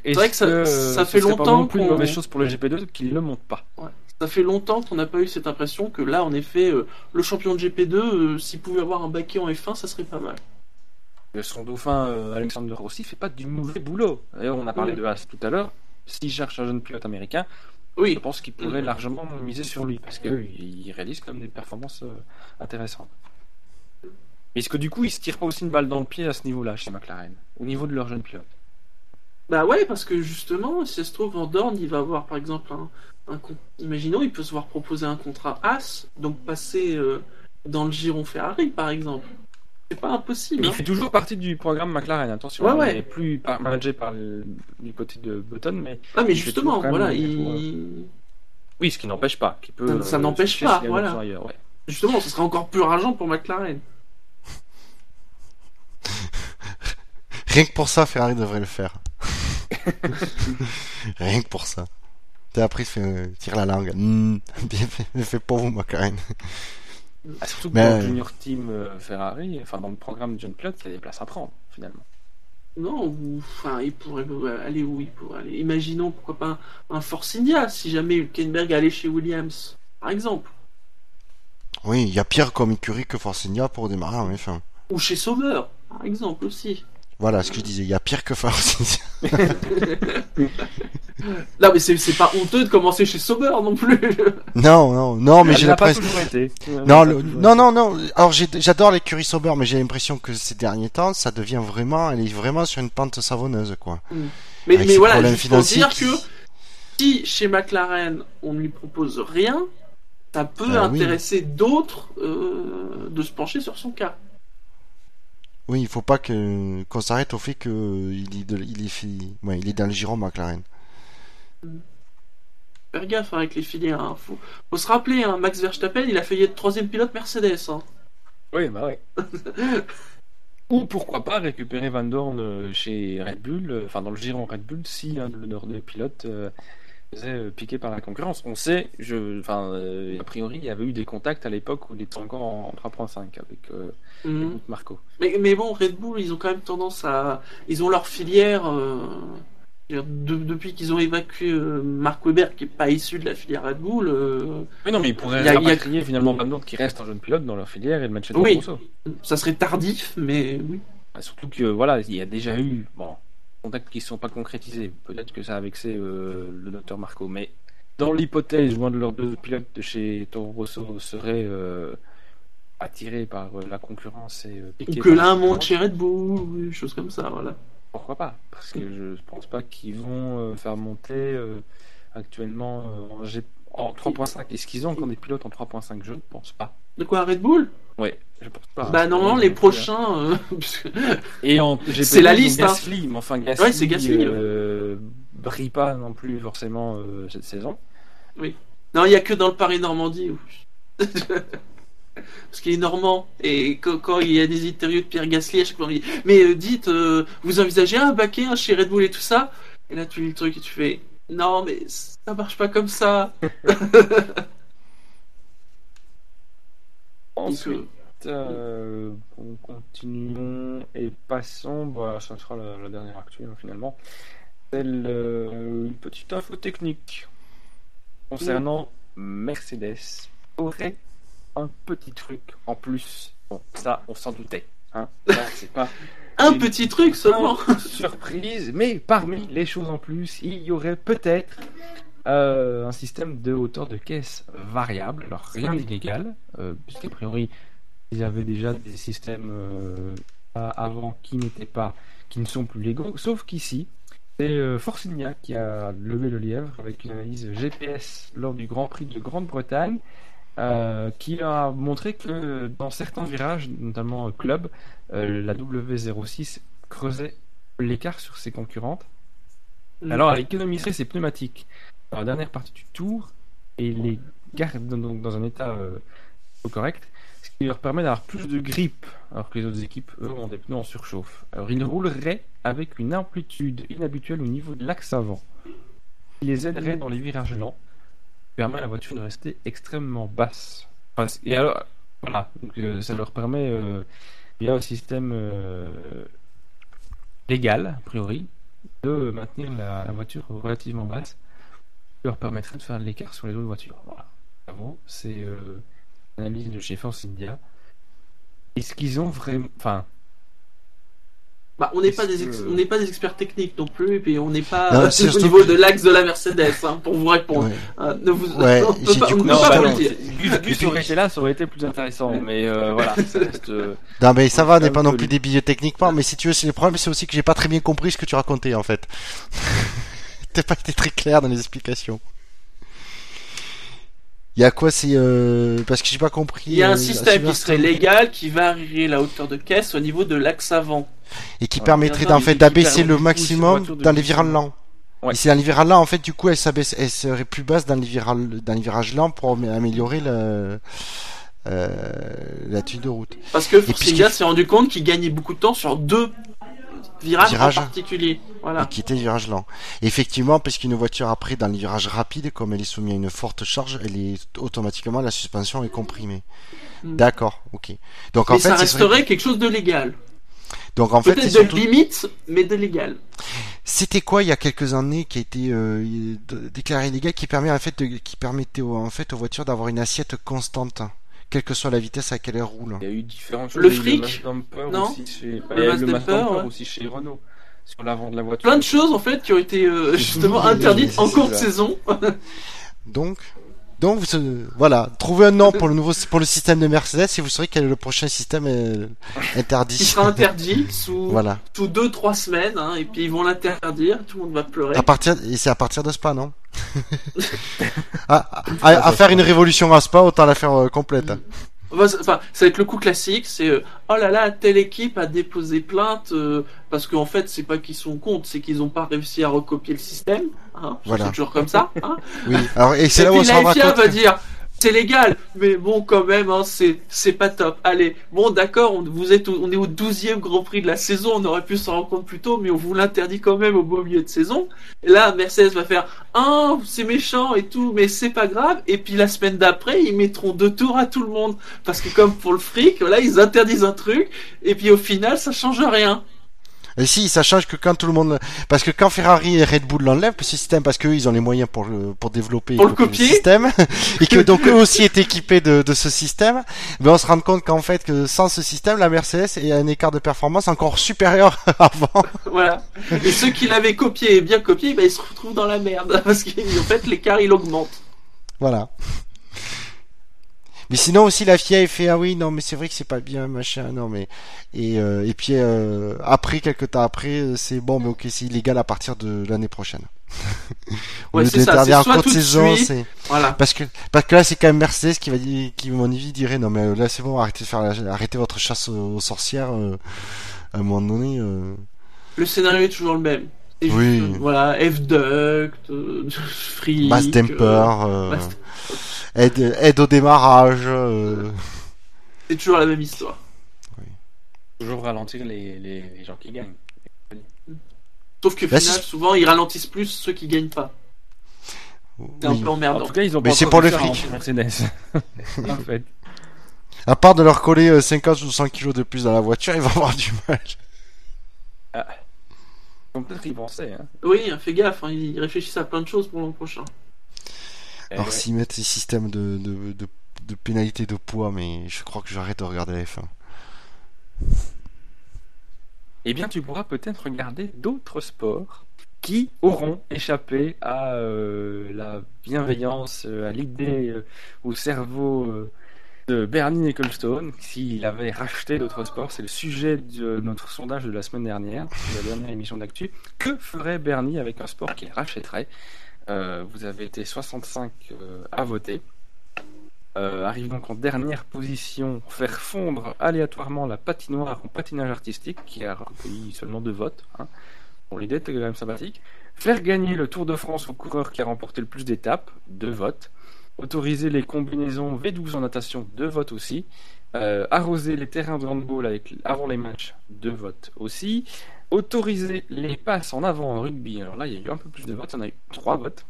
Est-ce vrai que ça- euh, ça fait longtemps plus une mauvaise chose pour le GP2 qu'il ne monte pas? Ça fait longtemps qu'on n'a pas eu cette impression que là, en effet, le champion de GP2, euh, s'il pouvait avoir un baquet en F1, ça serait pas mal. Son dauphin euh, Alexander Rossi fait pas du mauvais boulot. D'ailleurs, on a parlé Oui. de Haas tout à l'heure. S'il cherche un jeune pilote américain, je Oui, pense qu'il pourrait Mm. largement miser sur lui parce qu'il réalise quand même des performances euh, intéressantes. Est-ce que du coup, il se tire pas aussi une balle dans le pied à ce niveau-là chez McLaren, au niveau de leur jeune pilote? Bah ouais, parce que justement, si ça se trouve, Dorn, il va avoir par exemple un, un Imaginons, il peut se voir proposer un contrat As, donc passer euh, dans le giron Ferrari, par exemple. C'est pas impossible. Mais il fait toujours partie du programme McLaren, attention. Ouais, hein, ouais. Il n'est plus par- managé par le- du côté de Button, mais Ah, mais justement, voilà, il... oui, ce qui n'empêche pas qu'il peut. Ça- ça euh, n'empêche pas, voilà. ailleurs, ouais. Justement, ce serait encore plus rageant pour McLaren. Rien que pour ça, Ferrari devrait le faire. Rien que pour ça. Il se fait euh, tire la langue. Hmm, bien fait, bien fait pour vous, McLaren. Ah, surtout que dans le junior team euh, Ferrari, enfin dans le programme de John Pilote, il y a des places à prendre finalement. Non, ou enfin, il pourrait aller où il pourrait aller. Imaginons pourquoi pas un, un Force India, si jamais Hülkenberg allait chez Williams, par exemple, Oui, il y a pire comme écurie que Force India pour démarrer en F1. ou chez Sauber, par exemple aussi. Voilà ce que je disais, il y a pire que India. Non, mais c'est pas honteux de commencer chez Sauber non plus. Non, non, non, mais j'ai l'impression. Non, le- non, non, non. Alors j'adore l'écurie Sauber, mais j'ai l'impression que ces derniers temps, ça devient vraiment, elle est vraiment sur une pente savonneuse, quoi. Mais, Avec mais ses voilà, juste pour dire qui- que si chez McLaren on ne lui propose rien, ça peut Ah oui. intéresser d'autres euh, de se pencher sur son cas. Oui, il faut pas que qu'on s'arrête au fait que il est, de- il est, fait- ouais, il est dans le giron McLaren. Faire gaffe hein, avec les filières. Hein. Faut, faut se rappeler, hein, Max Verstappen, il a failli être troisième pilote Mercedes. Hein. Oui, bah ouais. Ou pourquoi pas récupérer Van Dorn euh, chez Red Bull, euh, enfin dans le giron Red Bull, si un de deux pilotes euh, faisait euh, piquer par la concurrence. On sait, je, enfin, euh, a priori, il y avait eu des contacts à l'époque où il était encore en 3.5 avec euh, Mhm. Marco. Mais, mais bon, Red Bull, ils ont quand même tendance à. Ils ont leur filière. euh, de- depuis qu'ils ont évacué euh, Mark Webber, qui est pas issu de la filière Red Bull. euh, Mais non, mais ils pourraient Il y a- rapatrier finalement Van Dorn qui reste un jeune pilote dans leur filière et le mettre chez Oui. Ça serait tardif, mais oui. Ah, Surtout que voilà, il y a déjà eu bon, contacts qui ne sont pas concrétisés. Peut-être que ça a vexé euh, le docteur Marco, mais dans l'hypothèse où un de leurs deux pilotes de chez Toro Rosso serait euh, attiré par euh, la concurrence et Ou piqué que l'un monte chez Red Bull, des choses comme ça, voilà. pourquoi pas? Parce que je pense pas qu'ils vont faire monter actuellement en, G- en 3.5. Est-ce qu'ils ont encore des pilotes en 3.5 Je ne pense pas. De quoi Red Bull? Oui, je pense pas. Bah normalement les prochains. euh, Et en C'est la liste, hein. Gasly, mais enfin Gasly, Ouais, c'est Gasly, euh, brille pas non plus forcément euh, cette saison. Non, il y a que dans le Paris Normandie. où- Parce qu'il est normand et quand, quand il y a des interviews de Pierre Gasly, à chaque fois on dit mais euh, dites, euh, vous envisagez un baquet hein, chez Red Bull et tout ça? Et là tu lis le truc et tu fais non mais ça marche pas comme ça. Ensuite, euh, on continuons et passons. Bah, ça sera la, la dernière actu hein, finalement. Le- une petite info technique concernant Mercedes. Aurait un petit truc en plus. Bon, ça, on s'en doutait. Hein. C'est pas Un petit truc seulement. surprise, mais parmi les choses en plus, il y aurait peut-être euh, un système de hauteur de caisse variable. Alors rien d'illégal, euh, puisqu'a priori ils avaient déjà des systèmes euh, avant qui n'étaient pas, qui ne sont plus légaux. Sauf qu'ici, c'est euh, India qui a levé le lièvre avec une analyse GPS lors du Grand Prix de Grande-Bretagne. euh, qui a montré que dans certains virages, notamment euh, club, euh, la W06 creusait l'écart sur ses concurrentes. Alors, elle économiserait ses pneumatiques dans la dernière partie du tour et les garde donc dans un état euh, correct, ce qui leur permet d'avoir plus de grip, alors que les autres équipes, eux, ont des pneus en surchauffe. Alors, ils rouleraient avec une amplitude inhabituelle au niveau de l'axe avant, qui les aiderait dans les virages lents, permet à la voiture de rester extrêmement basse. Et alors, voilà, donc, euh, ça leur permet, euh, via un système légal, a priori, de maintenir la, voiture relativement basse, leur permettrait de faire de l'écart sur les autres voitures. Voilà. Bravo, c'est euh, l'analyse de chez Force India. Est-ce qu'ils ont vraiment. Enfin, Bah, on n'est pas des ex- que- on n'est pas des experts techniques non plus et puis on n'est pas Non, euh, au niveau que- de l'axe de la Mercedes hein, pour vous répondre. Ouais. Hein, ne vous Ouais, on peut pas, du on coup- Non, pas bah vous le non, dire. Gus, Gus aurait été là, ça aurait été plus intéressant, mais euh, voilà, ça reste. euh, Non mais ça va, on n'est pas non plus débile techniquement, mais si tu veux, c'est le problème, c'est aussi que j'ai pas très bien compris ce que tu racontais en fait. T'as pas été très clair dans les explications. Il y a quoi, c'est euh... parce que j'ai pas compris. Il y a euh, un système qui serait légal qui varierait la hauteur de caisse au niveau de l'axe avant. et qui Ouais. permettrait en fait d'abaisser le maximum dans les virages lents. Ouais. Et c'est dans les virages lents en fait, du coup, elle s'abaisse, elle serait plus basse dans les virages, dans les virages lents pour am- améliorer le euh, l'attitude de route. Parce que puis, Forciga s'est rendu compte qu'il gagnait beaucoup de temps sur deux en particulier. Voilà. et qui était virage lent. Effectivement, parce qu'une voiture après dans les virages rapides, comme elle est soumise à une forte charge, elle est automatiquement la suspension est comprimée. Mm. D'accord, ok. Donc Mais en fait, ça resterait quelque chose de légal. donc en fait, Peut-être surtout- de limite, mais de légal. c'était quoi il y a quelques années qui a été euh, déclaré illégal, qui permet en fait, de- qui permettait en fait aux voitures d'avoir une assiette constante, quelle que soit la vitesse à laquelle elles roulent. Il y a eu différentes choses. Le fric Non aussi chez... Le le ouais. aussi chez Renault, sur l'avant de la voiture. Plein de choses en fait qui ont été euh, justement interdites en c'est cours de ça. saison. Donc, donc vous, euh, voilà, trouvez un nom pour le nouveau pour le système de Mercedes et vous saurez quel est le prochain système euh, interdit. qui sera interdit sous Voilà. sous deux trois semaines hein, et puis ils vont l'interdire tout le monde va pleurer À partir et c'est à partir de Spa, non? À, à- à faire une révolution à Spa, autant la faire euh, complète. Enfin, ça- va être le coup classique c'est euh, oh là là telle équipe a déposé plainte euh, parce qu'en fait c'est pas qu'ils sont contre c'est qu'ils ont pas réussi à recopier le système hein, Voilà. c'est toujours comme ça hein. Oui. Alors et c'est là où on se FIA va dire c'est légal. Mais bon quand même hein, c'est pas top. Allez bon d'accord on, est au 12e Grand Prix de la saison. On aurait pu s'en rendre compte plus tôt mais on vous l'interdit quand même au beau milieu de saison. Et là Mercedes va faire ah c'est méchant et tout mais c'est pas grave et puis la semaine d'après ils mettront deux tours à tout le monde. Parce que comme pour le fric là ils interdisent un truc. Et puis au final ça change rien Et si, ça change que quand tout le monde, parce que quand Ferrari et Red Bull l'enlèvent ce système, parce qu'eux ils ont les moyens pour le pour développer Pour le copier système, et que donc eux aussi est équipés de, de ce système, ben on se rend compte qu'en fait que sans ce système, la Mercedes a un écart de performance encore supérieur avant. voilà et ceux qui l'avaient copié et bien copié ben, ils se retrouvent dans la merde parce qu'en fait l'écart il augmente Voilà. Mais sinon aussi la fille elle fait ah oui non mais c'est vrai que c'est pas bien machin non mais et euh, et puis euh, après quelques temps après euh, c'est bon mais ok c'est illégal à partir de l'année prochaine. Ouais, c'est ça, en cours de saison c'est Voilà. parce que parce que là c'est quand même Mercedes qui va dire qui mon avis dirait non mais là c'est bon arrêtez de faire la- arrêtez votre chasse aux, sorcières euh, à un moment donné Le scénario est toujours le même. Juste, Oui. euh, voilà, F-Duct, euh, basse temper euh, euh, basse- aide aide au démarrage euh, C'est toujours la même histoire. Toujours ralentir les, les, les gens qui gagnent. Sauf que Bah, final, souvent, ils ralentissent plus ceux qui gagnent pas. C'est un peu En emmerdant. tout cas, ils ont Mais c'est pour le fric. Mercedes. en fait. à part de leur coller euh, 50 ou 100 kilos de plus dans la voiture ils vont avoir du mal Ils vont peut-être y penser. Hein. Oui, fais gaffe, hein, ils réfléchissent à plein de choses pour l'an prochain. Eh Alors ouais. s'ils mettent ces systèmes de, de, de, de pénalité de poids, mais je crois que j'arrête de regarder la F1. Eh bien, tu pourras peut-être regarder d'autres sports qui auront échappé à euh, la bienveillance, euh, à l'idée, euh, au cerveau euh, de Bernie Ecclestone, s'il avait racheté d'autres sports. C'est le sujet de notre sondage de la semaine dernière, de la dernière émission d'actu. Que ferait Bernie avec un sport qu'il rachèterait? Euh, Vous avez été 65 euh, à voter. Euh, arrive donc en dernière position, faire fondre aléatoirement la patinoire en patinage artistique, qui a recueilli seulement deux votes. Hein. Bon, l'idée était quand même sympathique. Faire gagner le Tour de France au coureur qui a remporté le plus d'étapes, deux votes. Autoriser les combinaisons V12 en natation, deux votes aussi. Euh, arroser les terrains de handball avec, avant les matchs, deux votes aussi. Autoriser les passes en avant en rugby, alors là il y a eu un peu plus de votes, on a eu trois votes.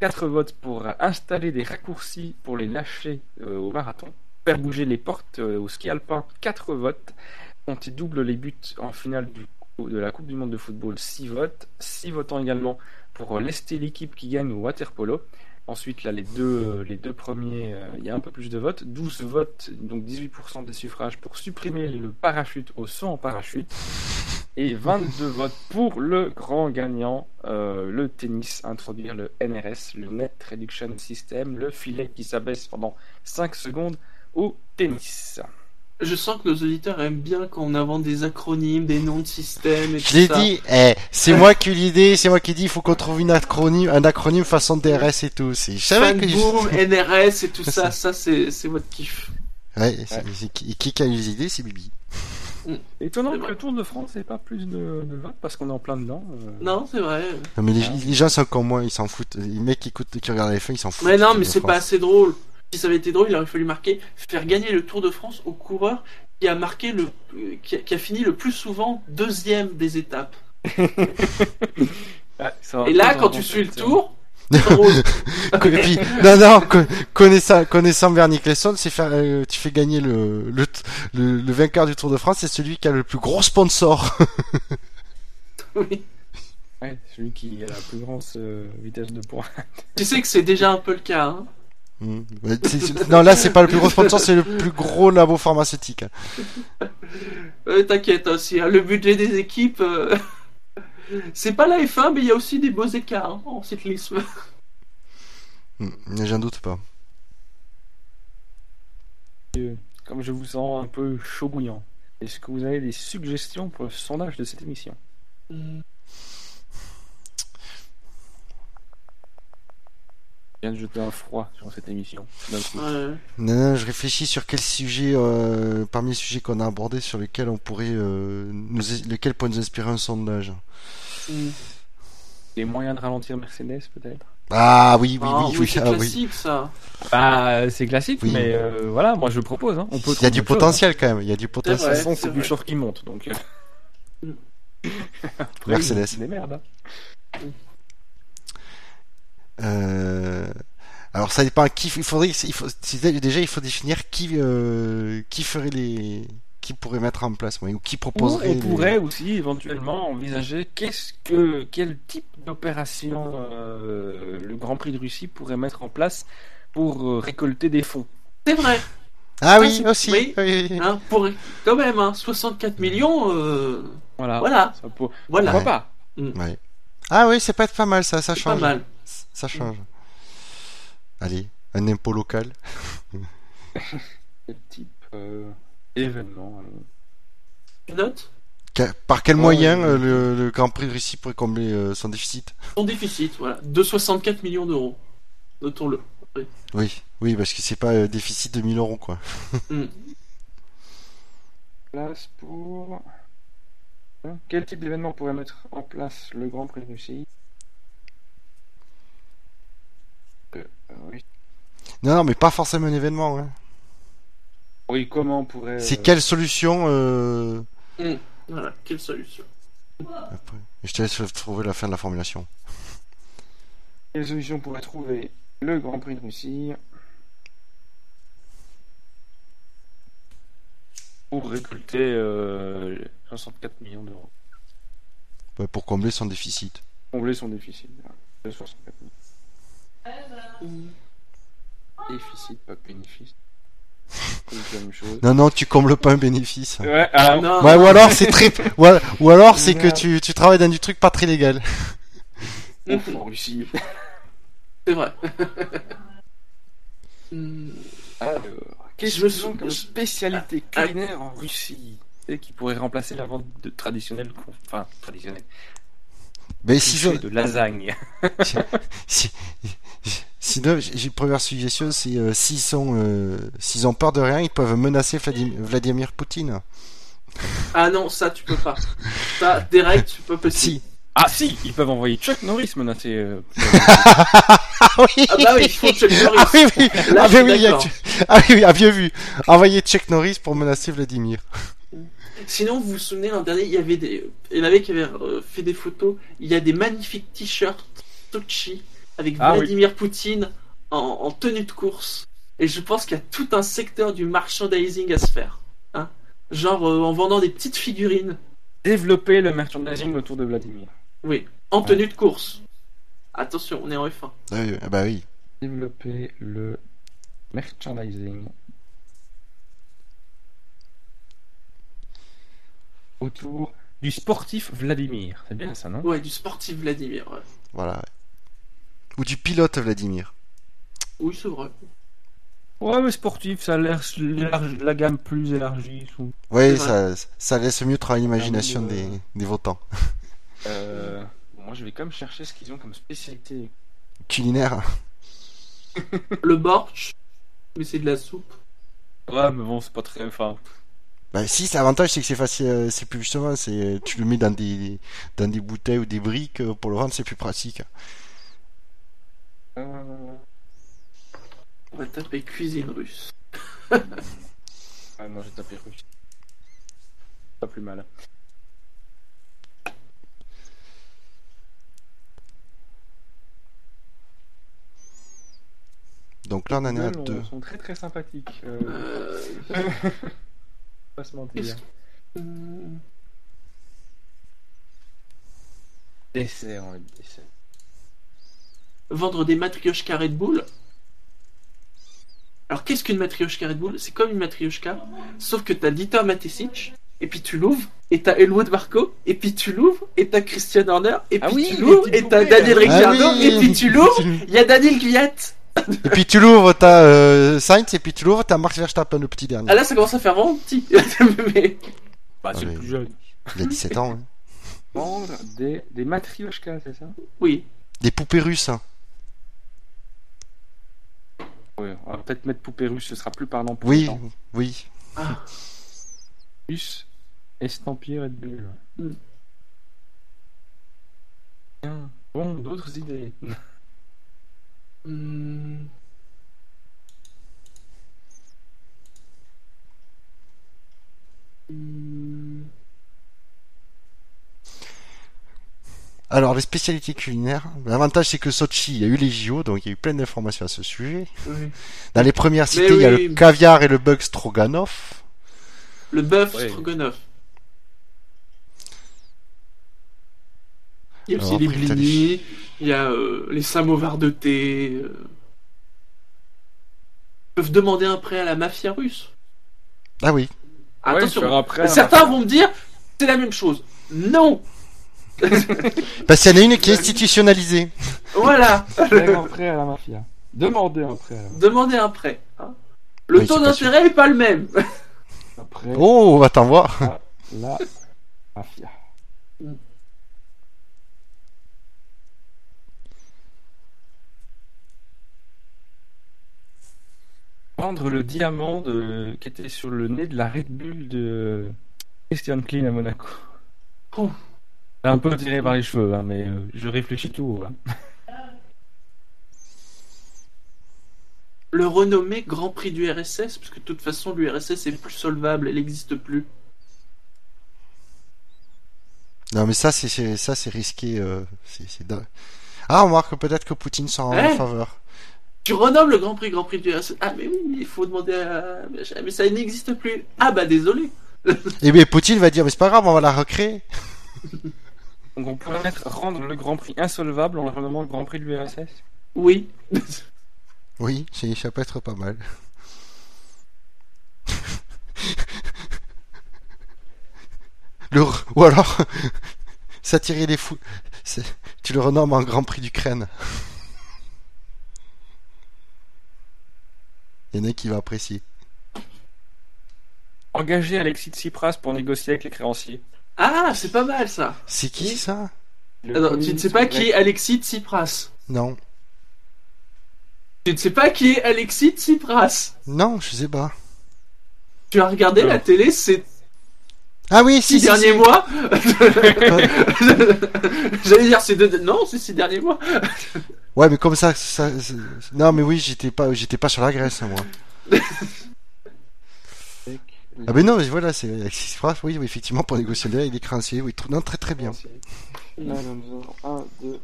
4 votes pour installer des raccourcis pour les lâcher euh, au marathon. Faire bouger les portes euh, au ski alpin, 4 votes. Compter double les buts en finale de la Coupe du Monde de football, 6 votes. 6 votants également pour lester l'équipe qui gagne au water polo. Ensuite, là, les deux, euh, les deux premiers, euh, il y a un peu plus de votes. 12 votes, donc 18% des suffrages pour supprimer le parachute au saut en parachute. Et 22 votes pour le grand gagnant, euh, le tennis, introduire le NRS, le Net Reduction System, le filet qui s'abaisse pendant 5 secondes au tennis. Je sens que nos auditeurs aiment bien quand on invente des acronymes, des noms de systèmes et Je tout l'ai dit, eh, c'est moi qui ai eu l'idée, c'est moi qui ai dit, il faut qu'on trouve une acronyme, un acronyme façon DRS et tout. C'est, je que Fanboom, NRS et tout ça, ça c'est c'est votre kiff. Ouais, c'est qui, a eu les idées, c'est Bibi. Étonnant C'est que le Tour de France n'ait pas plus de, de votes parce qu'on est en plein dedans. euh. Non, c'est vrai. Non, mais les, Ah. les gens sont comme moi, ils s'en foutent. Les mecs qui écoutent, qui regardent la F1, ils s'en foutent. Mais non, mais c'est pas assez drôle. Si ça avait été drôle, il aurait fallu marquer faire gagner le Tour de France au coureur qui a marqué le qui a, qui a fini le plus souvent deuxième des étapes. Ah, Et là, quand tu suis le tour. Et puis, non, non, co- connaissant, connaissant Bernie Clesson, c'est faire, euh, tu fais gagner le, le, le, le vainqueur du Tour de France, c'est celui qui a le plus gros sponsor. Oui. Ouais, celui qui a la plus grande euh, vitesse de pointe. Tu sais que c'est déjà un peu le cas. Hein. C'est- non, là, c'est pas le plus gros sponsor, c'est le plus gros labo pharmaceutique. Euh, T'inquiète aussi, hein, le budget des équipes, euh, c'est pas la F1, mais il y a aussi des beaux écarts hein, en cyclisme. Hmm, J'en doute pas. Euh, Comme je vous sens un peu chaud bouillant, est-ce que vous avez des suggestions pour le sondage de cette émission? Viens de jeter un froid sur cette émission. d'un coup. Ouais. Non, non, je réfléchis sur quel sujet, euh, parmi les sujets qu'on a abordés, sur lesquels on pourrait, euh, nous, pourrait nous inspirer un sondage. Mm. Les moyens de ralentir Mercedes, peut-être? Ah oui, oui, Ah, oui, oui, c'est ah, oui. classique ça. Bah, c'est classique, Oui. mais euh, voilà, moi je propose. Hein. On peut Il y a du chose, potentiel quand même, il y a du. De potentiel. c'est c'est du short qui monte, donc. euh. Mm. Mercedes. C'est des merdes. hein. Euh, alors ça dépend qui il faudrait il faut c'est- déjà il faut définir qui euh, qui ferait les qui pourrait mettre en place ou qui Ou proposerait on les- pourrait aussi éventuellement envisager qu'est-ce que quel type d'opération euh, le Grand Prix de Russie pourrait mettre en place pour euh, récolter des fonds. C'est vrai. Ah oui aussi oui. oui. Hein, pour quand même, hein, 64 millions. euh, Voilà. Voilà, Ça peut- voilà. Pourquoi pas Ouais. ah oui c'est pas pas mal ça ça C'est pas change mal. Ça change allez un impôt local Quel type euh, événement alors Par quel moyen euh, le, le Grand Prix de Russie pourrait combler euh, son déficit? Son déficit, voilà. De 64 millions d'euros. Notons-le. Oui, oui, parce que c'est pas euh, déficit de 1000 euros quoi. Hmm. Place pour. Hein, Quel type d'événement pourrait mettre en place le Grand Prix de Russie Euh, euh, oui. Non, non, mais pas forcément un événement. Hein. Oui, comment on pourrait. C'est euh, quelle solution euh... Voilà, quelle solution. après Je te laisse trouver la fin de la formulation. Quelle solution pourrait trouver? Le Grand Prix de Russie pour récolter euh, 64 millions d'euros Ouais, pour combler son déficit. Combler son déficit. voilà, de 64 millions. Déficit, pas bénéfice. Non, non, tu combles pas un bénéfice. Ouais, ah, Non, Ouais, ou alors c'est très, ou, ou alors c'est que tu, tu travailles dans du truc pas très légal. ouf, en Russie. c'est vrai. Hmm. Alors, qu'est-ce Je me qu'ils ont sou- comme je- spécialité Ah, ah. culinaire en Russie et qui pourrait remplacer la vente de traditionnelle, enfin traditionnelle, Mais si cliché de lasagne. si, sinon, j'ai une première suggestion, c'est euh, s'ils sont, euh, s'ils ont peur de rien, ils peuvent menacer Vladim- Vladimir Poutine. Ah non, ça tu peux pas. Ça, direct, tu peux pas. Si. Ah si, ils peuvent envoyer Chuck Norris menacer. euh, Ah oui. Ah bah oui, il faut Chuck Norris. Ah oui, oui. Là, ah, oui, y a- ah oui, oui, ah, bien vu. Envoyer Chuck Norris pour menacer Vladimir. Sinon, vous vous souvenez, l'an dernier, il y avait des. Il y en avait qui avaient euh, fait des photos. Il y a des magnifiques t-shirts Sochi avec Ah oui. Vladimir Poutine en, en tenue de course. Et je pense qu'il y a tout un secteur du merchandising à se faire. Hein Genre euh, en vendant des petites figurines. Développer le merchandising autour de Vladimir. Oui, en tenue de course. Attention, on est en F1. Ah oui, ah bah oui. Développer le merchandising autour du sportif Vladimir. C'est bien ça, non? Ouais, du sportif Vladimir. ouais. Voilà. Ou du pilote Vladimir. Oui, c'est vrai. Ouais, mais sportif, ça a l'air l'élargi- la gamme plus élargie. sous- Ouais, C'est ça, ça laisse mieux travailler l'imagination Ah oui, des, euh, des votants. Euh, bon, moi, je vais quand même chercher ce qu'ils ont comme spécialité. Culinaire. Le borch, mais c'est de la soupe. Ouais, mais bon, c'est pas très. Enfin, Bah si, l'avantage, c'est que c'est facile, euh, c'est plus justement, c'est tu le mets dans des dans des bouteilles ou des briques euh, pour le vendre, c'est plus pratique. euh, On va taper cuisine russe. Ah non, j'ai tapé russe. Pas plus mal. Donc là, on en est à deux. Ils sont très très sympathiques. Euh, pas se mentir. Qu'est-ce Dessert, on va dire dessert. vendre des matrioshka Red Bull. Alors qu'est-ce qu'une matrioshka Red Bull? C'est comme une matrioshka, sauf que t'as Dieter Matesic, et puis tu l'ouvres, et t'as Elwood Marco, et puis tu l'ouvres, et t'as Christian Horner, et puis Ah oui, tu l'ouvres, et t'as Daniel. Ricciardo, Ah oui. et puis tu l'ouvres, il y a Daniel Gviat. Et puis tu l'ouvres, t'as euh, Sainz, et puis tu l'ouvres, t'as Max Verstappen, le petit dernier. Ah là ça commence à faire vraiment petit. Mais- Bah, c'est le plus jeune. Il a 17 ans. hein. Vendre des, des matrioshkas, c'est ça? Oui. Des poupées russes. hein. Ouais, on va peut-être mettre poupée russe, ce sera plus parlant pour Oui, oui. Ah, Russe, estampillé Red Bull. Mm. Bien. Bon, d'autres idées. Hum, hum, Alors, les spécialités culinaires. L'avantage, c'est que Sochi, il y a eu les JO, donc il y a eu plein d'informations à ce sujet. oui. Dans les premières cités, il y a oui. le caviar et le bug stroganoff. Le bœuf stroganoff. Il y a aussi les blinis, il y a euh, les samovars de thé. euh. Ils peuvent demander un prêt à la mafia russe. Ah oui. Attention, Ouais, faire après, certains vont me dire c'est la même chose. Non Parce qu'il y en a une qui est institutionnalisée. Voilà un prêt à la mafia. Demander un prêt à la mafia. Demandez un prêt. hein. Le Oui, taux d'intérêt est pas le même. Après, Oh, on va t'en voir. la mafia. Prendre le diamant de- qui était sur le nez de la Red Bull de Christian Klein à Monaco. Oh. C'est un peu tiré par les cheveux, hein, mais euh, je réfléchis tout haut. hein. Le renommé Grand Prix du RSS, parce que de toute façon l'URSS est plus solvable, elle n'existe plus. Non, mais ça, c'est ça, c'est risqué. euh, c'est. Ah, on remarque peut-être que Poutine s'en rend en faveur. Tu renommes le Grand Prix Grand Prix du RSS. Ah mais oui, il faut demander à... Mais ça n'existe plus. Ah bah désolé. Et bien, Poutine va dire, mais c'est pas grave, on va la recréer. Donc on pourrait mettre rendre le Grand Prix insolvable en le renommant le Grand Prix de l'URSS. Oui. Oui, ça peut être pas mal. Le, ou alors, s'attirer les fous. Tu le renommes en Grand Prix d'Ukraine. Il y en a qui va apprécier. Engager Alexis Tsipras pour négocier avec les créanciers. Ah, c'est pas mal ça. C'est qui ça? Alors, tu ne sais pas qui est Alexis Tsipras? Non. Tu ne sais pas qui est Alexis Tsipras? Non, je sais pas. Tu as regardé Non. la télé ces Ah oui, si, six si, derniers si. mois J'allais dire ces deux... Non, ces six derniers mois. Ouais, mais comme ça, ça, c'est- non, mais oui, j'étais pas, j'étais pas sur la Grèce, moi. Ah ben non, mais voilà, c'est Alexis Tsipras, oui, oui, effectivement, pour négocier avec les créanciers, oui, non, très très bien. Là, nous avons 1, 2,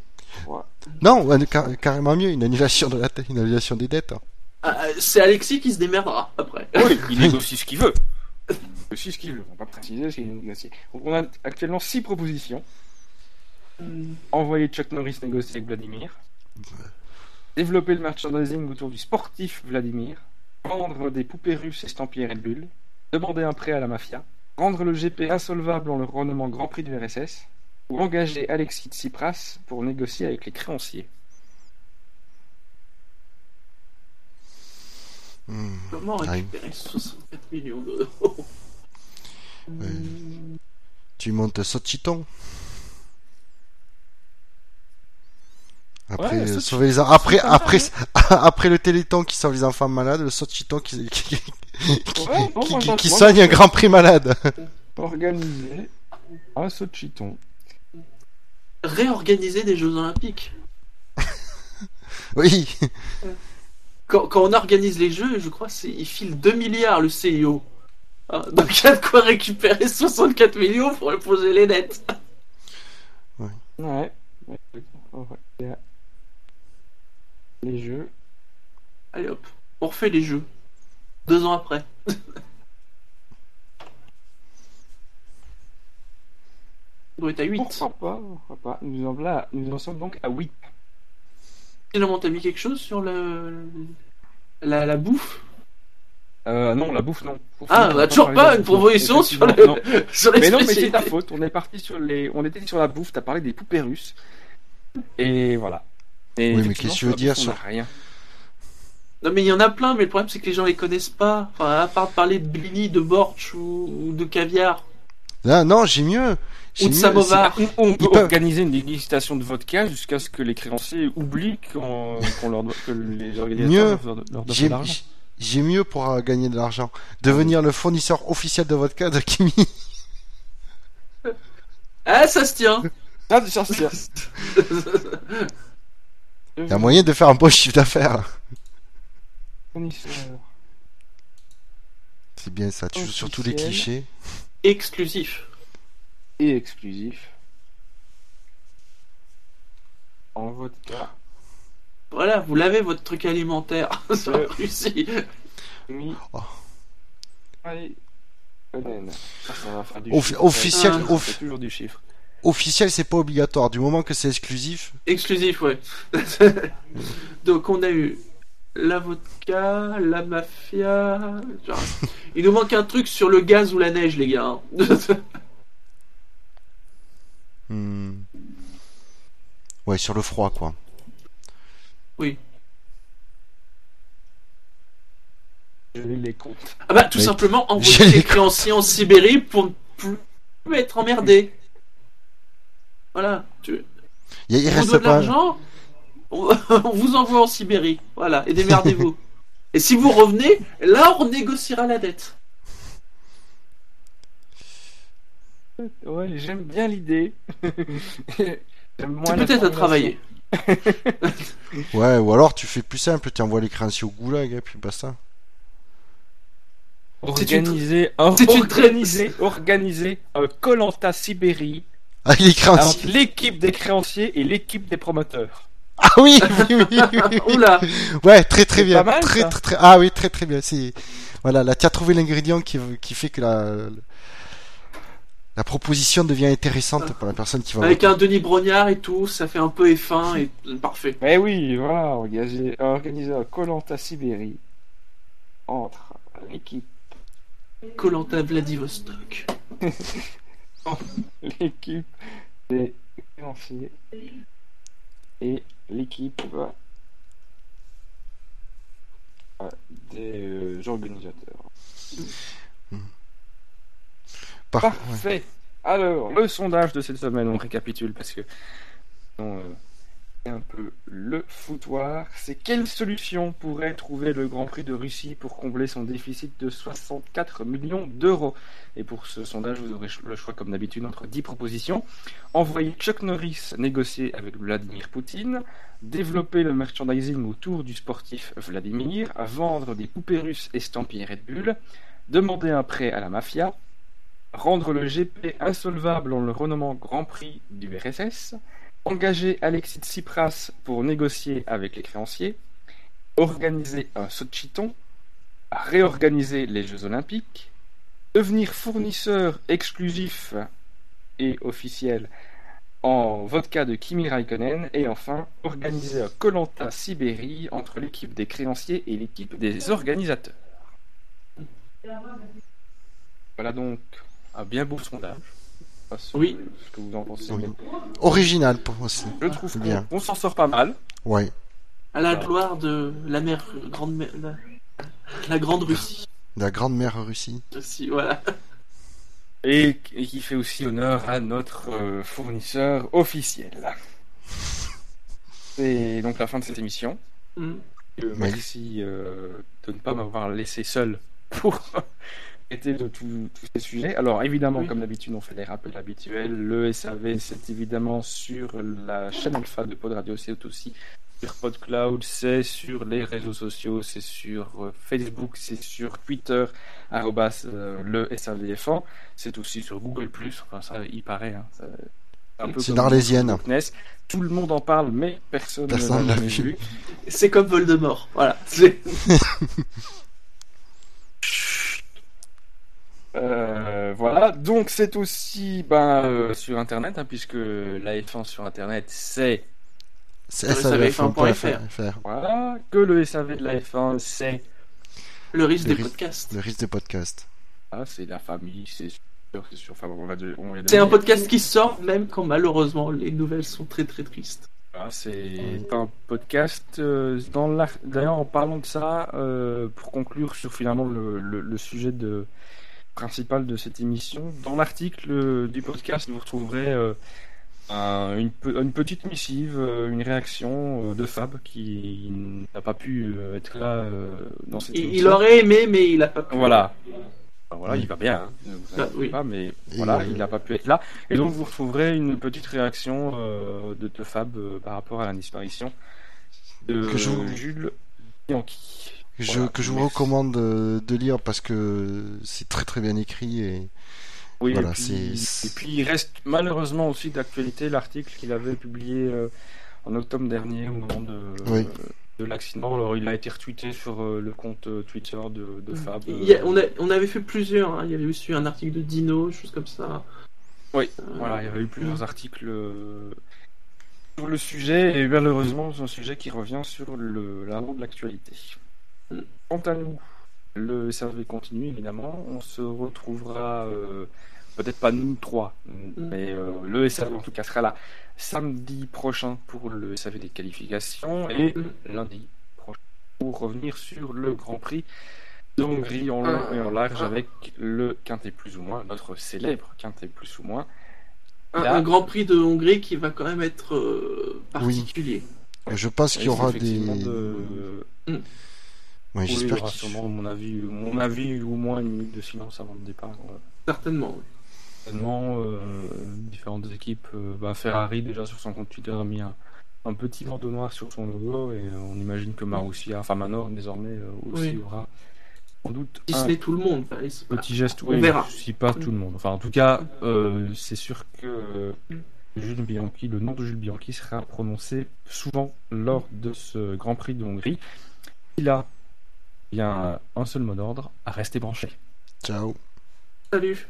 3. Non, car- carrément mieux, une annulation de la tête, une annulation des dettes. hein. Ah, C'est Alexis qui se démerdera après. Oui, il négocie ce qu'il veut. On pas préciser. Donc a actuellement 6 propositions. Envoyer Chuck Norris négocier avec Vladimir. Développer le merchandising autour du sportif Vladimir. Vendre des poupées russes estampillées Red Bull. Demander un prêt à la mafia. Rendre le GP insolvable en le renommant Grand Prix du RSS. Ou engager Alexis Tsipras pour négocier avec les créanciers. Hmm. Comment Ah, récupérer 64 millions d'euros Ouais. Tu montes Sochiton. Après, Ouais, euh, sauver les après, le téléthon qui sauve les enfants malades, le Sochiton qui, qui, qui, qui- Ouais, bon, qui- moi, qui- moi, qui moi, soigne un grand prix malade. Organiser un Sochiton. Réorganiser des Jeux Olympiques. Oui. Quand, quand on organise les Jeux, je crois qu'il file 2 milliards le CIO. Ah, Donc il y a de quoi récupérer 64 millions pour poser les dettes. Ouais. ouais. ouais. Les jeux. Allez hop, on refait les Jeux. Deux ans après. On doit être à 8. Pourquoi pas, pourquoi pas? Nous en, là, nous en sommes donc à 8. Finalement, t'as mis quelque chose sur le... la, la bouffe? Euh, non, la bouffe, non. Faut Ah, finir bah toujours pas une proposition sur, le... non. sur les Mais non, mais c'est ta faute. On est parti sur les, on était sur la bouffe. T'as parlé des poupées russes. Et voilà. Et Oui, mais qu'est-ce que tu veux dire on sur- rien. Non mais il y en a plein, mais le problème c'est que les gens les connaissent pas. Enfin, à part parler de blini, de borch ou, ou de caviar. Là, non, j'ai mieux. Ou de samovar. On, on peut peuvent- organiser une dégustation de vodka jusqu'à ce que les créanciers oublient qu'on, leur doit, que les organisateurs leur, leur doivent J'ai de l'argent. j'ai mieux pour euh, gagner de l'argent. Devenir le fournisseur officiel de vodka de Kimi. Ah, ça se tient. Ah, ça, c'est- Il y a moyen de faire un beau chiffre d'affaires. Fournisseur. C'est bien ça, tu joues sur tous les clichés. Exclusif. Et exclusif. En vodka Voilà, vous l'avez votre truc alimentaire sur la Ouais. Russie. mis. Oh. Allez, Conan. Ça, ça va faire du Offi- chiffre. officiel- off- toujours du chiffre. Officiel, c'est pas obligatoire. Du moment que c'est exclusif. Exclusif, ouais. Donc on a eu la vodka, la mafia. Genre, Il nous manque un truc sur le gaz ou la neige, les gars. hmm, Ouais, sur le froid, quoi. Geler les comptes. Ah bah tout Mais- simplement envoyer les créanciers en Sibérie pour ne plus être emmerdés. Voilà. Tu... Il, il reste de pas. l'argent, on on vous envoie en Sibérie. Voilà, et démerdez-vous. et si vous revenez, là on négociera la dette. Ouais, j'aime bien l'idée. Peut-être à travailler. Ouais, ou alors tu fais plus simple, tu envoies les créanciers au goulag et puis basta. C'est une- Organiser, un- organiser, organiser un Colanta Sibérie Ah, créanciers. l'équipe des créanciers et l'équipe des promoteurs. Ah oui, oui, oui, oui, oui. Oula, Ouais, très très C'est bien. pas mal, très, très très Ah oui, très très bien. C'est voilà, là tu as trouvé l'ingrédient qui qui fait que la la proposition devient intéressante pour la personne qui va avec un Denis Brognard et tout, ça fait un peu F1 et parfait. Mais oui, voilà, organiser, organiser un Colanta Sibérie entre l'équipe, Colanta Vladivostok. l'équipe des créanciers et l'équipe euh, des euh, organisateurs. Parfait. Alors, le sondage de cette semaine, on récapitule parce que sinon, euh, c'est un peu le foutoir. C'est quelle solution pourrait trouver le Grand Prix de Russie pour combler son déficit de 64 millions d'euros? Et pour ce sondage, vous aurez le choix, comme d'habitude, entre 10 propositions. Envoyer Chuck Norris négocier avec Vladimir Poutine, développer le merchandising autour du sportif Vladimir, vendre des poupées russes estampillées Red Bull, demander un prêt à la mafia, rendre le GP insolvable en le renommant Grand Prix du RSS, engager Alexis Tsipras pour négocier avec les créanciers, organiser un Sochiton, réorganiser les Jeux Olympiques, devenir fournisseur exclusif et officiel en vodka de Kimi Raikkonen et enfin organiser un Colanta Sibérie entre l'équipe des créanciers et l'équipe des organisateurs. Voilà donc un bien beau sondage. Oui. Ce que vous en pensez. Oui. Original pour moi aussi. Je trouve bien. on s'en sort pas mal. Ouais. À la gloire de la mère grande mère- la, la grande Russie. La grande mère Russie. Aussi, voilà. Et, et qui fait aussi honneur à notre euh, fournisseur officiel. C'est donc la fin de cette émission. Mm. Euh. Merci euh, de ne pas m'avoir laissé seul pour traiter de tous ces sujets. Alors évidemment, Oui. comme d'habitude, on fait les rappels habituels. Le SAV, c'est évidemment sur la chaîne Alpha de Pod Radio, c'est aussi sur PodCloud, c'est sur les réseaux sociaux, c'est sur euh, Facebook, c'est sur Twitter, arrobas euh, le SAVF1, c'est aussi sur Google+, enfin ça, il paraît, hein, ça- C'est d'Arlésienne. Tout le monde en parle, mais personne Personne ne l'a vu. vu. C'est comme Voldemort. Voilà. Euh, voilà, donc c'est aussi ben, euh, sur internet, hein, puisque la F1 sur internet, c'est C'est Le savf1.fr. voilà, que le SAV de la F1, c'est Le risque Le des risque- podcasts. Le risque des podcasts. ah, c'est la famille, c'est sûr, c'est sûr. Enfin, on va, de- on va C'est un podcast qui sort même quand malheureusement les nouvelles sont très très tristes. Voilà, c'est un podcast. euh, dans D'ailleurs, en parlant de ça, euh, pour conclure sur finalement le, le- le sujet de... principal de cette émission, dans l'article euh, du podcast, vous retrouverez euh, un- une, pe- une petite missive, euh, une réaction euh, de Fab qui n'a pas pu euh, être là euh, dans cette Il, il émission. aurait aimé mais il a pas pu. Voilà. Enfin, voilà, il va bien, hein, vous Ah, oui. pas, mais Et, voilà, il n'a pas pu être là. Et donc vous retrouverez une petite réaction euh, de, de Fab euh, par rapport à la disparition de Que je vous- Jules Bianchi. Que je, Voilà, que je vous recommande de lire parce que c'est très très bien écrit et Oui, Voilà, et, puis, c'est- et puis il reste malheureusement aussi d'actualité l'article qu'il avait publié euh, en octobre dernier au moment de, Oui. de l'accident. Alors il a été retweeté sur euh, le compte euh, Twitter de, de Fab. Il y a- on, a- on avait fait plusieurs. hein. Il y avait aussi un article de Dino, choses comme ça. Oui, Euh, Voilà, il y avait eu plusieurs articles euh, sur le sujet et malheureusement c'est un sujet qui revient sur le l'avant de l'actualité. Quant à nous, le SRV continue évidemment. On se retrouvera euh, peut-être pas nous trois, mais euh, le SRV en tout cas sera là samedi prochain pour le SAV des qualifications et lundi prochain pour revenir sur le Grand Prix de Hongrie en long et en large avec le quintet plus ou moins, notre célèbre quintet plus ou moins. Un, Grand Prix de Hongrie qui va quand même être euh, particulier. Je pense qu'il y aura des. de- Ouais, Oui, il y j'espère aura qu'il- sûrement, à mon avis, mon avis, au moins une minute de silence avant le départ. euh. Certainement. oui. Certainement, euh, différentes équipes. euh, bah, Ferrari, déjà sur son compte Twitter, a mis un, un petit bandeau noir sur son logo et euh, on imagine que Marussia, enfin Manor désormais euh, aussi Oui. aura sans doute Si ce n'est tout le monde. petit geste. on Oui, verra. Si pas tout le monde. Enfin, en tout cas, euh, c'est sûr que Jules Bianchi, le nom de Jules Bianchi sera prononcé souvent lors de ce Grand Prix de Hongrie. Il a bien un seul mot d'ordre, à rester branché. Ciao. Salut.